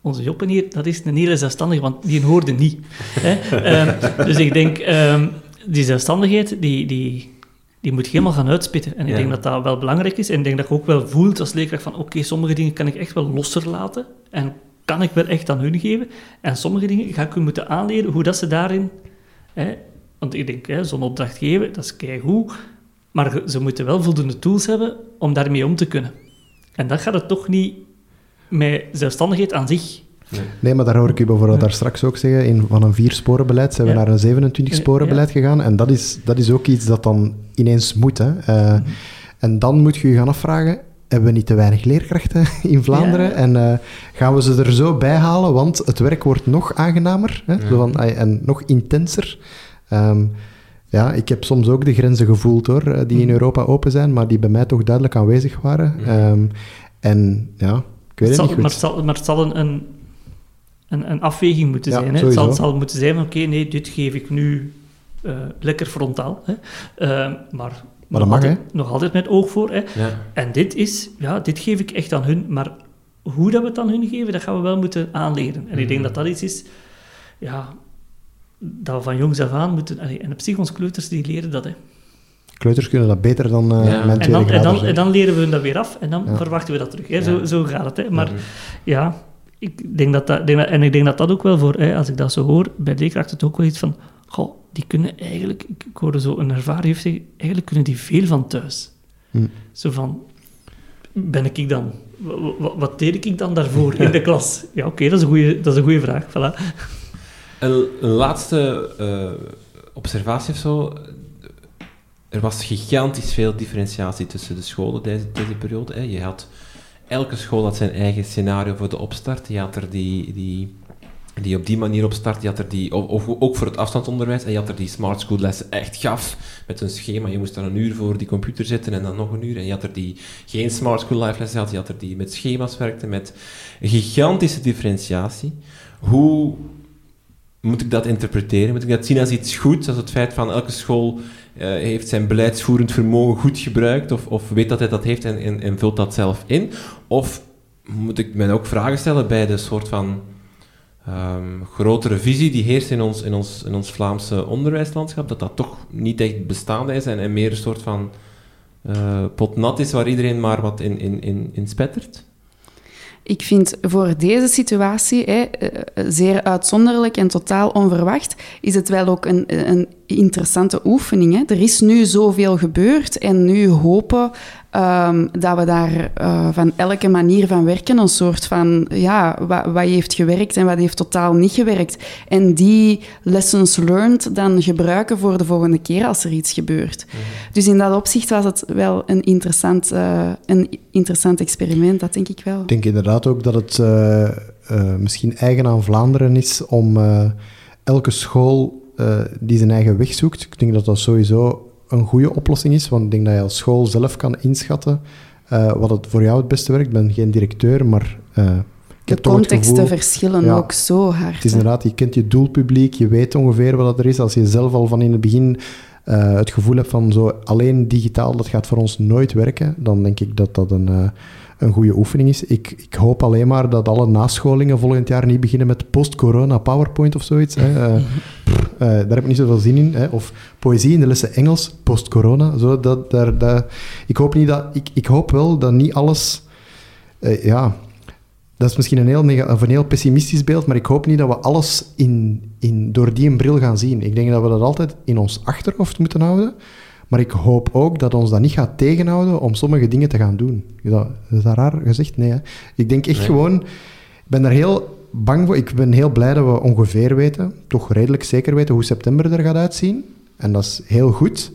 onze Joppen hier, dat is een hele zelfstandige, want die hoorde niet. Hè? [laughs] Ehm, dus ik denk, ehm, die zelfstandigheid, die, die, die moet je helemaal gaan uitspitten. En ik Ja. denk dat dat wel belangrijk is. En ik denk dat je ook wel voelt als leerkracht van, oké, sommige dingen kan ik echt wel losser laten. En kan ik wel echt aan hun geven. En sommige dingen ga ik hun moeten aanleren hoe dat ze daarin... Hè, want ik denk, hè, zo'n opdracht geven, dat is keigoed. Maar ze moeten wel voldoende tools hebben om daarmee om te kunnen. En dat gaat het toch niet met zelfstandigheid aan zich. Nee. nee maar daar hoor ik u bijvoorbeeld daar straks ook zeggen. In, van een vier-sporenbeleid zijn we naar een 27-sporenbeleid gegaan. En dat is, dat is ook iets dat dan ineens moet. Hè. Uh, En dan moet je je gaan afvragen, hebben we niet te weinig leerkrachten in Vlaanderen? En uh, gaan we ze er zo bij halen? Want het werk wordt nog aangenamer hè, van, en nog intenser. Um, ja, ik heb soms ook de grenzen gevoeld hoor, eh, die in mhm. Europa open zijn, maar die bij mij toch duidelijk aanwezig waren. Um, en ja, ik weet het, zal, niet goed. Maar het zal, maar het zal een, een, een afweging moeten zijn. Hè? Het, zal, het zal moeten zijn van, oké, nee, dit geef ik nu uh, lekker frontaal. Hè? Uh, maar maar dat mag, altijd, Nog altijd met oog voor. Hè? Ja. En dit is, ja, dit geef ik echt aan hun. Maar hoe dat we het aan hun geven, dat gaan we wel moeten aanleren. En ik denk mhm. dat dat iets is, ja, dat we van jongs af aan moeten... En op zich, onze kleuters, die leren dat, hè. Kleuters kunnen dat beter dan uh, ja. mijn en dan, en dan, en, dan, leren we hun dat weer af en dan verwachten we dat terug. Hè. Zo, zo gaat het. Hè. Maar ja, ik denk dat dat, denk dat, en ik denk dat dat ook wel voor, hè, als ik dat zo hoor, bij leerkrachten het ook wel iets van, goh, die kunnen eigenlijk, ik hoorde zo een ervaring heeft zeggen, eigenlijk kunnen die veel van thuis. Hm. Zo van, ben ik dan, wat, wat deed ik dan daarvoor in de [laughs] klas? Ja, oké, dat is een goede, dat is een goede vraag. Voilà. Een, een laatste uh, observatie of zo. Er was gigantisch veel differentiatie tussen de scholen deze, deze periode. Hè. Je had, elke school had zijn eigen scenario voor de opstart. Je had er die, die die op die manier opstart. Je had er die, ook voor het afstandsonderwijs, en je had er die smart school lessen echt gaf, met een schema. Je moest dan een uur voor die computer zitten en dan nog een uur. En je had er die geen smart school live lessen had, je had er die met schema's werkte, met gigantische differentiatie. Hoe moet ik dat interpreteren? Moet ik dat zien als iets goeds, als het feit van elke school uh, heeft zijn beleidsvoerend vermogen goed gebruikt, of, of weet dat hij dat heeft en, en, en vult dat zelf in? Of moet ik mij ook vragen stellen bij de soort van um, grotere visie die heerst in ons, in, ons, in ons Vlaamse onderwijslandschap, dat dat toch niet echt bestaande is en, en meer een soort van uh, potnat is waar iedereen maar wat in, in, in, in spettert? Ik vind voor deze situatie, hè, eh, zeer uitzonderlijk en totaal onverwacht, is het wel ook een, een interessante oefening. Hè. Er is nu zoveel gebeurd en nu hopen um, dat we daar uh, van elke manier van werken een soort van, ja, wat, wat, heeft gewerkt en wat heeft totaal niet gewerkt. En die lessons learned dan gebruiken voor de volgende keer als er iets gebeurt. Mhm. Dus in dat opzicht was het wel een interessant, uh, een interessant experiment, dat denk ik wel. Ik denk inderdaad ook dat het uh, misschien eigen aan Vlaanderen is om elke school die zijn eigen weg zoekt. Ik denk dat dat sowieso een goede oplossing is, want ik denk dat je als school zelf kan inschatten uh, wat het voor jou het beste werkt. Ik ben geen directeur, maar uh, de contexten verschillen ook zo hard. Het is inderdaad, je kent je doelpubliek, je weet ongeveer wat er is. Als je zelf al van in het begin uh, het gevoel hebt van zo alleen digitaal, dat gaat voor ons nooit werken, dan denk ik dat dat een, een goede oefening is. Ik, ik hoop alleen maar dat alle nascholingen volgend jaar niet beginnen met post-corona PowerPoint of zoiets. Hè. Uh, [laughs] daar heb ik niet zoveel zin in. Hè. Of poëzie in de lessen Engels, post-corona. Zo, dat, daar, ik, hoop niet dat, ik, ik hoop wel dat niet alles... Uh, ja, dat is misschien een heel, een heel pessimistisch beeld, maar ik hoop niet dat we alles in, in, door die bril gaan zien. Ik denk dat we dat altijd in ons achterhoofd moeten houden. Maar ik hoop ook dat ons dat niet gaat tegenhouden om sommige dingen te gaan doen. Is dat, is dat raar gezegd? Nee. Hè? Ik denk echt gewoon... Ik ben daar heel bang voor. Ik ben heel blij dat we ongeveer weten, toch redelijk zeker weten, hoe september er gaat uitzien. En dat is heel goed.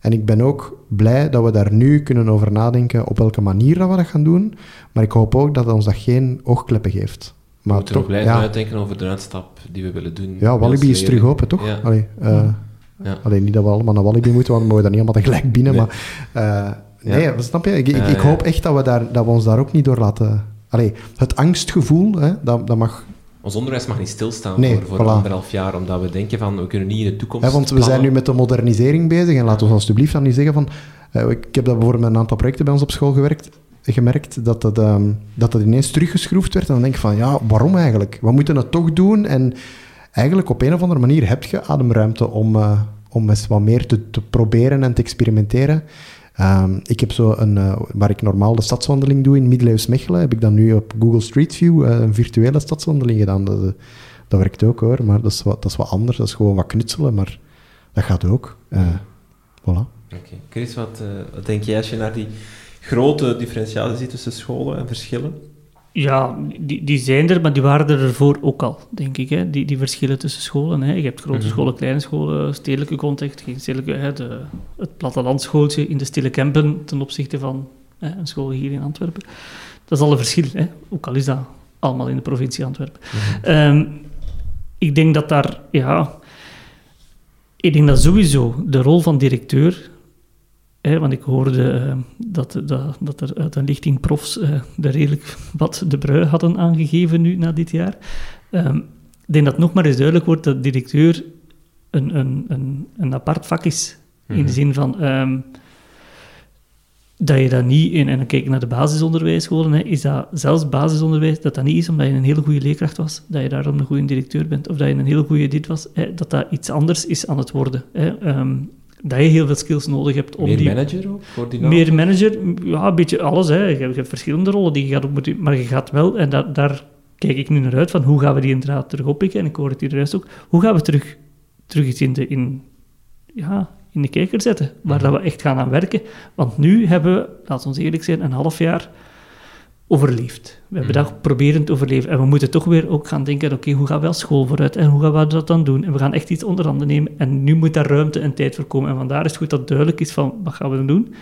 En ik ben ook blij dat we daar nu kunnen over nadenken op welke manier dat we dat gaan doen. Maar ik hoop ook dat ons dat geen oogkleppen geeft. Maar we moeten toch blijven ja. uitdenken over de uitstap die we willen doen. Ja, Walibi is terug open, toch? Ja. Allee, uh, ja. Alleen niet dat we allemaal naar Walibi moeten, want we mogen dan niet allemaal tegelijk binnen. Nee. Maar uh, nee, ja. snap je? Ik, ik, ik, hoop echt dat we, daar, dat we ons daar ook niet door laten... Allee, het angstgevoel, hè, dat, dat mag... Ons onderwijs mag niet stilstaan nee, voor, voor anderhalf jaar, omdat we denken van, we kunnen niet in de toekomst... Ja, want we zijn nu met de modernisering bezig, en laten we alsjeblieft dan niet zeggen van... Uh, ik heb dat bijvoorbeeld met een aantal projecten bij ons op school gewerkt, gemerkt, dat dat, um, dat dat ineens teruggeschroefd werd. En dan denk ik van, ja, waarom eigenlijk? We moeten het toch doen, en eigenlijk op een of andere manier heb je ademruimte om, uh, om eens wat meer te, te, proberen en te experimenteren. Ehm, ik heb zo een, uh, waar ik normaal de stadswandeling doe in Middeleeuws Mechelen, heb ik dan nu op Google Street View uh, een virtuele stadswandeling gedaan. Dat, dat werkt ook hoor, maar dat is, wat, dat is wat anders. Dat is gewoon wat knutselen, maar dat gaat ook. voilà. Oké. Chris, wat, wat denk jij als je naar die grote differentiatie ziet tussen scholen en verschillen? Ja, die, die zijn er, maar die waren er ervoor ook al, denk ik. Hè? Die, die verschillen tussen scholen. Hè? Je hebt grote mhm. scholen, kleine scholen, stedelijke context, geen stedelijke, hè? De, het plattelandschooltje in de stille Kempen ten opzichte van hè, een school hier in Antwerpen. Dat is al een verschil, hè? ook al is dat allemaal in de provincie Antwerpen. Mhm. Ehm, ik denk dat daar, ja... Ik denk dat sowieso de rol van directeur want ik hoorde uh, dat, dat, dat, er uit een lichting profs uh, er redelijk wat de brui hadden aangegeven nu na dit jaar. Um, ik denk dat nog maar eens duidelijk wordt dat directeur een, een, een, een apart vak is. In de mhm. zin van um, dat je dat niet, in, en dan kijk ik naar de basisonderwijsscholen, hè, is dat zelfs basisonderwijs, dat dat niet is omdat je een hele goede leerkracht was, dat je daarom een goede directeur bent, of dat je een hele goede dit was, hè, dat dat iets anders is aan het worden. Hè. Um, dat je heel veel skills nodig hebt om meer die... manager ook? Meer manager, ja, een beetje alles. Hè. Je, hebt verschillende rollen die je gaat op moeten... Maar je gaat wel, en dat, daar kijk ik nu naar uit, van hoe gaan we die inderdaad terug oppikken? En ik hoor het hier juist ook. Hoe gaan we terug, terug iets in de, in, ja, in de kijker zetten? Waar mhm. dat we echt gaan aan werken. Want nu hebben we, laten we eerlijk zijn, een half jaar overleefd. We hebben mm. dat proberen te overleven. En we moeten toch weer ook gaan denken, oké, hoe gaan we als school vooruit? En hoe gaan we dat dan doen? En we gaan echt iets onder handen nemen. En nu moet daar ruimte en tijd voor komen. En vandaar is het goed dat duidelijk is van, wat gaan we dan doen?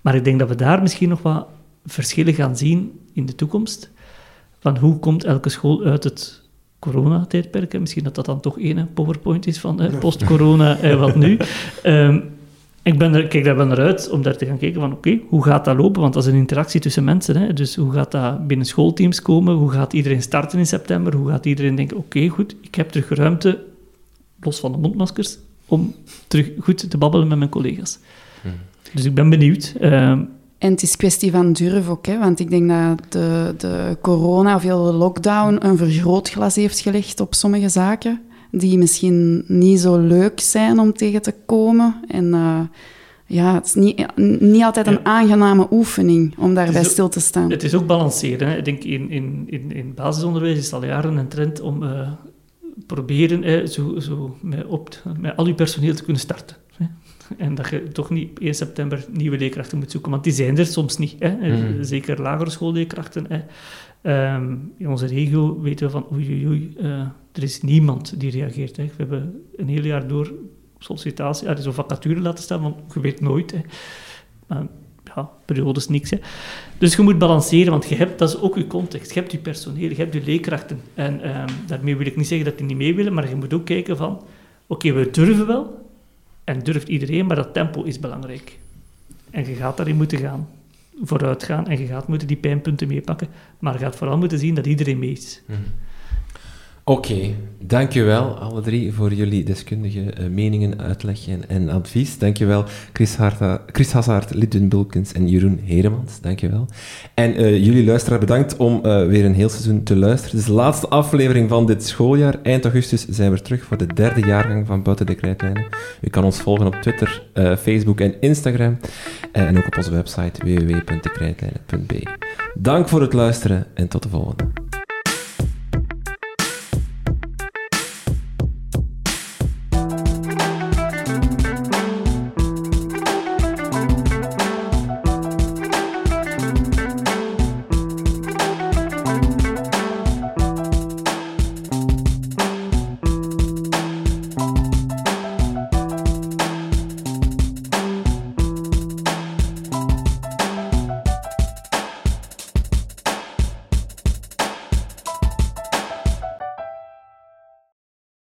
Maar ik denk dat we daar misschien nog wat verschillen gaan zien in de toekomst. Van hoe komt elke school uit het coronatijdperk? Misschien dat dat dan toch één PowerPoint is van eh, post-corona, eh, wat nu. Um, [laughs] ik ben er, kijk daar wel naar uit om daar te gaan kijken van oké, hoe gaat dat lopen? Want dat is een interactie tussen mensen. Hè? Dus hoe gaat dat binnen schoolteams komen? Hoe gaat iedereen starten in september? Hoe gaat iedereen denken, oké, goed, ik heb terug ruimte, los van de mondmaskers, om terug goed te babbelen met mijn collega's. Hmm. Dus ik ben benieuwd. Ehm, en het is kwestie van durf ook, hè? want ik denk dat de, de corona of heel de lockdown een vergrootglas heeft gelegd op sommige zaken die misschien niet zo leuk zijn om tegen te komen. En uh, ja, het is niet, niet altijd een aangename oefening om daarbij stil te staan. Het is ook balanceren. Hè. Ik denk in, in, in, in basisonderwijs is het al jaren een trend om uh, proberen zo, zo met, op, met al je personeel te kunnen starten. Hè. En dat je toch niet 1 september nieuwe leerkrachten moet zoeken, want die zijn er soms niet. Hè. Mm. Zeker lagere schoolleerkrachten. Hè. Um, in onze regio weten we van oei, oei, oei uh, er is niemand die reageert. Hè. We hebben een heel jaar door sollicitatie, er is een vacature laten staan, want je weet nooit. Hè. Maar, ja, periodes niks. Dus je moet balanceren, want je hebt, dat is ook je context. Je hebt je personeel, je hebt je leerkrachten. En um, daarmee wil ik niet zeggen dat die niet mee willen, maar je moet ook kijken van, oké, we durven wel, en durft iedereen, maar dat tempo is belangrijk. En je gaat daarin moeten gaan vooruit gaan en je gaat moeten die pijnpunten meepakken, maar je gaat vooral moeten zien dat iedereen mee is. Mhm. Oké, dankjewel alle drie voor jullie deskundige uh, meningen, uitleg en, advies. Dankjewel Chris, Harta, Chris Hazard, Lidwin Bulkens en Jeroen Heremans. Dankjewel. En uh, jullie luisteraar bedankt om uh, weer een heel seizoen te luisteren. Het is de laatste aflevering van dit schooljaar. Eind augustus zijn we terug voor de derde jaargang van Buiten de Krijtlijnen. U kan ons volgen op Twitter, Facebook en Instagram. en ook op onze website www.dekrijtlijnen.be. Dank voor het luisteren en tot de volgende.